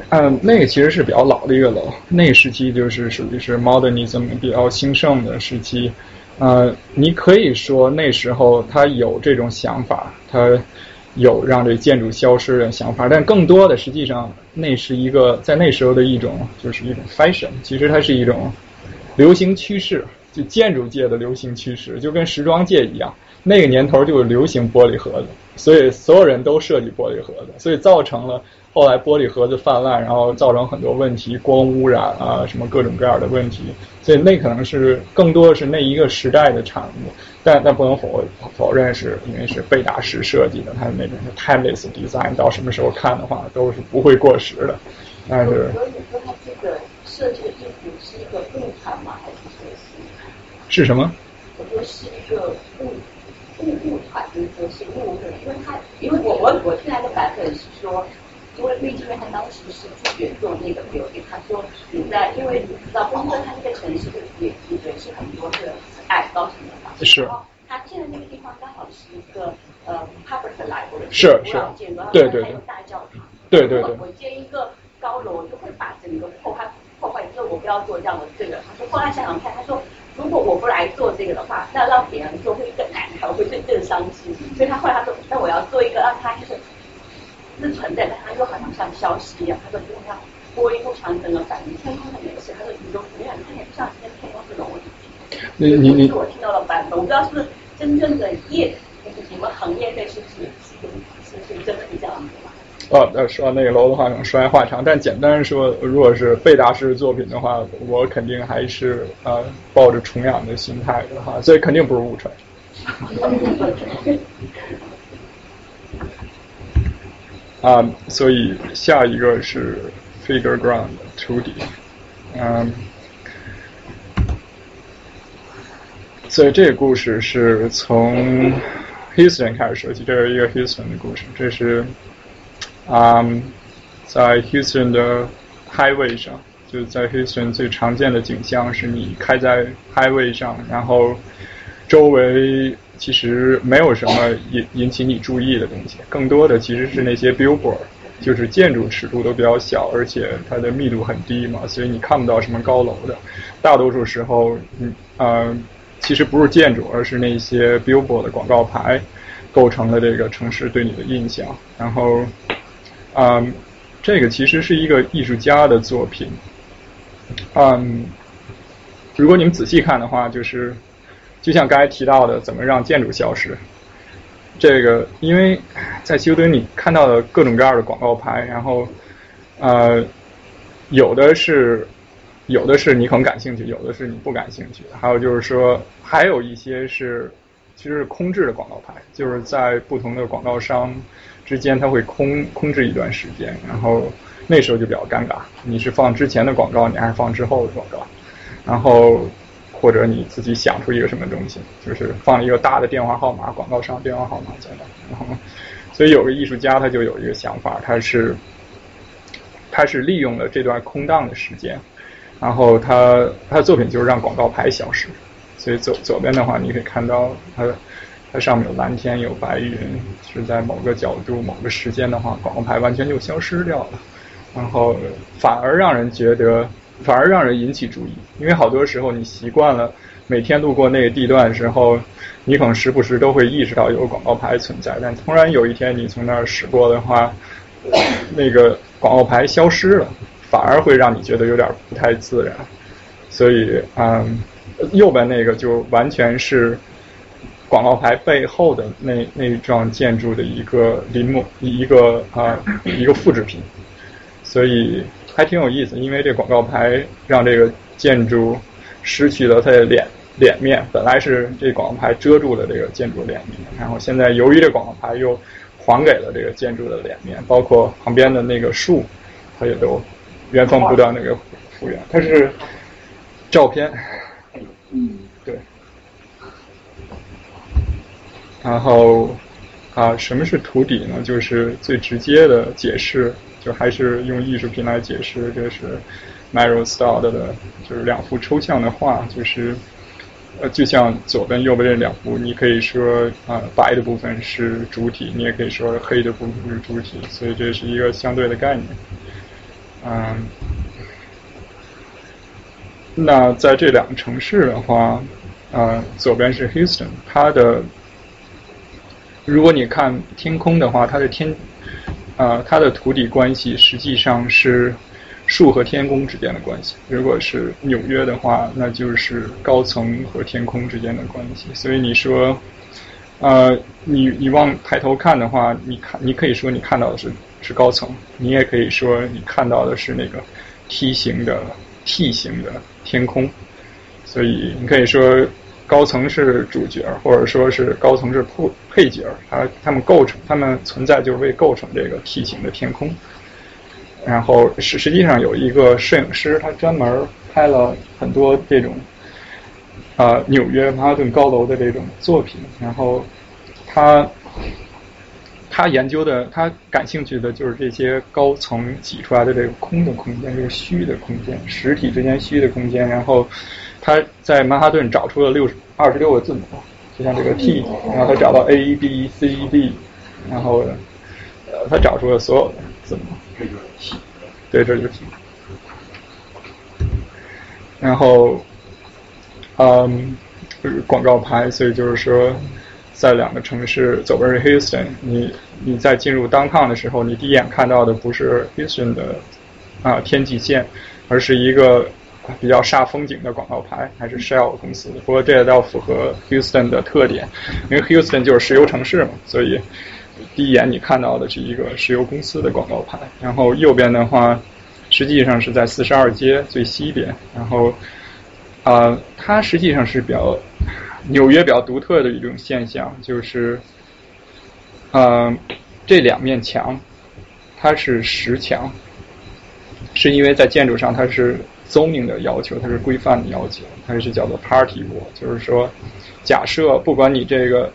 嗯，那个其实是比较老的一个楼，那个时期就是属于是 modernism 比较兴盛的时期。呃，你可以说那时候他有这种想法，他有让这建筑消失的想法，但更多的实际上那是一个在那时候的一种就是一种 fashion，其实它是一种流行趋势，就建筑界的流行趋势，就跟时装界一样，那个年头就流行玻璃盒子，所以所有人都设计玻璃盒子，所以造成了。后来玻璃盒子泛滥，然后造成很多问题，光污染啊，什么各种各样的问题。所以那可能是更多的是那一个时代的产物，但但不能否否认是因为是贝达式设计的，它的那种 timeless design，到什么时候看的话都是不会过时的。但是，所以说它这个设计的衣服是一个物产吗？还是说是？是什么？我说是一个物物物产，就是说是物的，因为它因为我我我听来的版本是说。因为毕竟他当时是拒绝做那个表演，他说你在，因为你知道，波士顿它这个城市也也是很多是矮高层的嘛，是。他建的那个地方刚好是一个呃 public library，是是，对对对，大教堂，对对对。我建一个高楼，就会把整个破坏破坏，所以我不要做这样的这个。他说后来想想看，他说如果我不来做这个的话，那让别人做会更难看，会更更伤心。所以他后来他说，那我要做一个让他就是。是存在，但它又好像像消失一样。他说，就像玻璃幕墙整个反映天空的美是，他说宇宙永远看也不像今天天空是融为一体。你你你，我听到了版本，我不知道是不是真正的业，你们行业内是不是是是是真的是这样子吗？哦，呃，说那个楼的话，能说来话长，但简单说，如果是贝大师作品的话，我肯定还是呃抱着崇仰的心态的哈，所以肯定不是误传。*laughs* 啊，所以下一个是 figure ground 图底，嗯，所以这个故事是从 Houston 开始说起，这是一个 Houston 的故事，这是啊，在 Houston 的 highway 上，就在 Houston 最常见的景象是你开在 highway 上，然后周围。其实没有什么引引起你注意的东西，更多的其实是那些 billboard，就是建筑尺度都比较小，而且它的密度很低嘛，所以你看不到什么高楼的。大多数时候，嗯呃，其实不是建筑，而是那些 billboard 的广告牌。构成了这个城市对你的印象。然后，嗯，这个其实是一个艺术家的作品。嗯，如果你们仔细看的话，就是就像刚才提到的，怎么让建筑消失？这个，因为在休顿你看到的各种各样的广告牌，然后呃，有的是有的是你很感兴趣，有的是你不感兴趣，还有就是说，还有一些是其实是空置的广告牌，就是在不同的广告商之间，它会空空置一段时间，然后那时候就比较尴尬，你是放之前的广告，你还是放之后的广告，然后。或者你自己想出一个什么东西，就是放一个大的电话号码，广告商电话号码在那，然后，所以有个艺术家他就有一个想法，他是，他是利用了这段空档的时间，然后他他的作品就是让广告牌消失，所以左左边的话你可以看到它它上面有蓝天有白云，是在某个角度某个时间的话，广告牌完全就消失掉了，然后反而让人觉得。反而让人引起注意，因为好多时候你习惯了每天路过那个地段的时候，你可能时不时都会意识到有广告牌存在，但突然有一天你从那儿驶过的话，*coughs* 那个广告牌消失了，反而会让你觉得有点不太自然。所以，嗯，右边那个就完全是广告牌背后的那那一幢建筑的一个临摹，一个啊一个复制品，所以。还挺有意思，因为这广告牌让这个建筑失去了它的脸脸面。本来是这广告牌遮住了这个建筑脸面，然后现在由于这广告牌又还给了这个建筑的脸面，包括旁边的那个树，它也都原封不动那个复原。它是照片，嗯，对。然后啊，什么是图底呢？就是最直接的解释。就还是用艺术品来解释，这是 m a r o s t a d 的，就是两幅抽象的画，就是呃，就像左边右边这两幅，你可以说啊，白的部分是主体，你也可以说黑的部分是主体，所以这是一个相对的概念。嗯，那在这两个城市的话，啊，左边是 Houston，它的，如果你看天空的话，它的天。啊，它的土底关系实际上是树和天空之间的关系。如果是纽约的话，那就是高层和天空之间的关系。所以你说，呃，你你往抬头看的话，你看你可以说你看到的是是高层，你也可以说你看到的是那个梯形的 T 形的天空。所以你可以说。高层是主角，或者说是高层是配配角，他他们构成，他们存在就是为构成这个梯形的天空。然后实实际上有一个摄影师，他专门拍了很多这种啊纽约曼哈顿高楼的这种作品。然后他他研究的，他感兴趣的就是这些高层挤出来的这个空的空间，就是虚的空间，实体之间虚的空间。然后。他在曼哈顿找出了六十二十六个字母，就像这个 T，然后他找到 A B C D，然后呃他找出了所有的字母。对，这就是 T。然后，嗯，广告牌，所以就是说，在两个城市，左边是 Houston，你你在进入 downtown 的时候，你第一眼看到的不是 Houston 的啊天际线，而是一个。比较煞风景的广告牌，还是 Shell 公司。不过这也倒符合 Houston 的特点，因为 Houston 就是石油城市嘛，所以第一眼你看到的是一个石油公司的广告牌。然后右边的话，实际上是在四十二街最西边。然后啊，它实际上是比较纽约比较独特的一种现象，就是嗯，这两面墙它是石墙，是因为在建筑上它是。Zoning 的要求，它是规范的要求，它是叫做 party wall，就是说，假设不管你这个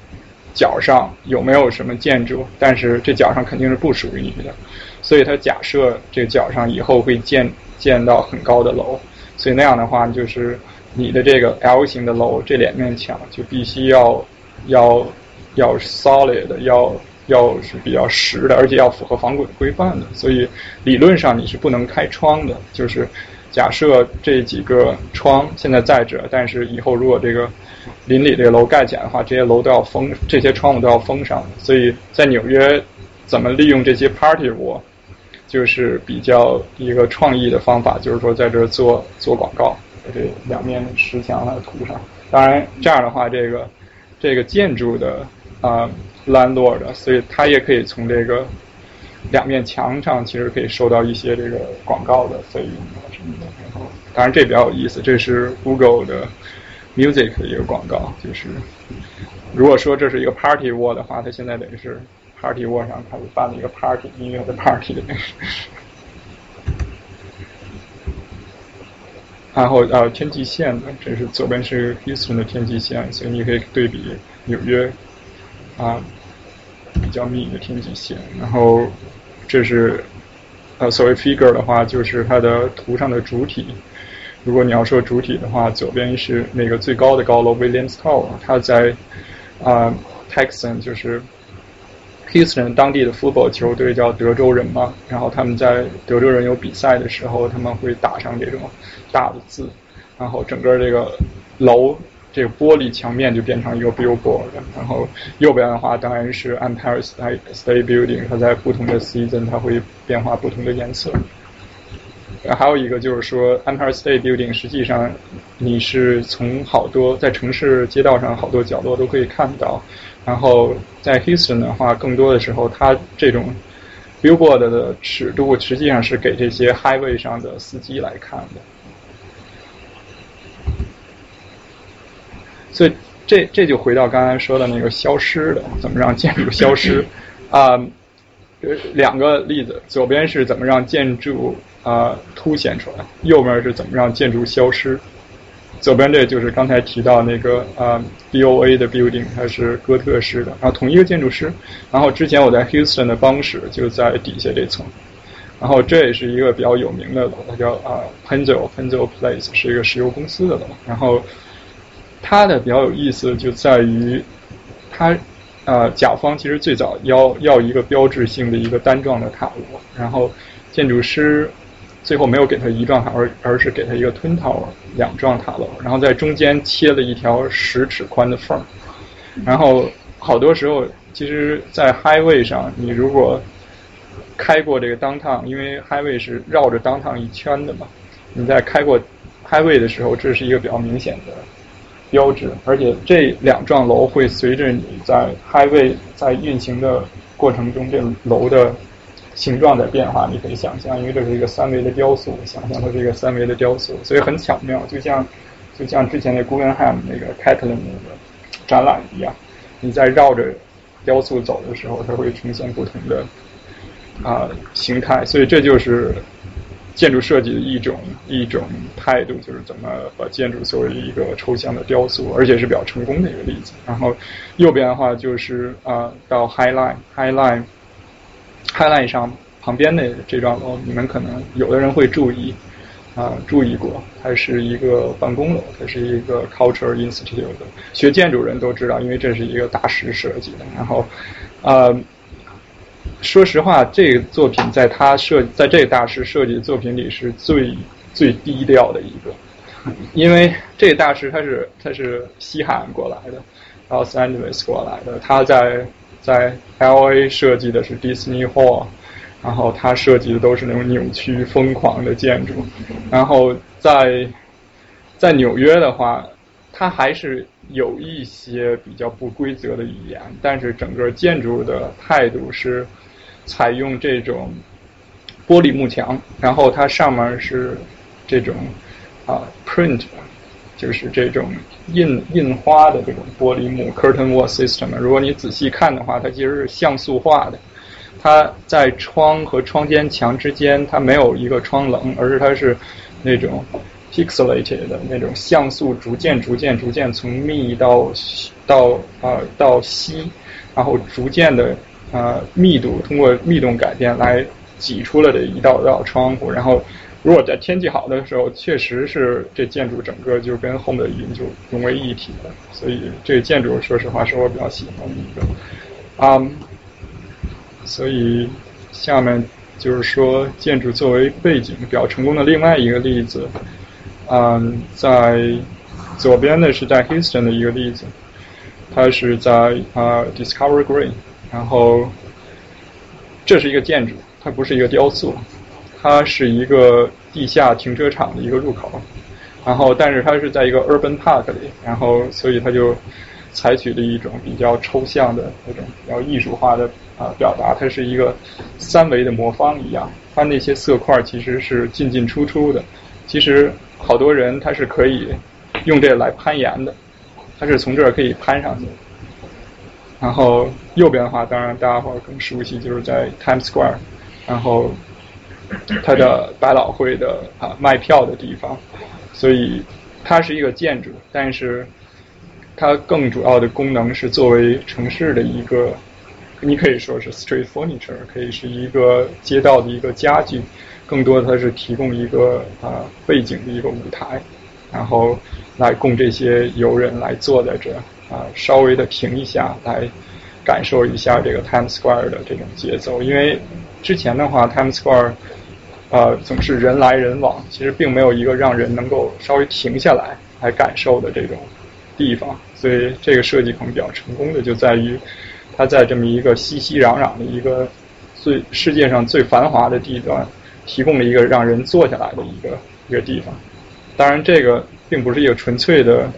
角上有没有什么建筑，但是这角上肯定是不属于你的，所以它假设这个角上以后会建建到很高的楼，所以那样的话，就是你的这个 L 型的楼这两面墙就必须要要要 solid 要。要是比较实的，而且要符合防滚规范的，所以理论上你是不能开窗的。就是假设这几个窗现在在这，但是以后如果这个邻里这个楼盖起来的话，这些楼都要封，这些窗户都要封上。所以在纽约，怎么利用这些 party wall，就是比较一个创意的方法，就是说在这做做广告，这两面石墙来涂上。当然这样的话，这个这个建筑的啊 landlord，所以他也可以从这个。两面墙上其实可以收到一些这个广告的费用当然这比较有意思，这是 Google 的 Music 的一个广告，就是如果说这是一个 Party Wall 的话，它现在等于是 Party Wall 上开始办了一个 Party 音乐的 Party。*laughs* 然后呃天际线的，这是左边是 Houston 的天际线，所以你可以对比纽约啊比较密的天际线，然后。这是呃，所谓 figure 的话，就是它的图上的主体。如果你要说主体的话，左边是那个最高的高楼 Williams Tower，它在啊 Texan，就是 Houston 当地的 football 球队叫德州人嘛。然后他们在德州人有比赛的时候，他们会打上这种大的字，然后整个这个楼。这个玻璃墙面就变成一个 billboard，然后右边的话当然是 Empire State Building，它在不同的 season 它会变化不同的颜色。还有一个就是说 Empire State Building 实际上你是从好多在城市街道上好多角落都可以看到，然后在 Houston 的话更多的时候它这种 billboard 的尺度实际上是给这些 highway 上的司机来看的。所以这这就回到刚才说的那个消失的，怎么让建筑消失？*laughs* 啊，呃，两个例子，左边是怎么让建筑啊凸显出来，右边是怎么让建筑消失。左边这就是刚才提到那个啊 B O A 的 building，它是哥特式的，然后同一个建筑师。然后之前我在 Houston 的帮室就在底下这层，然后这也是一个比较有名的楼，它叫啊 Pennzoil Pennzoil Place，是一个石油公司的楼，然后。它的比较有意思就在于，它，呃，甲方其实最早要要一个标志性的一个单幢的塔楼，然后建筑师最后没有给他一幢塔，而而是给他一个吞套两幢塔楼，然后在中间切了一条十尺宽的缝儿，然后好多时候其实，在 highway 上，你如果开过这个 downtown，因为 highway 是绕着 downtown 一圈的嘛，你在开过 highway 的时候，这是一个比较明显的。标志，而且这两幢楼会随着你在 highway 在运行的过程中，这楼的形状在变化。你可以想象，因为这是一个三维的雕塑，想象它是一个三维的雕塑，所以很巧妙，就像就像之前那 Guggenheim 那个 Catlin 那个展览一样，你在绕着雕塑走的时候，它会呈现不同的啊形态，所以这就是。建筑设计的一种一种态度，就是怎么把建筑作为一个抽象的雕塑，而且是比较成功的一个例子。然后右边的话就是啊，到 High Line，High Line，High Line 上旁边的这幢楼，你们可能有的人会注意啊，注意过，它是一个办公楼，它是一个 Culture Institute 的，学建筑人都知道，因为这是一个大师设计的。然后呃。说实话，这个作品在他设在这个大师设计的作品里是最最低调的一个，因为这个大师他是他是西海岸过来的，Los Angeles 过来的，他在在 L A 设计的是 Disney Hall，然后他设计的都是那种扭曲疯狂的建筑，然后在在纽约的话，他还是有一些比较不规则的语言，但是整个建筑的态度是。采用这种玻璃幕墙，然后它上面是这种啊 print，就是这种印印花的这种玻璃幕 curtain wall system。如果你仔细看的话，它其实是像素化的。它在窗和窗间墙之间，它没有一个窗棱，而是它是那种 pixelated 的那种像素，逐渐逐渐逐渐从密到到啊到稀，然后逐渐的。呃，密度通过密度改变来挤出了这一道道窗户，然后如果在天气好的时候，确实是这建筑整个就跟后面的云就融为一体了。所以这个建筑说实话是我比较喜欢的一个。啊，所以下面就是说建筑作为背景比较成功的另外一个例子，嗯，在左边的是在 Houston 的一个例子，它是在啊 Discovery Green，然后这是一个建筑，它不是一个雕塑，它是一个地下停车场的一个入口，然后但是它是在一个 Urban Park 里，然后所以它就采取了一种比较抽象的那种比较艺术化的。啊，表达它是一个三维的魔方一样，它那些色块其实是进进出出的。其实好多人他是可以用这来攀岩的，他是从这儿可以攀上去。然后右边的话，当然大家伙更熟悉，就是在 Times Square，然后它的百老汇的啊卖票的地方。所以它是一个建筑，但是它更主要的功能是作为城市的一个。你可以说是 street furniture，可以是一个街道的一个家具，更多它是提供一个啊背景的一个舞台，然后来供这些游人来坐在这啊稍微的停一下，来感受一下这个 Times Square 的这种节奏。因为之前的话，Times Square 呃总是人来人往，其实并没有一个让人能够稍微停下来来感受的这种地方，所以这个设计可能比较成功的就在于。它在这么一个熙熙攘攘的一个最世界上最繁华的地段，提供了一个让人坐下来的一个一个地方。当然，这个并不是一个纯粹的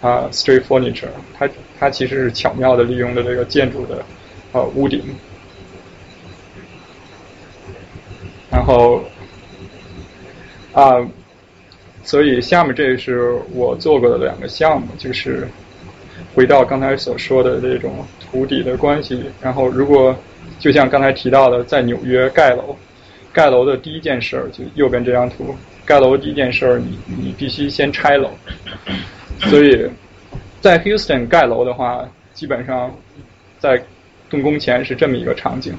啊 street furniture，它它其实是巧妙的利用了这个建筑的呃屋顶。然后啊，所以下面这是我做过的两个项目，就是回到刚才所说的这种。土底的关系，然后如果就像刚才提到的，在纽约盖楼，盖楼的第一件事儿就右边这张图，盖楼第一件事儿，你你必须先拆楼。*coughs* 所以在 Houston 盖楼的话，基本上在动工前是这么一个场景。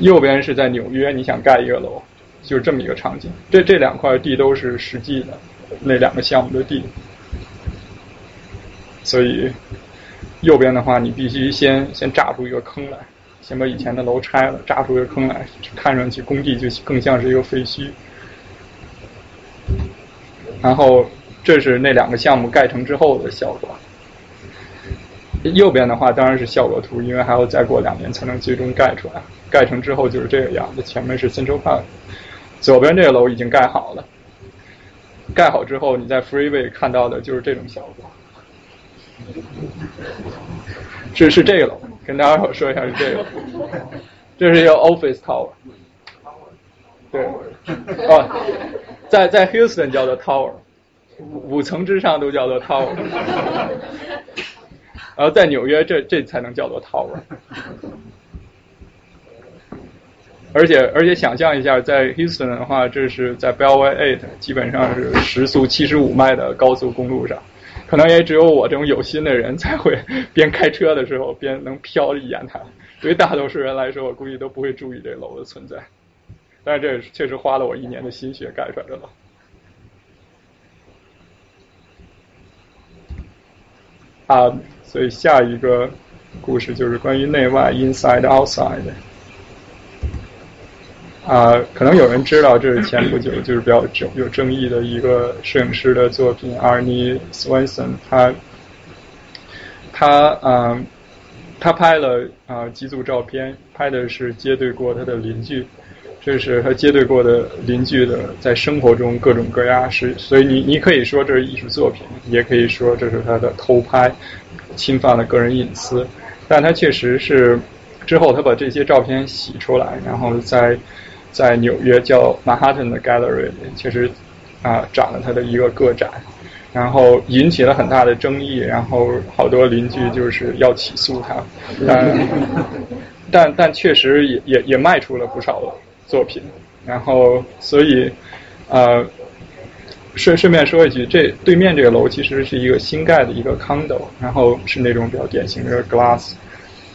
右边是在纽约，你想盖一个楼，就是这么一个场景。这这两块地都是实际的那两个项目的地，所以。右边的话，你必须先先炸出一个坑来，先把以前的楼拆了，炸出个坑来，看上去工地就更像是一个废墟。然后这是那两个项目盖成之后的效果。右边的话当然是效果图，因为还要再过两年才能最终盖出来。盖成之后就是这个样子，前面是 Central Park，左边这个楼已经盖好了。盖好之后，你在 Freeway 看到的就是这种效果。是是这个楼，跟大家伙说一下是这个，这是一个 office tower，对，哦，在在 Houston 叫做 tower，五五层之上都叫做 tower，然后在纽约这这才能叫做 tower，而且而且想象一下，在 Houston 的话，这是在 Bellway Eight，基本上是时速七十五迈的高速公路上。可能也只有我这种有心的人才会边开车的时候边能瞟一眼它。对于大多数人来说，我估计都不会注意这楼的存在。但是这确实花了我一年的心血盖出来的楼。啊，所以下一个故事就是关于内外 （inside outside）。啊，可能有人知道，这是前不久 *laughs* 就是比较争有争议的一个摄影师的作品，Arnie Swenson，。他他啊，他拍了啊几组照片，拍的是接对过他的邻居，这是他接对过的邻居的在生活中各种各样是，所以你你可以说这是艺术作品，也可以说这是他的偷拍，侵犯了个人隐私。但他确实是之后他把这些照片洗出来，然后在。在纽约叫 Manhattan 的 Gallery 其实啊展了他的一个个展，然后引起了很大的争议，然后好多邻居就是要起诉他，但 *laughs* 但但确实也也也卖出了不少作品，然后所以呃顺顺便说一句，这对面这个楼其实是一个新盖的一个 condo，然后是那种比较典型的 glass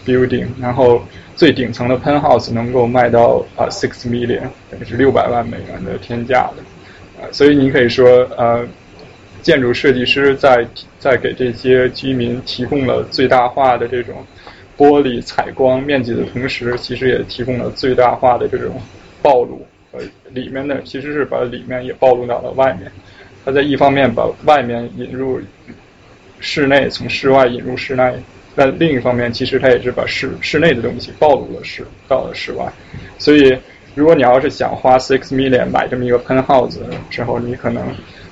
building，然后。最顶层的 penthouse 能够卖到啊 six million，等于是六百万美元的天价的，啊，所以你可以说呃，建筑设计师在在给这些居民提供了最大化的这种玻璃采光面积的同时，其实也提供了最大化的这种暴露，呃，里面的其实是把里面也暴露到了外面。它在一方面把外面引入室内，从室外引入室内，但另一方面，其实它也是把室室内的东西暴露了室到了室外。所以，如果你要是想花 six million 买这么一个 penthouse 之后，你可能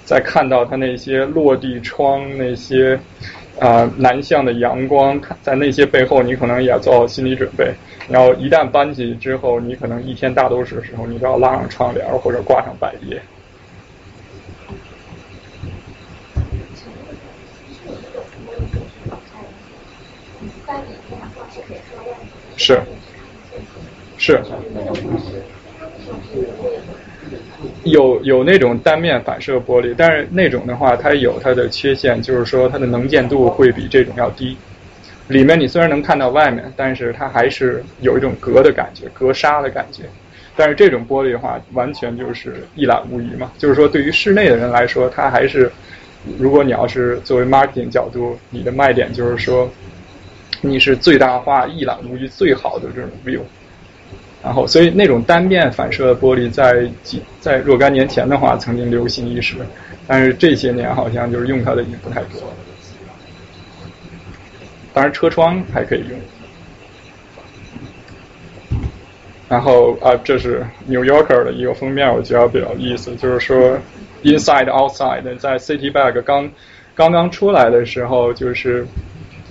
在看到它那些落地窗那些。啊，南向的阳光，在那些背后，你可能也要做好心理准备。然后一旦搬进去之后，你可能一天大多数时候，你都要拉上窗帘或者挂上百叶。是，是。有有那种单面反射玻璃，但是那种的话，它有它的缺陷，就是说它的能见度会比这种要低。里面你虽然能看到外面，但是它还是有一种隔的感觉，隔沙的感觉。但是这种玻璃的话，完全就是一览无余嘛。就是说，对于室内的人来说，它还是，如果你要是作为 marketing 角度，你的卖点就是说，你是最大化、一览无余、最好的这种 view。然后，所以那种单面反射玻璃，在几在若干年前的话，曾经流行一时，但是这些年好像就是用它的已经不太多了。当然，车窗还可以用。然后啊，这是 New Yorker 的一个封面，我觉得比较有意思，就是说 Inside Outside，在 City Bag 刚刚刚出来的时候，就是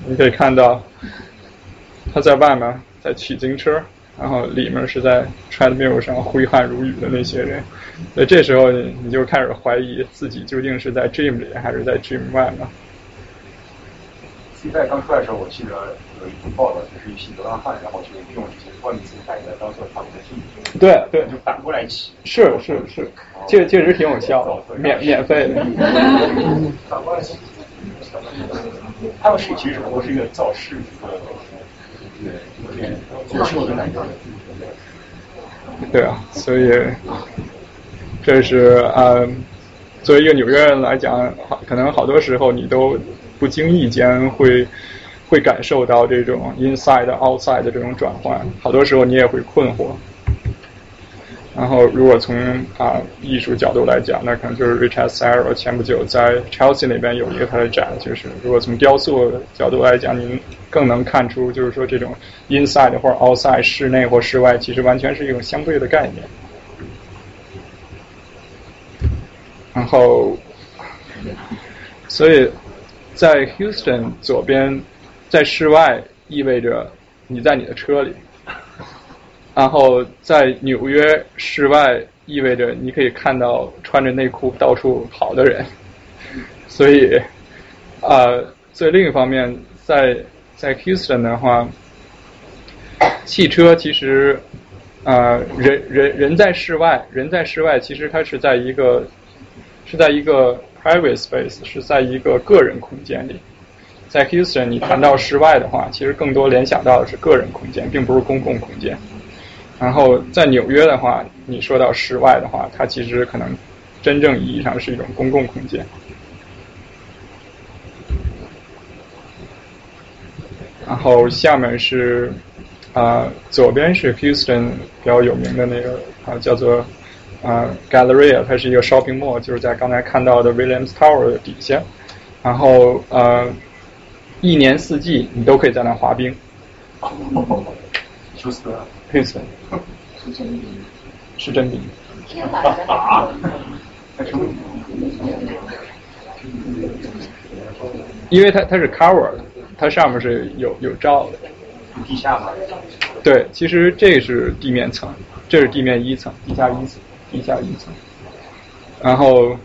你可以看到他在外面在取经车。然后里面是在 treadmill 上挥汗如雨的那些人，所以这时候你就开始怀疑自己究竟是在 gym 里还是在 gym 外呢？现在刚出来的时候，我记得有一部报道，就是一批流浪汉，然后就用这些外面自带的当做他们的 gym。对对，就反过来骑。是是是，确确实挺有效的，免免费的。反过来骑。*laughs* 他们是其实不是一个造势的。对啊，所以这是呃，作为一个纽约人来讲，好，可能好多时候你都不经意间会会感受到这种 inside outside 的这种转换，好多时候你也会困惑。然后，如果从啊艺术角度来讲，那可能就是 Richard Serra 前不久在 Chelsea 那边有一个他的展，就是如果从雕塑角度来讲，您更能看出，就是说这种 inside 或者 outside 室内或室外，其实完全是一种相对的概念。然后，所以在 Houston 左边，在室外意味着你在你的车里。然后在纽约室外，意味着你可以看到穿着内裤到处跑的人。*laughs* 所以，啊，所以另一方面，在在 Houston 的话，汽车其实，啊，人人人在室外，人在室外，其实它是在一个是在一个 private space，是在一个个人空间里。在 Houston，你谈到室外的话，其实更多联想到的是个人空间，并不是公共空间。然后在纽约的话，你说到室外的话，它其实可能真正意义上是一种公共空间。然后下面是啊，左边是 Houston 比较有名的那个啊，叫做啊 Galleria，它是一个 shopping mall，就是在刚才看到的 Williams Tower 的底下。然后呃，一年四季你都可以在那滑冰。休斯顿。配色是真名！因为它它是 cover 的，它上面是有有罩的。地下嘛？对，其实这是地面层，这是地面一层，地下一层，地下一层。然后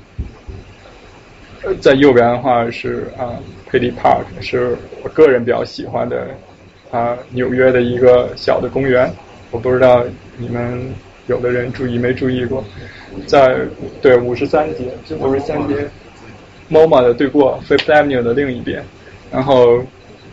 在右边的话是啊 p e t y Park，是我个人比较喜欢的啊纽约的一个小的公园。我不知道你们有的人注意没注意过，在对五十三街，五十三街，MoMA 的对过，Fifth Avenue 的另一边，然后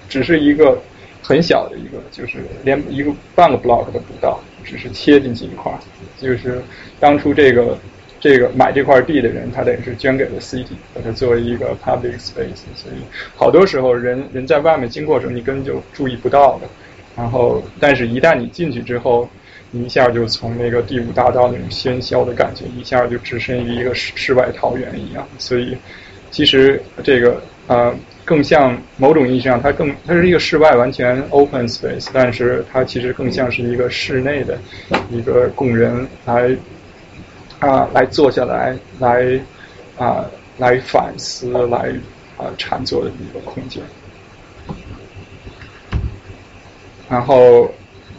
只是一个很小的一个，就是连一个半个 block 都不到，只是切进去一块儿，就是当初这个这个买这块地的人，他等于是捐给了 City，把它作为一个 public space，所以好多时候人人在外面经过的时候，你根本就注意不到的。然后，但是一旦你进去之后，你一下就从那个第五大道那种喧嚣的感觉，一下就置身于一个世世外桃源一样。所以，其实这个呃，更像某种意义上，它更它是一个室外完全 open space，但是它其实更像是一个室内的一个供人来啊来坐下来来啊来反思来啊禅坐的一个空间。然后，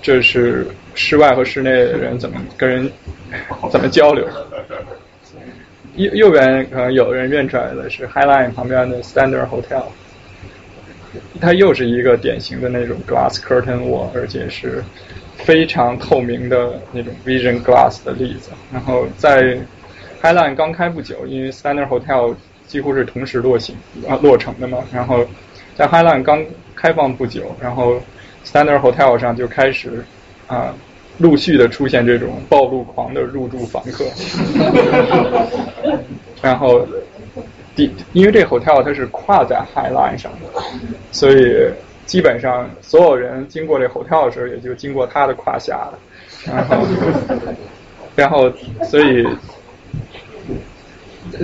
这是室外和室内的人怎么跟人怎么交流。右右边可能有人认出来的是 Highline 旁边的 Standard Hotel，它又是一个典型的那种 glass curtain wall，而且是非常透明的那种 vision glass 的例子。然后在 Highline 刚开不久，因为 Standard Hotel 几乎是同时落行啊落成的嘛，然后在 Highline 刚开放不久，然后 Standard Hotel 上就开始啊，陆续的出现这种暴露狂的入住房客，*laughs* 然后第因为这 hotel 它是跨在 High Line 上的，所以基本上所有人经过这 hotel 的时候，也就经过它的胯下了，然后 *laughs* 然后所以，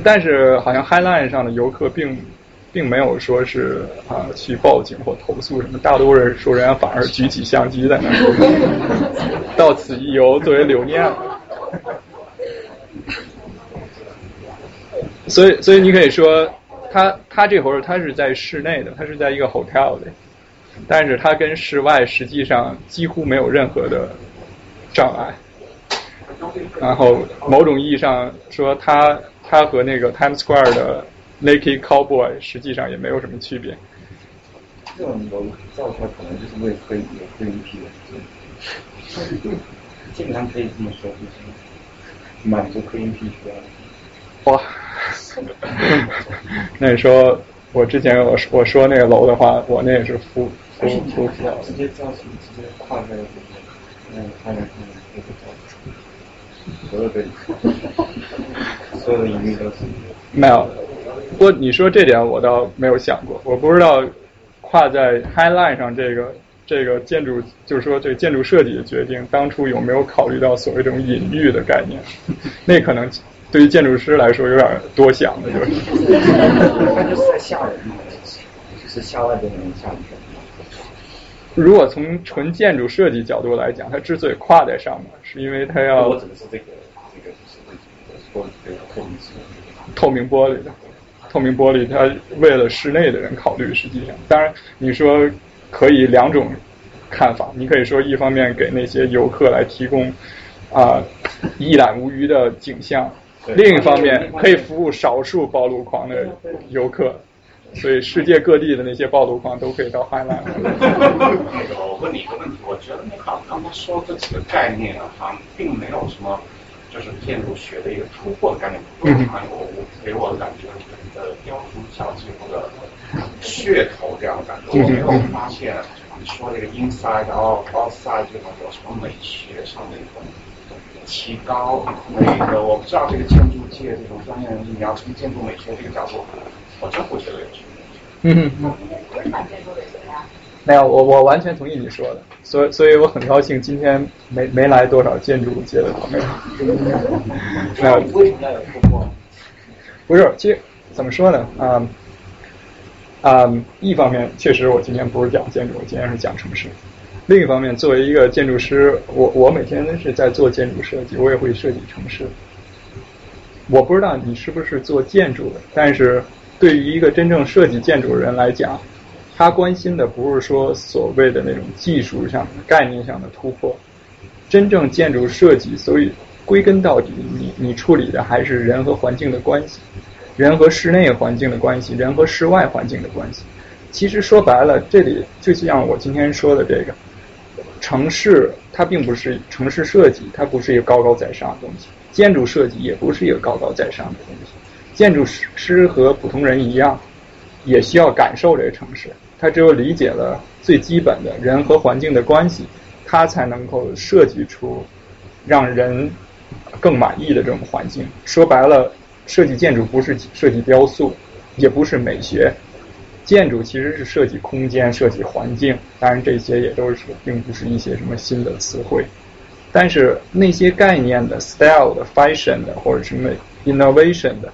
但是好像 High Line 上的游客并。并没有说是啊去报警或投诉什么，大多数人家反而举起相机在那儿，到此一游作为留念。*laughs* 所以，所以你可以说，他他这会儿他是在室内的，他是在一个 hotel 里，但是他跟室外实际上几乎没有任何的障碍。然后，某种意义上说，他他和那个 Times Square 的。Naked Cowboy 实际上也没有什么区别。这种楼造出来可能就是为黑有黑一批的，基本上可以这么说，就是满足黑一批需要。哇，那你说我之前我我说那个楼的话，我那也是敷敷敷敷，直接造型直接跨在那个看上去那个造型，所有的所有的隐喻都是没有。不过你说这点我倒没有想过，我不知道跨在 High Line 上这个这个建筑，就是说这建筑设计的决定，当初有没有考虑到所谓这种隐喻的概念？那可能对于建筑师来说有点多想了，就是。那就是在吓人嘛，就是吓外边的人吓人。如果从纯建筑设计角度来讲，它之所以跨在上面，是因为它要。我指的是这个这个就是说这个透明透明玻璃的。透明玻璃，它为了室内的人考虑，实际上，当然你说可以两种看法，你可以说一方面给那些游客来提供啊 *laughs* 一览无余的景象，另一方面可以服务少数暴露狂的游客，所以世界各地的那些暴露狂都可以到海南。*laughs* 那个我问你一个问题，我觉得你好像刚才说这几个概念啊，好像并没有什么就是建筑学的一个突破的概念，好像我我给我的感觉。呃，雕塑小几乎的噱头这样的感觉，我没有发现你说这个 inside 然后 outside 这种有什么美学上的一种提高。那个我不知道这个建筑界这种专业人士，你要从建筑美学这个角度，我真不觉得有什么。嗯嗯。没有，我我完全同意你说的，所以所以我很高兴今天没没来多少建筑界的朋友。那为什么要有突破？*laughs* 不是，其实。怎么说呢？啊啊，一方面确实我今天不是讲建筑，我今天是讲城市。另一方面，作为一个建筑师，我我每天是在做建筑设计，我也会设计城市。我不知道你是不是做建筑的，但是对于一个真正设计建筑的人来讲，他关心的不是说所谓的那种技术上的概念上的突破，真正建筑设计，所以归根到底，你你处理的还是人和环境的关系。人和室内环境的关系，人和室外环境的关系，其实说白了，这里就像我今天说的这个，城市它并不是城市设计，它不是一个高高在上的东西；建筑设计也不是一个高高在上的东西。建筑师和普通人一样，也需要感受这个城市。他只有理解了最基本的人和环境的关系，他才能够设计出让人更满意的这种环境。说白了。设计建筑不是设计雕塑，也不是美学，建筑其实是设计空间、设计环境。当然，这些也都是并不是一些什么新的词汇。但是那些概念的 style 的 fashion 的或者什么 innovation 的，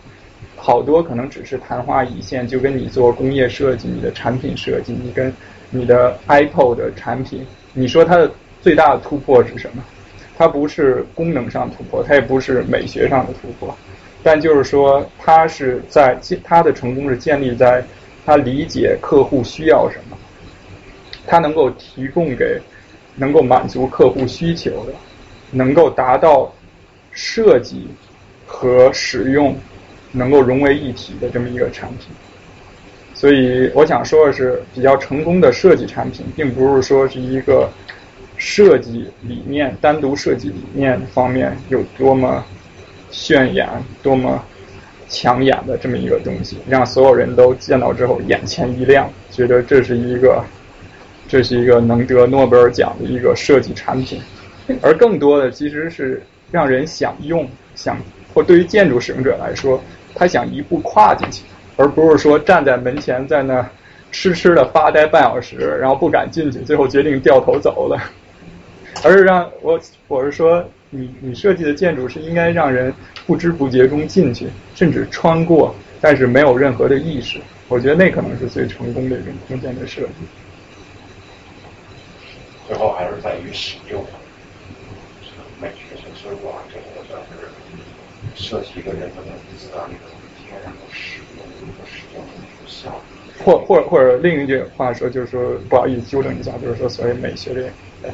好多可能只是昙花一现，就跟你做工业设计、你的产品设计，你跟你的 Apple 的产品，你说它的最大的突破是什么？它不是功能上突破，它也不是美学上的突破，但就是说，它是在它的成功是建立在它理解客户需要什么，它能够提供给能够满足客户需求的，能够达到设计和使用能够融为一体的这么一个产品。所以我想说的是，比较成功的设计产品，并不是说是一个。设计理念，单独设计理念方面有多么渲染、多么抢眼的这么一个东西，让所有人都见到之后眼前一亮，觉得这是一个 *laughs* 这是一个能得诺贝尔奖的一个设计产品。而更多的其实是让人想用，想或对于建筑使用者来说，他想一步跨进去，而不是说站在门前在那痴痴的发呆半小时，然后不敢进去，最后决定掉头走了。*laughs* 而是让我，我是说，你你设计的建筑是应该让人不知不觉中进去，甚至穿过，但是没有任何的意识。我觉得那可能是最成功的一种空间的设计。最后还是在于使用，美学城市化，这个算是设计一个人的文字啊，那个空间，然后使用，使用的那个效果。或或或者另一句话说，就是说，不好意思纠正一下，就是说，所谓美学的。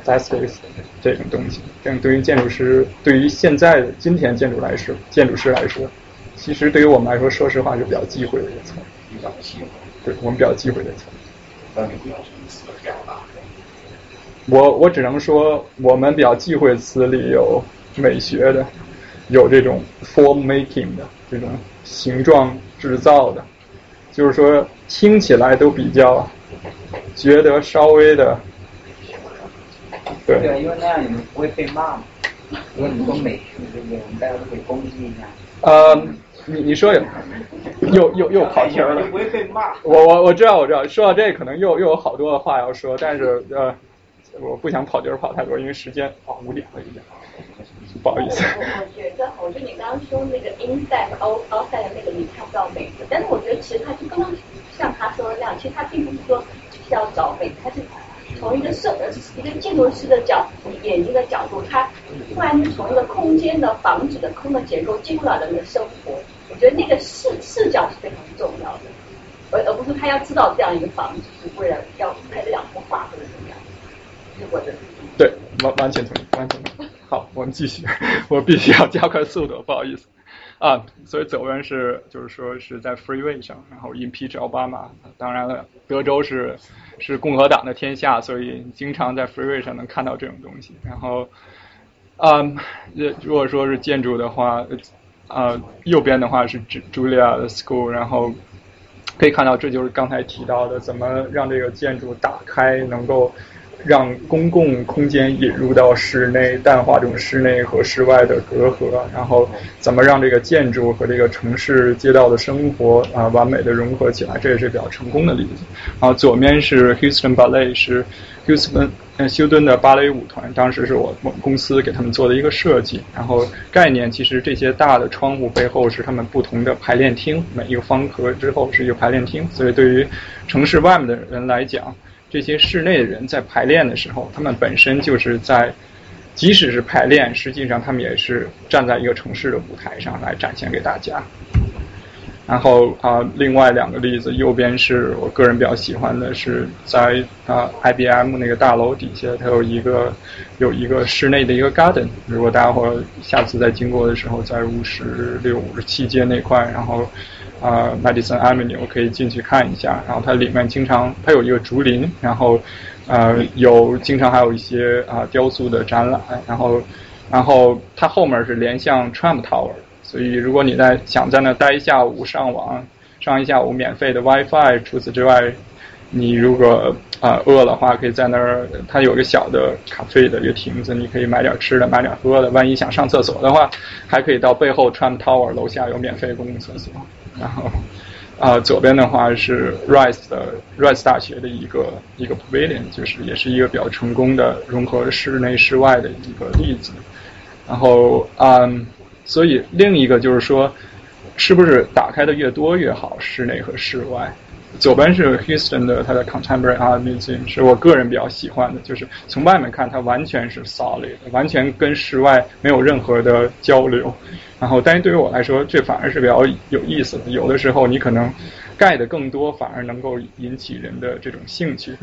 aesthetics 这种东西，这样对于建筑师，对于现在今天建筑来说，建筑师来说，其实对于我们来说，说实话是比较忌讳的一个词。比较忌讳。对我们比较忌讳的词。那你？我我只能说，我们比较忌讳词里有美学的，有这种 form making 的这种形状制造的，就是说听起来都比较觉得稍微的。对，因为那样你们不会被骂嘛。如果你说美学，这些？我们大家都可以攻击一下。呃，你你说又又又跑题了。不会被骂。我我我知道我知道，说到这可能又又有好多的话要说，但是呃，我不想跑题儿跑太多，因为时间啊五点了已经。不好意思。我我觉得，我觉得你刚刚说那个 inside 和 outside 的那个你看不到美的，但是我觉得其实他就刚刚像他说的那样，其实他并不是说就是要找美，他是。从一个设呃一个建筑师的角眼睛的角度，他突然从一个空间的房子的空的结构进入了人的生活，我觉得那个视视角是非常重要的，而而不是他要知道这样一个房子是为了要拍这两幅画或者怎么样，是我的。对，完完全同意，完全同意。好，我们继续，*laughs* 我必须要加快速度，不好意思啊。所以走人是就是说是在 freeway 上，然后 impeach 奥巴马，当然了，德州是。是共和党的天下，所以经常在 freeway 上能看到这种东西。然后，嗯，如果说是建筑的话，呃，右边的话是 Julia 的 school，然后可以看到这就是刚才提到的，怎么让这个建筑打开，能够。让公共空间引入到室内，淡化这种室内和室外的隔阂，然后怎么让这个建筑和这个城市街道的生活啊完美的融合起来，这也是比较成功的例子。然后左面是 Houston Ballet，是 Houston 休顿的芭蕾舞团，当时是我公司给他们做的一个设计。然后概念其实这些大的窗户背后是他们不同的排练厅，每一个方格之后是一个排练厅，所以对于城市外面的人来讲。这些室内的人在排练的时候，他们本身就是在，即使是排练，实际上他们也是站在一个城市的舞台上来展现给大家。然后啊，另外两个例子，右边是我个人比较喜欢的，是在啊 IBM 那个大楼底下，它有一个有一个室内的一个 garden。如果大家伙下次再经过的时候，在五十六、五十七街那块，然后。啊，Madison Avenue，可以进去看一下。然后它里面经常它有一个竹林，然后呃有经常还有一些啊雕塑的展览。然后然后它后面是连向 Trump Tower，所以如果你在想在那待一下午上网，上一下午免费的 WiFi。除此之外，你如果啊饿的话，可以在那儿，它有个小的咖啡的一个亭子，你可以买点吃的，买点喝的。万一想上厕所的话，还可以到背后 Trump Tower 楼下有免费公共厕所。然后，啊，左边的话是 Rice 的 Rice 大学的一个一个 Pavilion，就是也是一个比较成功的融合室内室外的一个例子。然后，嗯，所以另一个就是说，是不是打开的越多越好，室内和室外？左边是 Houston 的它的 Contemporary Art Museum，是我个人比较喜欢的，就是从外面看它完全是 solid，完全跟室外没有任何的交流。然后，但是对于我来说，这反而是比较有意思的。有的时候你可能盖的更多，反而能够引起人的这种兴趣，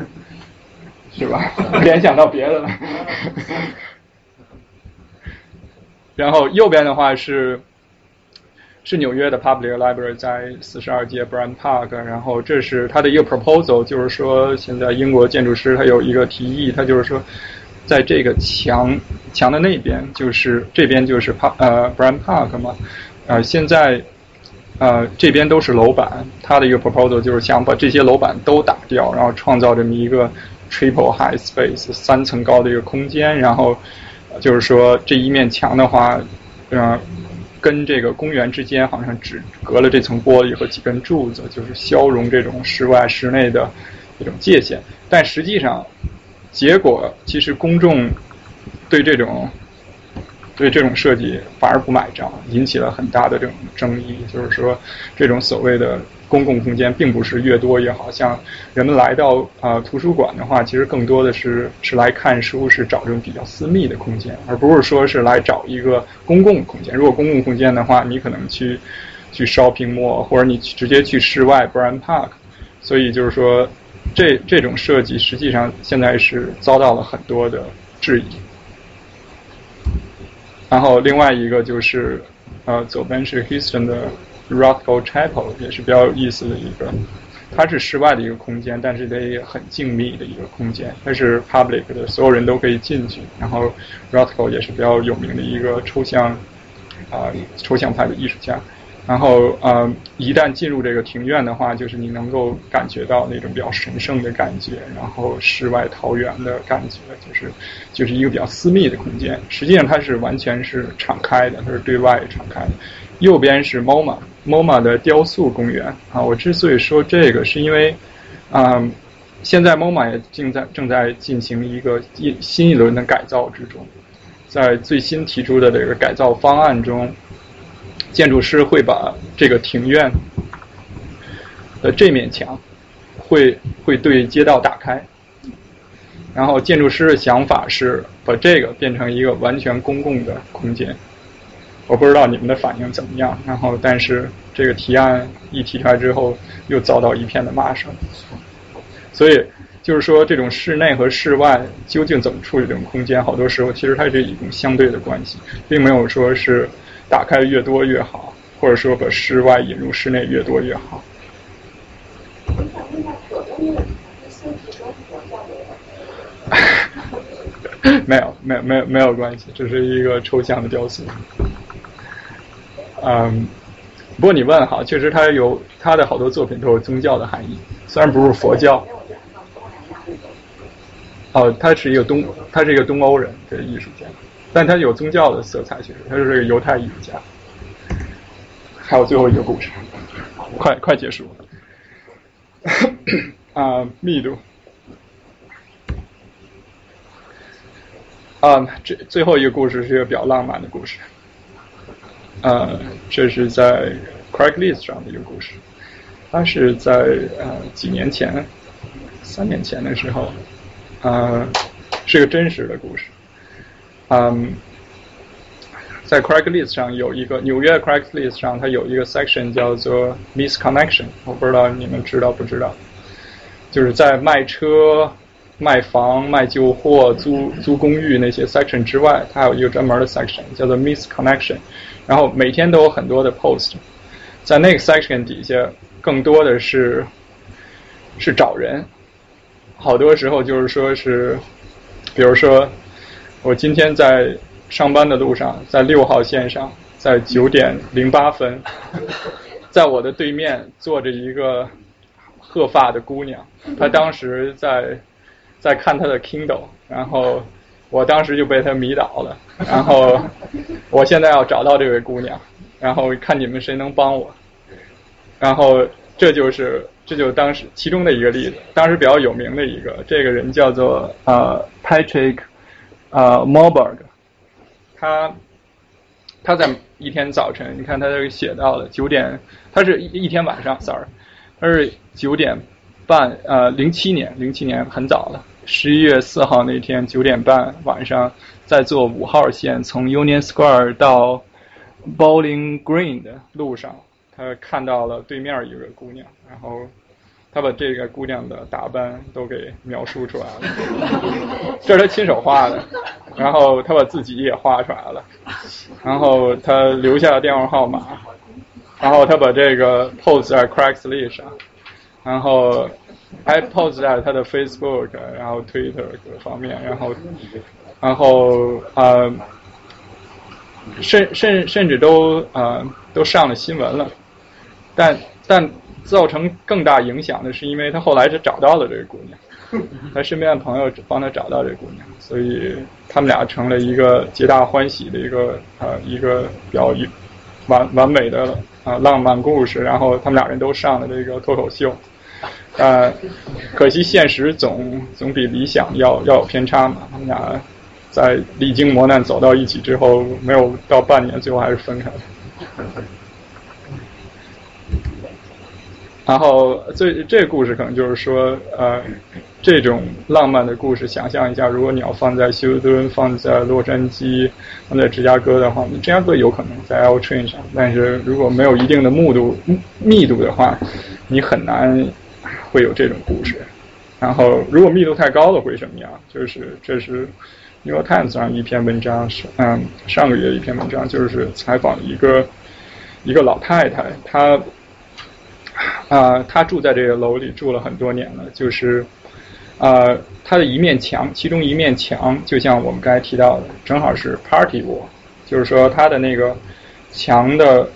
是吧？联想到别的了。*laughs* 然后右边的话是。是纽约的 Public Library 在四十二街 Brand Park，然后这是他的一个 proposal，就是说现在英国建筑师他有一个提议，他就是说在这个墙墙的那边，就是这边就是 Park 呃 Brand Park 嘛，呃现在呃这边都是楼板，他的一个 proposal 就是想把这些楼板都打掉，然后创造这么一个 triple high space 三层高的一个空间，然后就是说这一面墙的话，嗯。跟这个公园之间好像只隔了这层玻璃和几根柱子，就是消融这种室外室内的一种界限。但实际上，结果其实公众对这种所以这种设计反而不买账，引起了很大的这种争议。就是说，这种所谓的。公共空间并不是越多越好，像人们来到啊图书馆的话，其实更多的是是来看书，是找这种比较私密的空间，而不是说是来找一个公共空间。如果公共空间的话，你可能去去 shopping mall，或者你直接去室外 brand park。所以就是说，这这种设计实际上现在是遭到了很多的质疑。然后另外一个就是呃左边是 Houston 的。Rothko Chapel 也是比较有意思的一个，它是室外的一个空间，但是它也很静谧的一个空间，它是 public 的，所有人都可以进去。然后 Rothko 也是比较有名的一个抽象啊抽象派的艺术家。然后呃，一旦进入这个庭院的话，就是你能够感觉到那种比较神圣的感觉，然后世外桃源的感觉，就是就是一个比较私密的空间。实际上它是完全是敞开的，它是对外敞开的。右边是 MoMA，MoMA 的雕塑公园啊。我之所以说这个，是因为啊，现在 MoMA 也正在正在进行一个一新一轮的改造之中。在最新提出的这个改造方案中，建筑师会把这个庭院的这面墙会会对街道打开，然后建筑师的想法是把这个变成一个完全公共的空间。我不知道你们的反应怎么样，然后但是这个提案一提出来之后，又遭到一片的骂声。所以就是说，这种室内和室外究竟怎么处理这种空间，好多时候其实它是一种相对的关系，并没有说是打开越多越好，或者说把室外引入室内越多越好。*laughs* 没有，没有，没有，没有关系，这是一个抽象的雕塑。嗯，不过你问哈，确实他有他的好多作品都有宗教的含义，虽然不是佛教。哦，他是一个东，他是一个东欧人的艺术家，但他有宗教的色彩，其实他是这个犹太艺术家。还有最后一个故事，快快结束。*coughs* 啊，密度。啊，这最后一个故事是一个比较浪漫的故事。呃，这是在 Craigslist 上的一个故事。它是在呃几年前，三年前的时候，呃，是个真实的故事。嗯，在 Craigslist 上有一个纽约 Craigslist 上，它有一个 section 叫做 Misconnection，我不知道你们知道不知道？就是在卖车、卖房、卖旧货、租租公寓那些 section 之外，它有一个专门的 section 叫做 Misconnection。然后每天都有很多的 post，在那个 section 底下，更多的是是找人，好多时候就是说是，比如说我今天在上班的路上，在六号线上，在九点零八分，*laughs* 在我的对面坐着一个鹤发的姑娘，她当时在在看她的 Kindle，然后。我当时就被她迷倒了，然后我现在要找到这位姑娘，然后看你们谁能帮我。然后这就是这就是当时其中的一个例子，当时比较有名的一个，这个人叫做呃 Patrick 呃 Morberg，他他在一天早晨，你看他这个写到了九点，他是一一天晚上，sorry，他是九点半，呃，零七年，零七年很早了，十一月四号那天九点半晚上，在坐五号线从 Union Square 到 Bowling Green 的路上，他看到了对面一个姑娘，然后他把这个姑娘的打扮都给描述出来了，这是他亲手画的，然后他把自己也画出来了，然后他留下了电话号码，然后他把这个 post 在 Craigslist 上，然后还 post 在他的 Facebook，然后 Twitter 各方面，然后然后呃。甚甚甚至都呃都上了新闻了，但但造成更大影响的是，因为他后来是找到了这个姑娘，*laughs* 他身边的朋友帮他找到这个姑娘，所以他们俩成了一个皆大欢喜的一个呃一个比较完完美的啊浪漫故事。然后他们俩人都上了这个脱口秀，*laughs* 呃，可惜现实总总比理想要要有偏差嘛，他们俩。在历经磨难走到一起之后，没有到半年，最后还是分开了。然后，这这故事可能就是说，呃，这种浪漫的故事，想象一下，如果你要放在休斯顿、放在洛杉矶、放在芝加哥的话，你芝加哥有可能在 L train 上，但是如果没有一定的密度密度的话，你很难会有这种故事。然后，如果密度太高了，会什么样？就是这是。New York Times 上一篇文章是，嗯，上个月一篇文章就是采访一个一个老太太，她啊，他住在这个楼里住了很多年了，就是啊，他的一面墙，其中一面墙就像我们刚才提到的，正好是 Party Wall，就是说他的那个墙的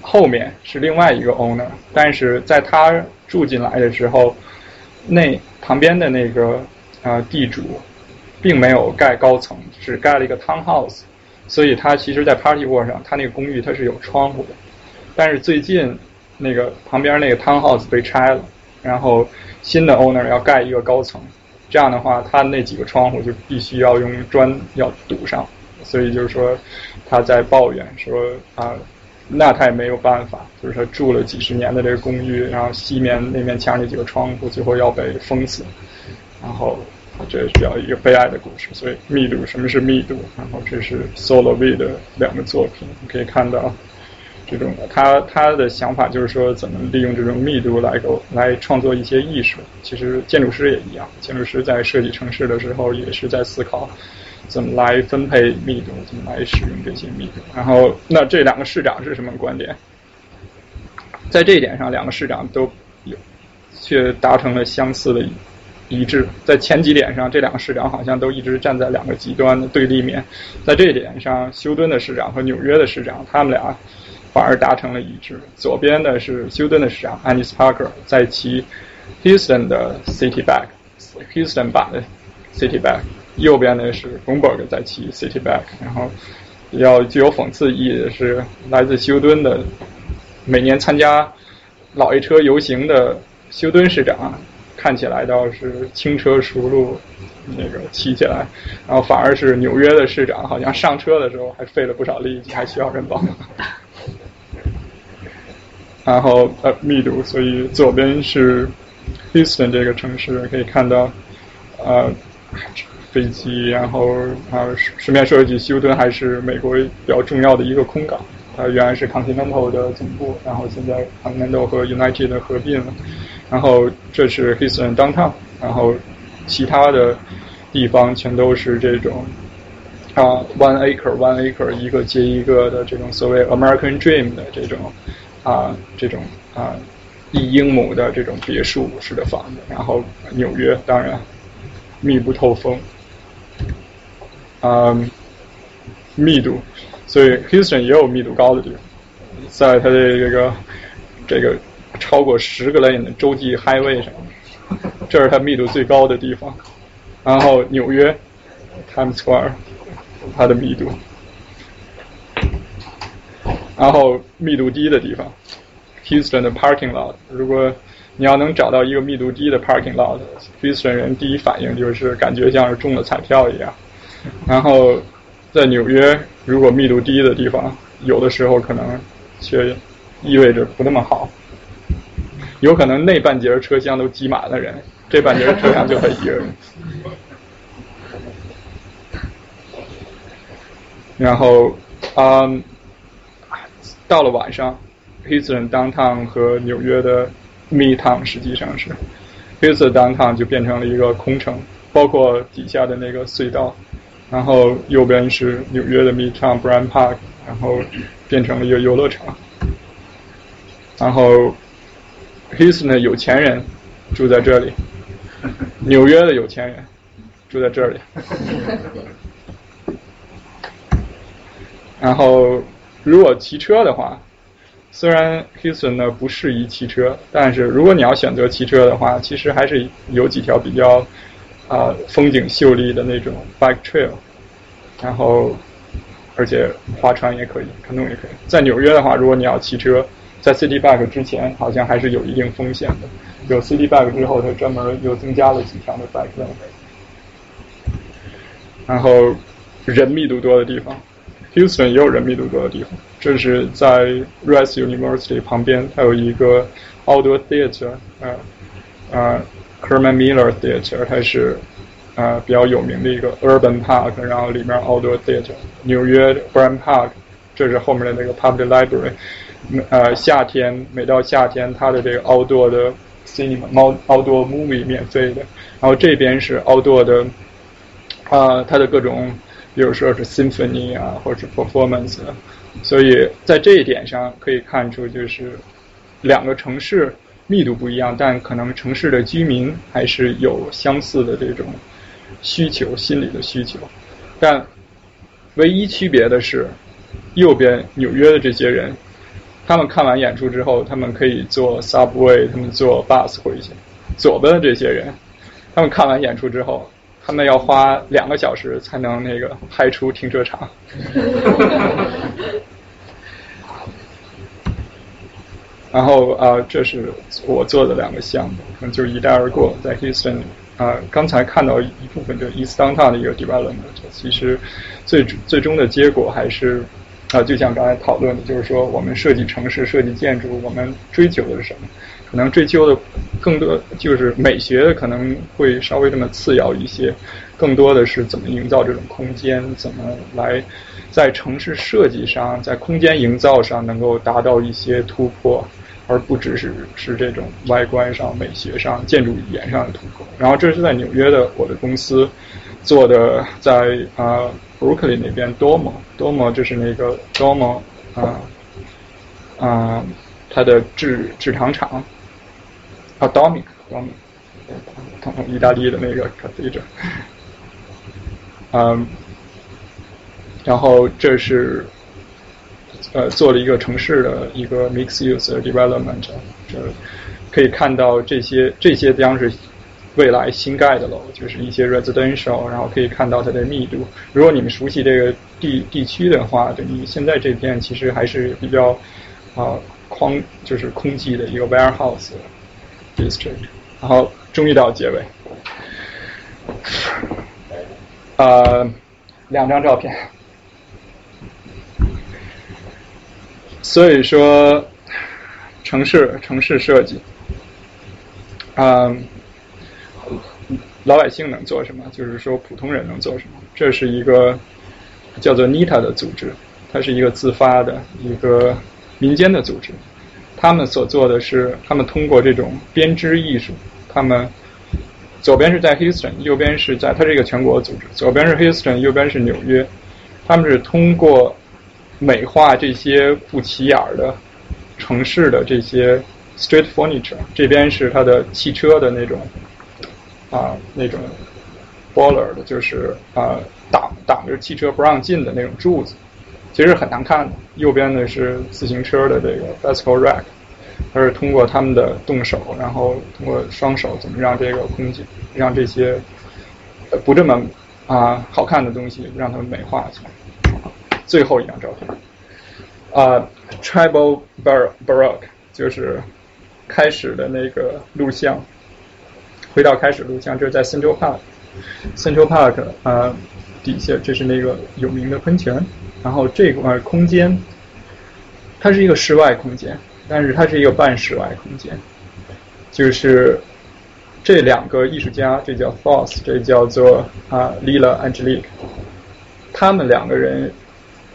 后面是另外一个 owner，但是在他住进来的时候，那旁边的那个呃地主。并没有盖高层，只盖了一个 townhouse，所以他其实，在 Party Wall 上，他那个公寓它是有窗户的。但是最近那个旁边那个 townhouse 被拆了，然后新的 owner 要盖一个高层，这样的话，他那几个窗户就必须要用砖要堵上。所以就是说，他在抱怨说啊，那他也没有办法，就是他住了几十年的这个公寓，然后西面那面墙那几个窗户最后要被封死，然后。这需要一个悲哀的故事，所以密度，什么是密度？然后这是 Solo V 的两个作品，你可以看到这种的他他的想法就是说，怎么利用这种密度来够来创作一些艺术。其实建筑师也一样，建筑师在设计城市的时候也是在思考怎么来分配密度，怎么来使用这些密度。然后那这两个市长是什么观点？在这一点上，两个市长都有却达成了相似的。一致在前几点上，这两个市长好像都一直站在两个极端的对立面。在这一点上，休顿的市长和纽约的市长，他们俩反而达成了一致。左边的是休顿的市长 Anis Parker 在骑 Houston 的 City Back，Houston 版的 City Back；右边的是 Bloomberg 在骑 City Back。然后比较具有讽刺意义的是，来自休顿的每年参加老爷车游行的休顿市长。看起来倒是轻车熟路，那个骑起来，然后反而是纽约的市长，好像上车的时候还费了不少力气，还需要人帮忙。然后呃密度，所以左边是 Houston 这个城市，可以看到呃飞机，然后啊顺便说一句，休顿还是美国比较重要的一个空港，它原来是 Continental 的总部，然后现在 Continental 和 United 合并了。然后这是 Houston downtown，然后其他的地方全都是这种啊 one acre one acre 一个接一个的这种所谓 American Dream 的这种啊这种啊一英亩的这种别墅式的房子。然后纽约当然密不透风，嗯，密度，所以 Houston 也有密度高的地方，在它的这个这个。超过十个 lane 的洲际 highway 上，这是它密度最高的地方。然后纽约 Times Square 它的密度，然后密度低的地方 Houston 的 parking lot。如果你要能找到一个密度低的 parking lot，Houston 人第一反应就是感觉像是中了彩票一样。然后在纽约，如果密度低的地方，有的时候可能却意味着不那么好。有可能那半截车厢都挤满了人，这半截车厢就他一个人。然后，嗯，到了晚上，Houston downtown 和纽约的 Midtown 实际上是，Houston downtown 就变成了一个空城，包括底下的那个隧道。然后右边是纽约的 Midtown Bryant Park，然后变成了一个游乐场。然后。Houston 的有钱人住在这里，*laughs* 纽约的有钱人住在这里。*laughs* 然后，如果骑车的话，虽然 Houston 呢不适宜骑车，但是如果你要选择骑车的话，其实还是有几条比较啊风景秀丽的那种 bike trail。然后，而且划船也可以，看动也可以。在纽约的话，如果你要骑车。在 City Bike 之前，好像还是有一定风险的。有 City Bike 之后，它专门又增加了几条的 bike lane。然后人密度多的地方，Houston 也有人密度多的地方。这是在 Rice University 旁边，它有一个 Outdoor Theater，呃呃，Kerman Miller Theater，它是呃比较有名的一个 Urban Park，然后里面 Outdoor Theater。纽约 Bryant Park，这是后面的那个 Public Library。呃，夏天每到夏天，它的这个 outdoor 的 cinema、outdoor movie 免费的。然后这边是 outdoor 的，啊，它的各种，比如说是 symphony 啊，或者是 performance。所以在这一点上可以看出，就是两个城市密度不一样，但可能城市的居民还是有相似的这种需求、心理的需求。但唯一区别的是，右边纽约的这些人。他们看完演出之后，他们可以坐 subway，他们坐 bus 回去。左边的这些人，他们看完演出之后，他们要花两个小时才能那个拍出停车场。*laughs* 然后啊，这是我做的两个项目，可能就一带而过，在 Houston 啊，刚才看到一部分就 East Downtown 的一个 development，其实最最终的结果还是。啊，就像刚才讨论的，就是说，我们设计城市、设计建筑，我们追求的是什么？可能追求的更多就是美学的，可能会稍微这么次要一些，更多的是怎么营造这种空间，怎么来在城市设计上，在空间营造上能够达到一些突破，而不只是是这种外观上、美学上、建筑语言上的突破。然后这是在纽约的我的公司做的，在啊。Brooklyn 那边多么多么就是那个多么啊啊，它的制制糖厂啊，Domic Domic，意大利的那个 cathedral，嗯，然后这是呃做了一个城市的一个 mixed use development，这可以看到这些这些将是。未来新盖的楼就是一些 residential，然后可以看到它的密度。如果你们熟悉这个地地区的话，对你现在这片其实还是比较啊空，就是空寂的一个 warehouse district。然后终于到结尾，呃，两张照片。所以说，城市城市设计，嗯。老百姓能做什么？就是说，普通人能做什么？这是一个叫做 Nita 的组织，它是一个自发的一个民间的组织。他们所做的是，他们通过这种编织艺术，他们左边是在 Houston，右边是在它这个全国组织，左边是 Houston，右边是纽约。他们是通过美化这些不起眼儿的城市的这些 street furniture，这边是它的汽车的那种。啊，那种 b o l l e r 的，就是啊挡挡着汽车不让进的那种柱子，其实很难看。右边的是自行车的这个 bicycle rack，它是通过他们的动手，然后通过双手，怎么让这个空间，让这些不这么啊好看的东西，让它们美化起来。最后一张照片，啊，tribal baroque，就是开始的那个录像，回到开始录像，这是在 Central Park，Central Park 啊底下这是那个有名的喷泉，然后这块空间，它是一个室外空间，但是它是一个半室外空间，就是这两个艺术家，这叫 Foss，这叫做啊 Lila Angelique，他们两个人。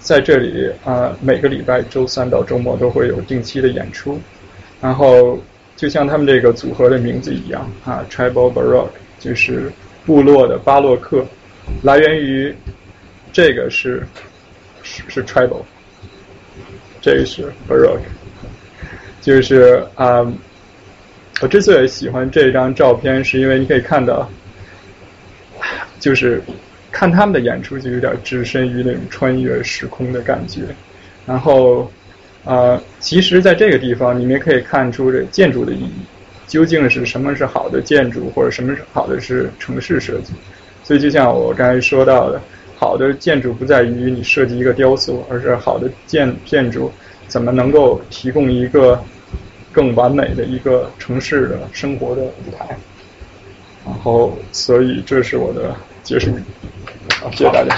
在这里啊，每个礼拜周三到周末都会有定期的演出，然后就像他们这个组合的名字一样啊，Tribal Baroque 就是部落的巴洛克，来源于这个是是 Tribal，这个是 Baroque，就是啊，我之所以喜欢这张照片，是因为你可以看到，就是。看他们的演出就有点置身于那种穿越时空的感觉，然后，呃，其实在这个地方你们也可以看出这建筑的意义，究竟是什么是好的建筑，或者什么是好的是城市设计。所以就像我刚才说到的，好的建筑不在于你设计一个雕塑，而是好的建建筑怎么能够提供一个更完美的一个城市的生活的舞台。然后，所以这是我的结束语。好，谢谢大家。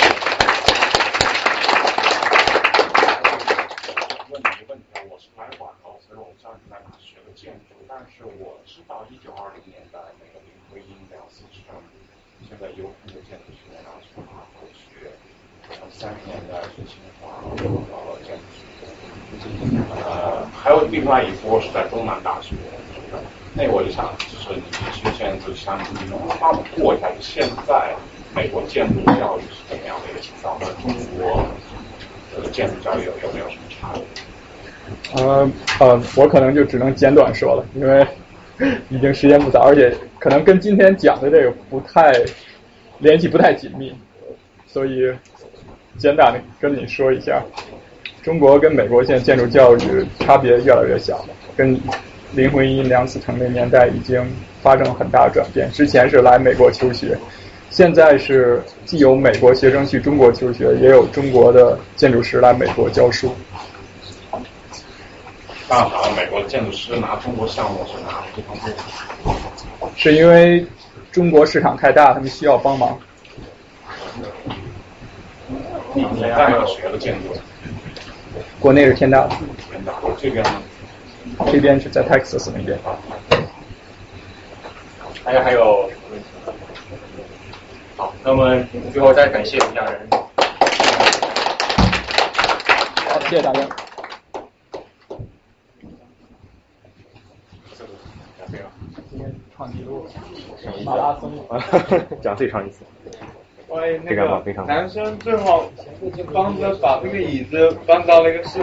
问你一个问题，我是来广州，所以我知道你在哪学的建筑，但是我知道一九二零年代那个林徽因梁思成，现在优酷的建筑学，三十年代是清华呃建筑学院，呃，还有另外一波是在东南大学，那我就想，就是你之前就想，你能不能帮我过一下现在？美国建筑教育是怎么样的一个情况？和中国的建筑教育有有没有什么差别？呃呃，我可能就只能简短说了，因为 *laughs* 已经时间不早，而且可能跟今天讲的这个不太联系不太紧密，所以简短的跟你说一下，中国跟美国现在建筑教育差别越来越小了，跟林徽因、梁思成那年代已经发生了很大转变。之前是来美国求学。现在是既有美国学生去中国求学，也有中国的建筑师来美国教书。那好，美国的建筑师拿中国项目是哪个地方多？是因为中国市场太大，他们需要帮忙。你你在哪学的建筑？国内是天大。天大，这边呢？这边是在 Texas 那边。还有还有。好，那么最后再感谢吴家人。好，谢谢大家。今天创纪录，马拉松，*laughs* 讲最长一次。喂，那个男生最好帮着把那个椅子搬到那个四楼。